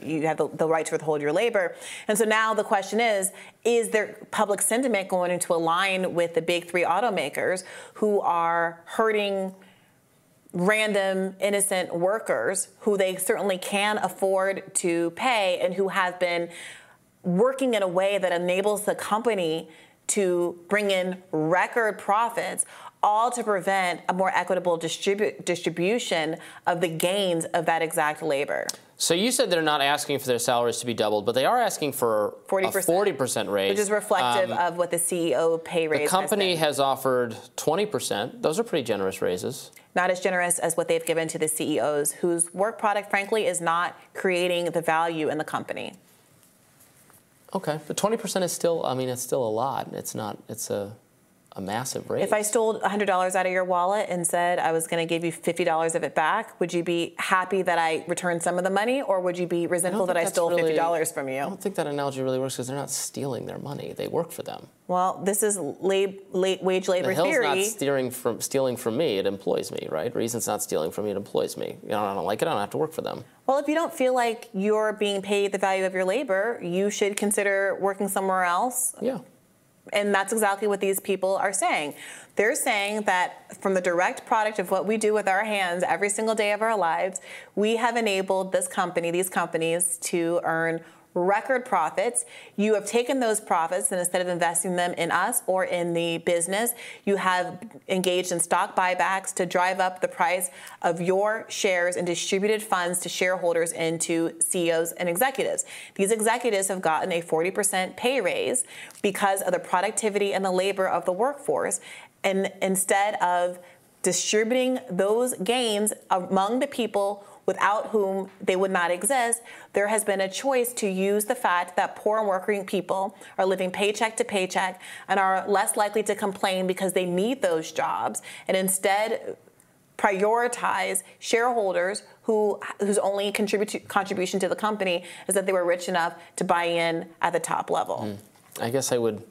you have the, the, right to withhold your labor. And so now the question is is there public sentiment going to align with the big three automakers who are hurting random innocent workers who they certainly can afford to pay and who have been working in a way that enables the company to bring in record profits, all to prevent a more equitable distribu- distribution of the gains of that exact labor. So you said they're not asking for their salaries to be doubled, but they are asking for 40%, a 40% raise. Which is reflective Um, of what the CEO pay raise is. The company has, has offered 20%. Those are pretty generous raises. not as generous as what they've given to the CEOs, whose work product, frankly, is not creating the value in the company. Okay, but 20% is still, I mean, it's still a lot. It's not, it's a, a massive raise. If I stole $100 out of your wallet and said I was going to give you $50 of it back, would you be happy that I returned some of the money, or would you be resentful that I stole really- $50 from you? I don't think that analogy really works because they're not stealing their money. They work for them. Well, this is lab, late wage labor the Hill's theory. not stealing from, stealing from me. It employs me, right? Reason's not stealing from me. It employs me. You know, I don't like it. I don't have to work for them. Well, if you don't feel like you're being paid the value of your labor, you should consider working somewhere else. Yeah. And that's exactly what these people are saying. They're saying that from the direct product of what we do with our hands every single day of our lives, we have enabled this company, these companies, to earn record profits. You have taken those profits and instead of investing them in us or in the business, you have engaged in stock buybacks to drive up the price of your shares and distributed funds to shareholders and to CEOs and executives. These executives have gotten a 40% pay raise because of the productivity and the labor of the workforce. And instead of distributing those gains among the people without whom they would not exist, there has been a choice to use the fact that poor and working people are living paycheck to paycheck and are less likely to complain because they need those jobs, and instead prioritize shareholders who whose only contribution to the company is that they were rich enough to buy in at the top level. Hmm. I guess I would.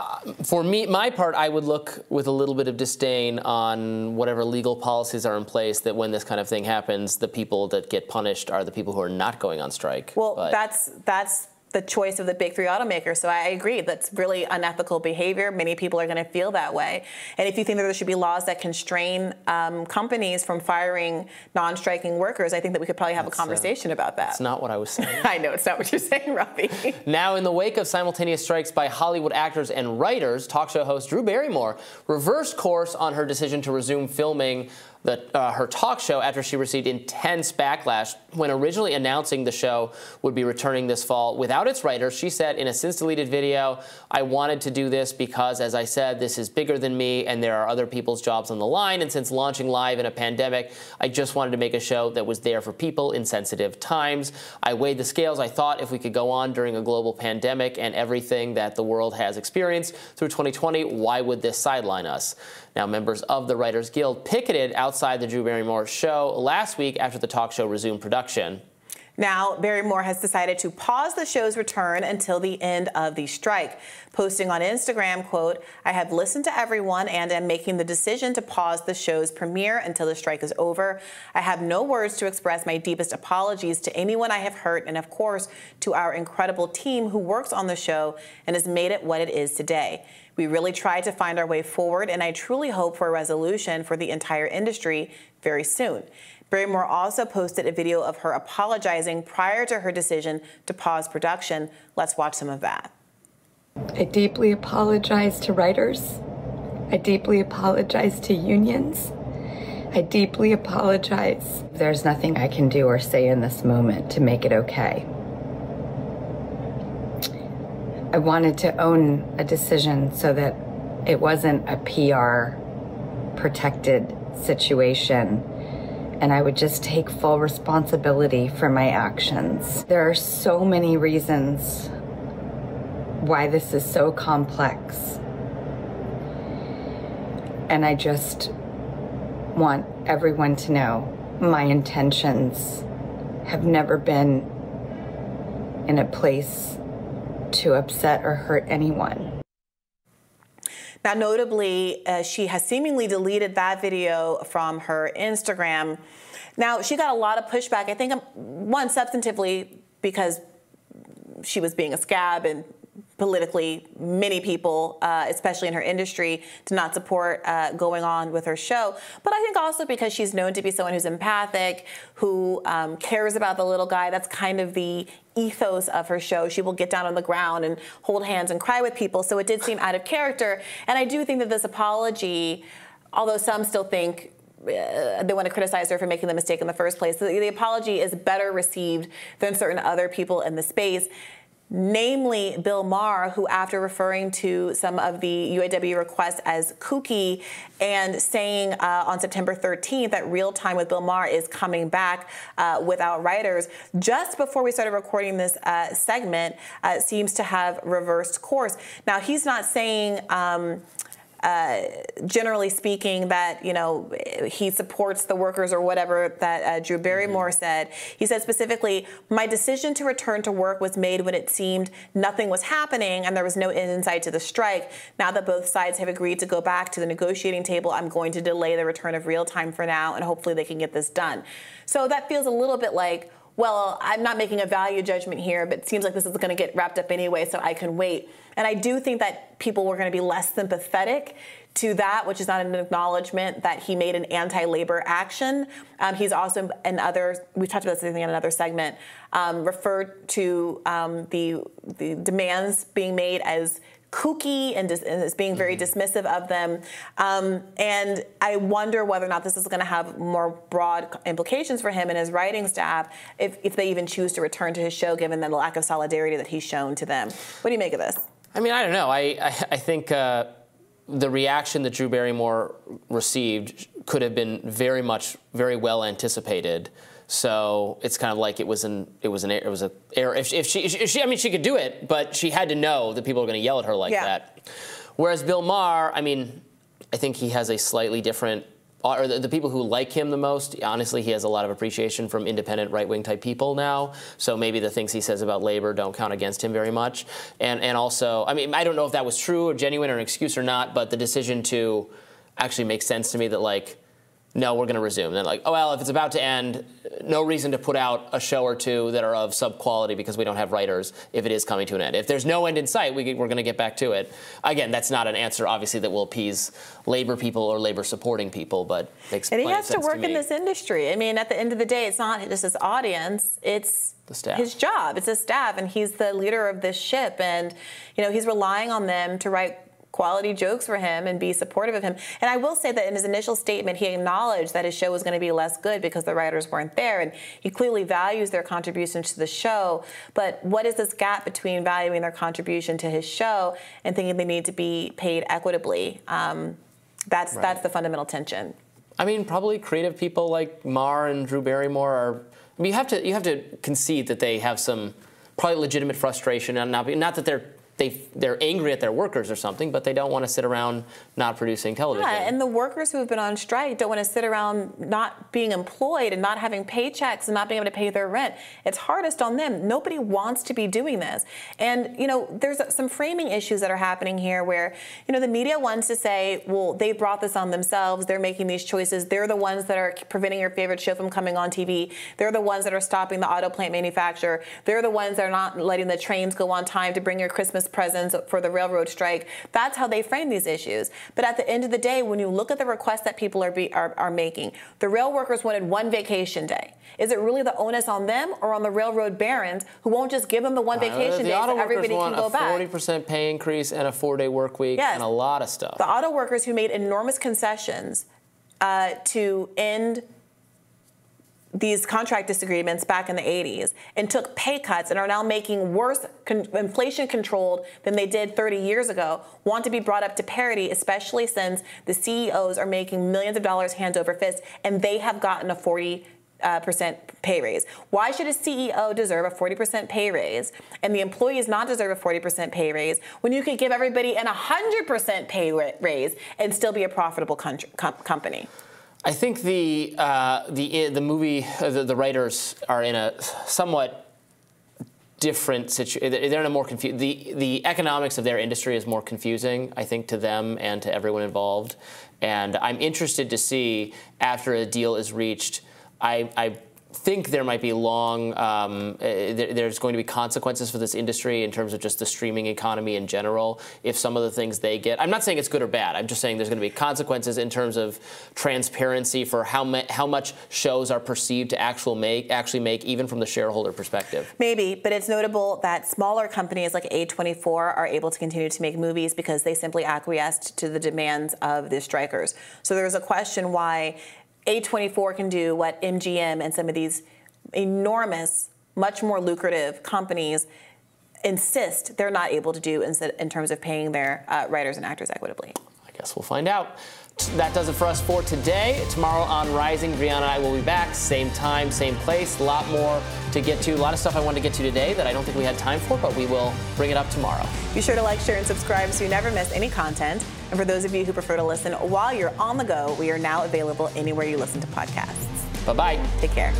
Uh, for me, my part, I would look with a little bit of disdain on whatever legal policies are in place. That when this kind of thing happens, the people that get punished are the people who are not going on strike. Well, But- that's that's the choice of the big three automakers. So I agree that's really unethical behavior. Many people are going to feel that way. And if you think that there should be laws that constrain um, companies from firing non-striking workers, I think that we could probably have a conversation about that. That's not what I was saying. I know it's not what you're saying, Robby. Now, in the wake of simultaneous strikes by Hollywood actors and writers, talk show host Drew Barrymore reversed course on her decision to resume filming the, uh, her talk show after she received intense backlash when originally announcing the show would be returning this fall without its writers. She said in a since deleted video, I wanted to do this because, as I said, this is bigger than me and there are other people's jobs on the line. And since launching live in a pandemic, I just wanted to make a show that was there for people in sensitive times. I weighed the scales. I thought if we could go on during a global pandemic and everything that the world has experienced through 2020, why would this sideline us? Now, members of the Writers Guild picketed outside the Drew Barrymore show last week after the talk show resumed production. Now, Barrymore has decided to pause the show's return until the end of the strike, posting on Instagram, quote, I have listened to everyone and am making the decision to pause the show's premiere until the strike is over. I have no words to express my deepest apologies to anyone I have hurt and, of course, to our incredible team who works on the show and has made it what it is today. We really tried to find our way forward, and I truly hope for a resolution for the entire industry very soon. Barrymore also posted a video of her apologizing prior to her decision to pause production. Let's watch some of that. I deeply apologize to writers. I deeply apologize to unions. I deeply apologize. There's nothing I can do or say in this moment to make it okay. I wanted to own a decision so that it wasn't a PR protected situation and I would just take full responsibility for my actions. There are so many reasons why this is so complex. And I just want everyone to know my intentions have never been in a place to upset or hurt anyone. Now, notably, uh, she has seemingly deleted that video from her Instagram. Now, she got a lot of pushback. I think, um, one, substantively, because she was being a scab and politically many people, uh, especially in her industry, to not support uh, going on with her show. But I think also because she's known to be someone who's empathic, who um, cares about the little guy. That's kind of the ethos of her show. She will get down on the ground and hold hands and cry with people. So it did seem out of character. And I do think that this apology, although some still think uh, they want to criticize her for making the mistake in the first place. The, the, apology is better received than certain other people in the space namely Bill Maher, who, after referring to some of the UAW requests as kooky and saying uh, on September 13th that Real Time with Bill Maher is coming back uh, without writers, just before we started recording this uh, segment, uh, seems to have reversed course. Now, he's not saying. Um, uh, generally speaking, that you know he supports the workers or whatever that uh, Drew Barrymore mm-hmm. said. He said specifically, "My decision to return to work was made when it seemed nothing was happening and there was no insight to the strike. Now that both sides have agreed to go back to the negotiating table, I'm going to delay the return of real time for now, and hopefully they can get this done." So that feels a little bit like well, I'm not making a value judgment here, but it seems like this is going to get wrapped up anyway, so I can wait. And I do think that people were going to be less sympathetic to that, which is not an acknowledgement that he made an anti-labor action. Um, he's also in other, we talked about this in another segment, um, referred to um, the, the demands being made as kooky and, dis- and is being very mm-hmm. dismissive of them. Um, and I wonder whether or not this is going to have more broad implications for him and his writing staff if, if they even choose to return to his show, given the lack of solidarity that he's shown to them. What do you make of this? I mean, I don't know. I, I, I think uh, the reaction that Drew Barrymore received could have been very much, very well anticipated. So it's kind of like it was an it was an it was a error. If, if, she, if she I mean she could do it, but she had to know that people were going to yell at her like yeah. that. Whereas Bill Maher, I mean, I think he has a slightly different. Or the, the people who like him the most, honestly, he has a lot of appreciation from independent right wing type people now. So maybe the things he says about labor don't count against him very much. And and also, I mean, I don't know if that was true or genuine or an excuse or not, but the decision to actually make sense to me that like no, we're going to resume. And then like, oh well, if it's about to end, no reason to put out a show or two that are of sub quality because we don't have writers. If it is coming to an end, if there's no end in sight, we, we're going to get back to it. Again, that's not an answer, obviously, that will appease labor people or labor supporting people, but makes and he has to work to in this industry. I mean, at the end of the day, it's not just his audience; it's his job. It's his staff, and he's the leader of this ship, and you know he's relying on them to write quality jokes for him and be supportive of him. And I will say that in his initial statement, he acknowledged that his show was going to be less good because the writers weren't there. And he clearly values their contributions to the show. But what is this gap between valuing their contribution to his show and thinking they need to be paid equitably? Um, that's, right. that's the fundamental tension. I mean, probably creative people like Maher and Drew Barrymore are. I mean, you have to you have to concede that they have some probably legitimate frustration, and not, not that they're they they're angry at their workers or something, but they don't want to sit around not producing television. Yeah, and the workers who have been on strike don't want to sit around not being employed and not having paychecks and not being able to pay their rent. It's hardest on them. Nobody wants to be doing this. And you know, there's some framing issues that are happening here where you know the media wants to say, well, they brought this on themselves. They're making these choices. They're the ones that are preventing your favorite show from coming on TV. They're the ones that are stopping the auto plant manufacturer. They're the ones that are not letting the trains go on time to bring your Christmas presents for the railroad strike. That's how they frame these issues. But at the end of the day, when you look at the requests that people are, be, are, are making, the rail workers wanted one vacation day. Is it really the onus on them or on the railroad barons who won't just give them the one uh, vacation uh, day so everybody can go back? The 40% pay increase and a four-day work week yes. and a lot of stuff. The auto workers who made enormous concessions uh, to end these contract disagreements back in the 80s and took pay cuts and are now making worse con- inflation controlled than they did 30 years ago want to be brought up to parity especially since the CEOs are making millions of dollars hands over fist and they have gotten a 40 uh, percent pay raise. Why should a CEO deserve a 40% pay raise and the employees not deserve a 40% pay raise when you could give everybody an 100% pay raise and still be a profitable com- company? I think the uh, the the movie uh, the, the, writers are in a somewhat different situation. They're in a more confused. The the economics of their industry is more confusing, I think, to them and to everyone involved. And I'm interested to see after a deal is reached. I, I think there might be long, um, uh, there, there's going to be consequences for this industry in terms of just the streaming economy in general. If some of the things they get, I'm not saying it's good or bad. I'm just saying there's going to be consequences in terms of transparency for how ma- how much shows are perceived to actual make actually make, even from the shareholder perspective. Maybe, but it's notable that smaller companies like A24 are able to continue to make movies because they simply acquiesced to the demands of the strikers. So there's a question why a24 can do what MGM and some of these enormous, much more lucrative companies insist they're not able to do in, terms of paying their uh, writers and actors equitably. I guess we'll find out. That does it for us for today. Tomorrow on Rising, Briahna and I will be back. Same time, same place. A lot more to get to. A lot of stuff I wanted to get to today that I don't think we had time for, but we will bring it up tomorrow. Be sure to like, share, and subscribe so you never miss any content. And for those of you who prefer to listen while you're on the go, we are now available anywhere you listen to podcasts. Bye bye. Take care.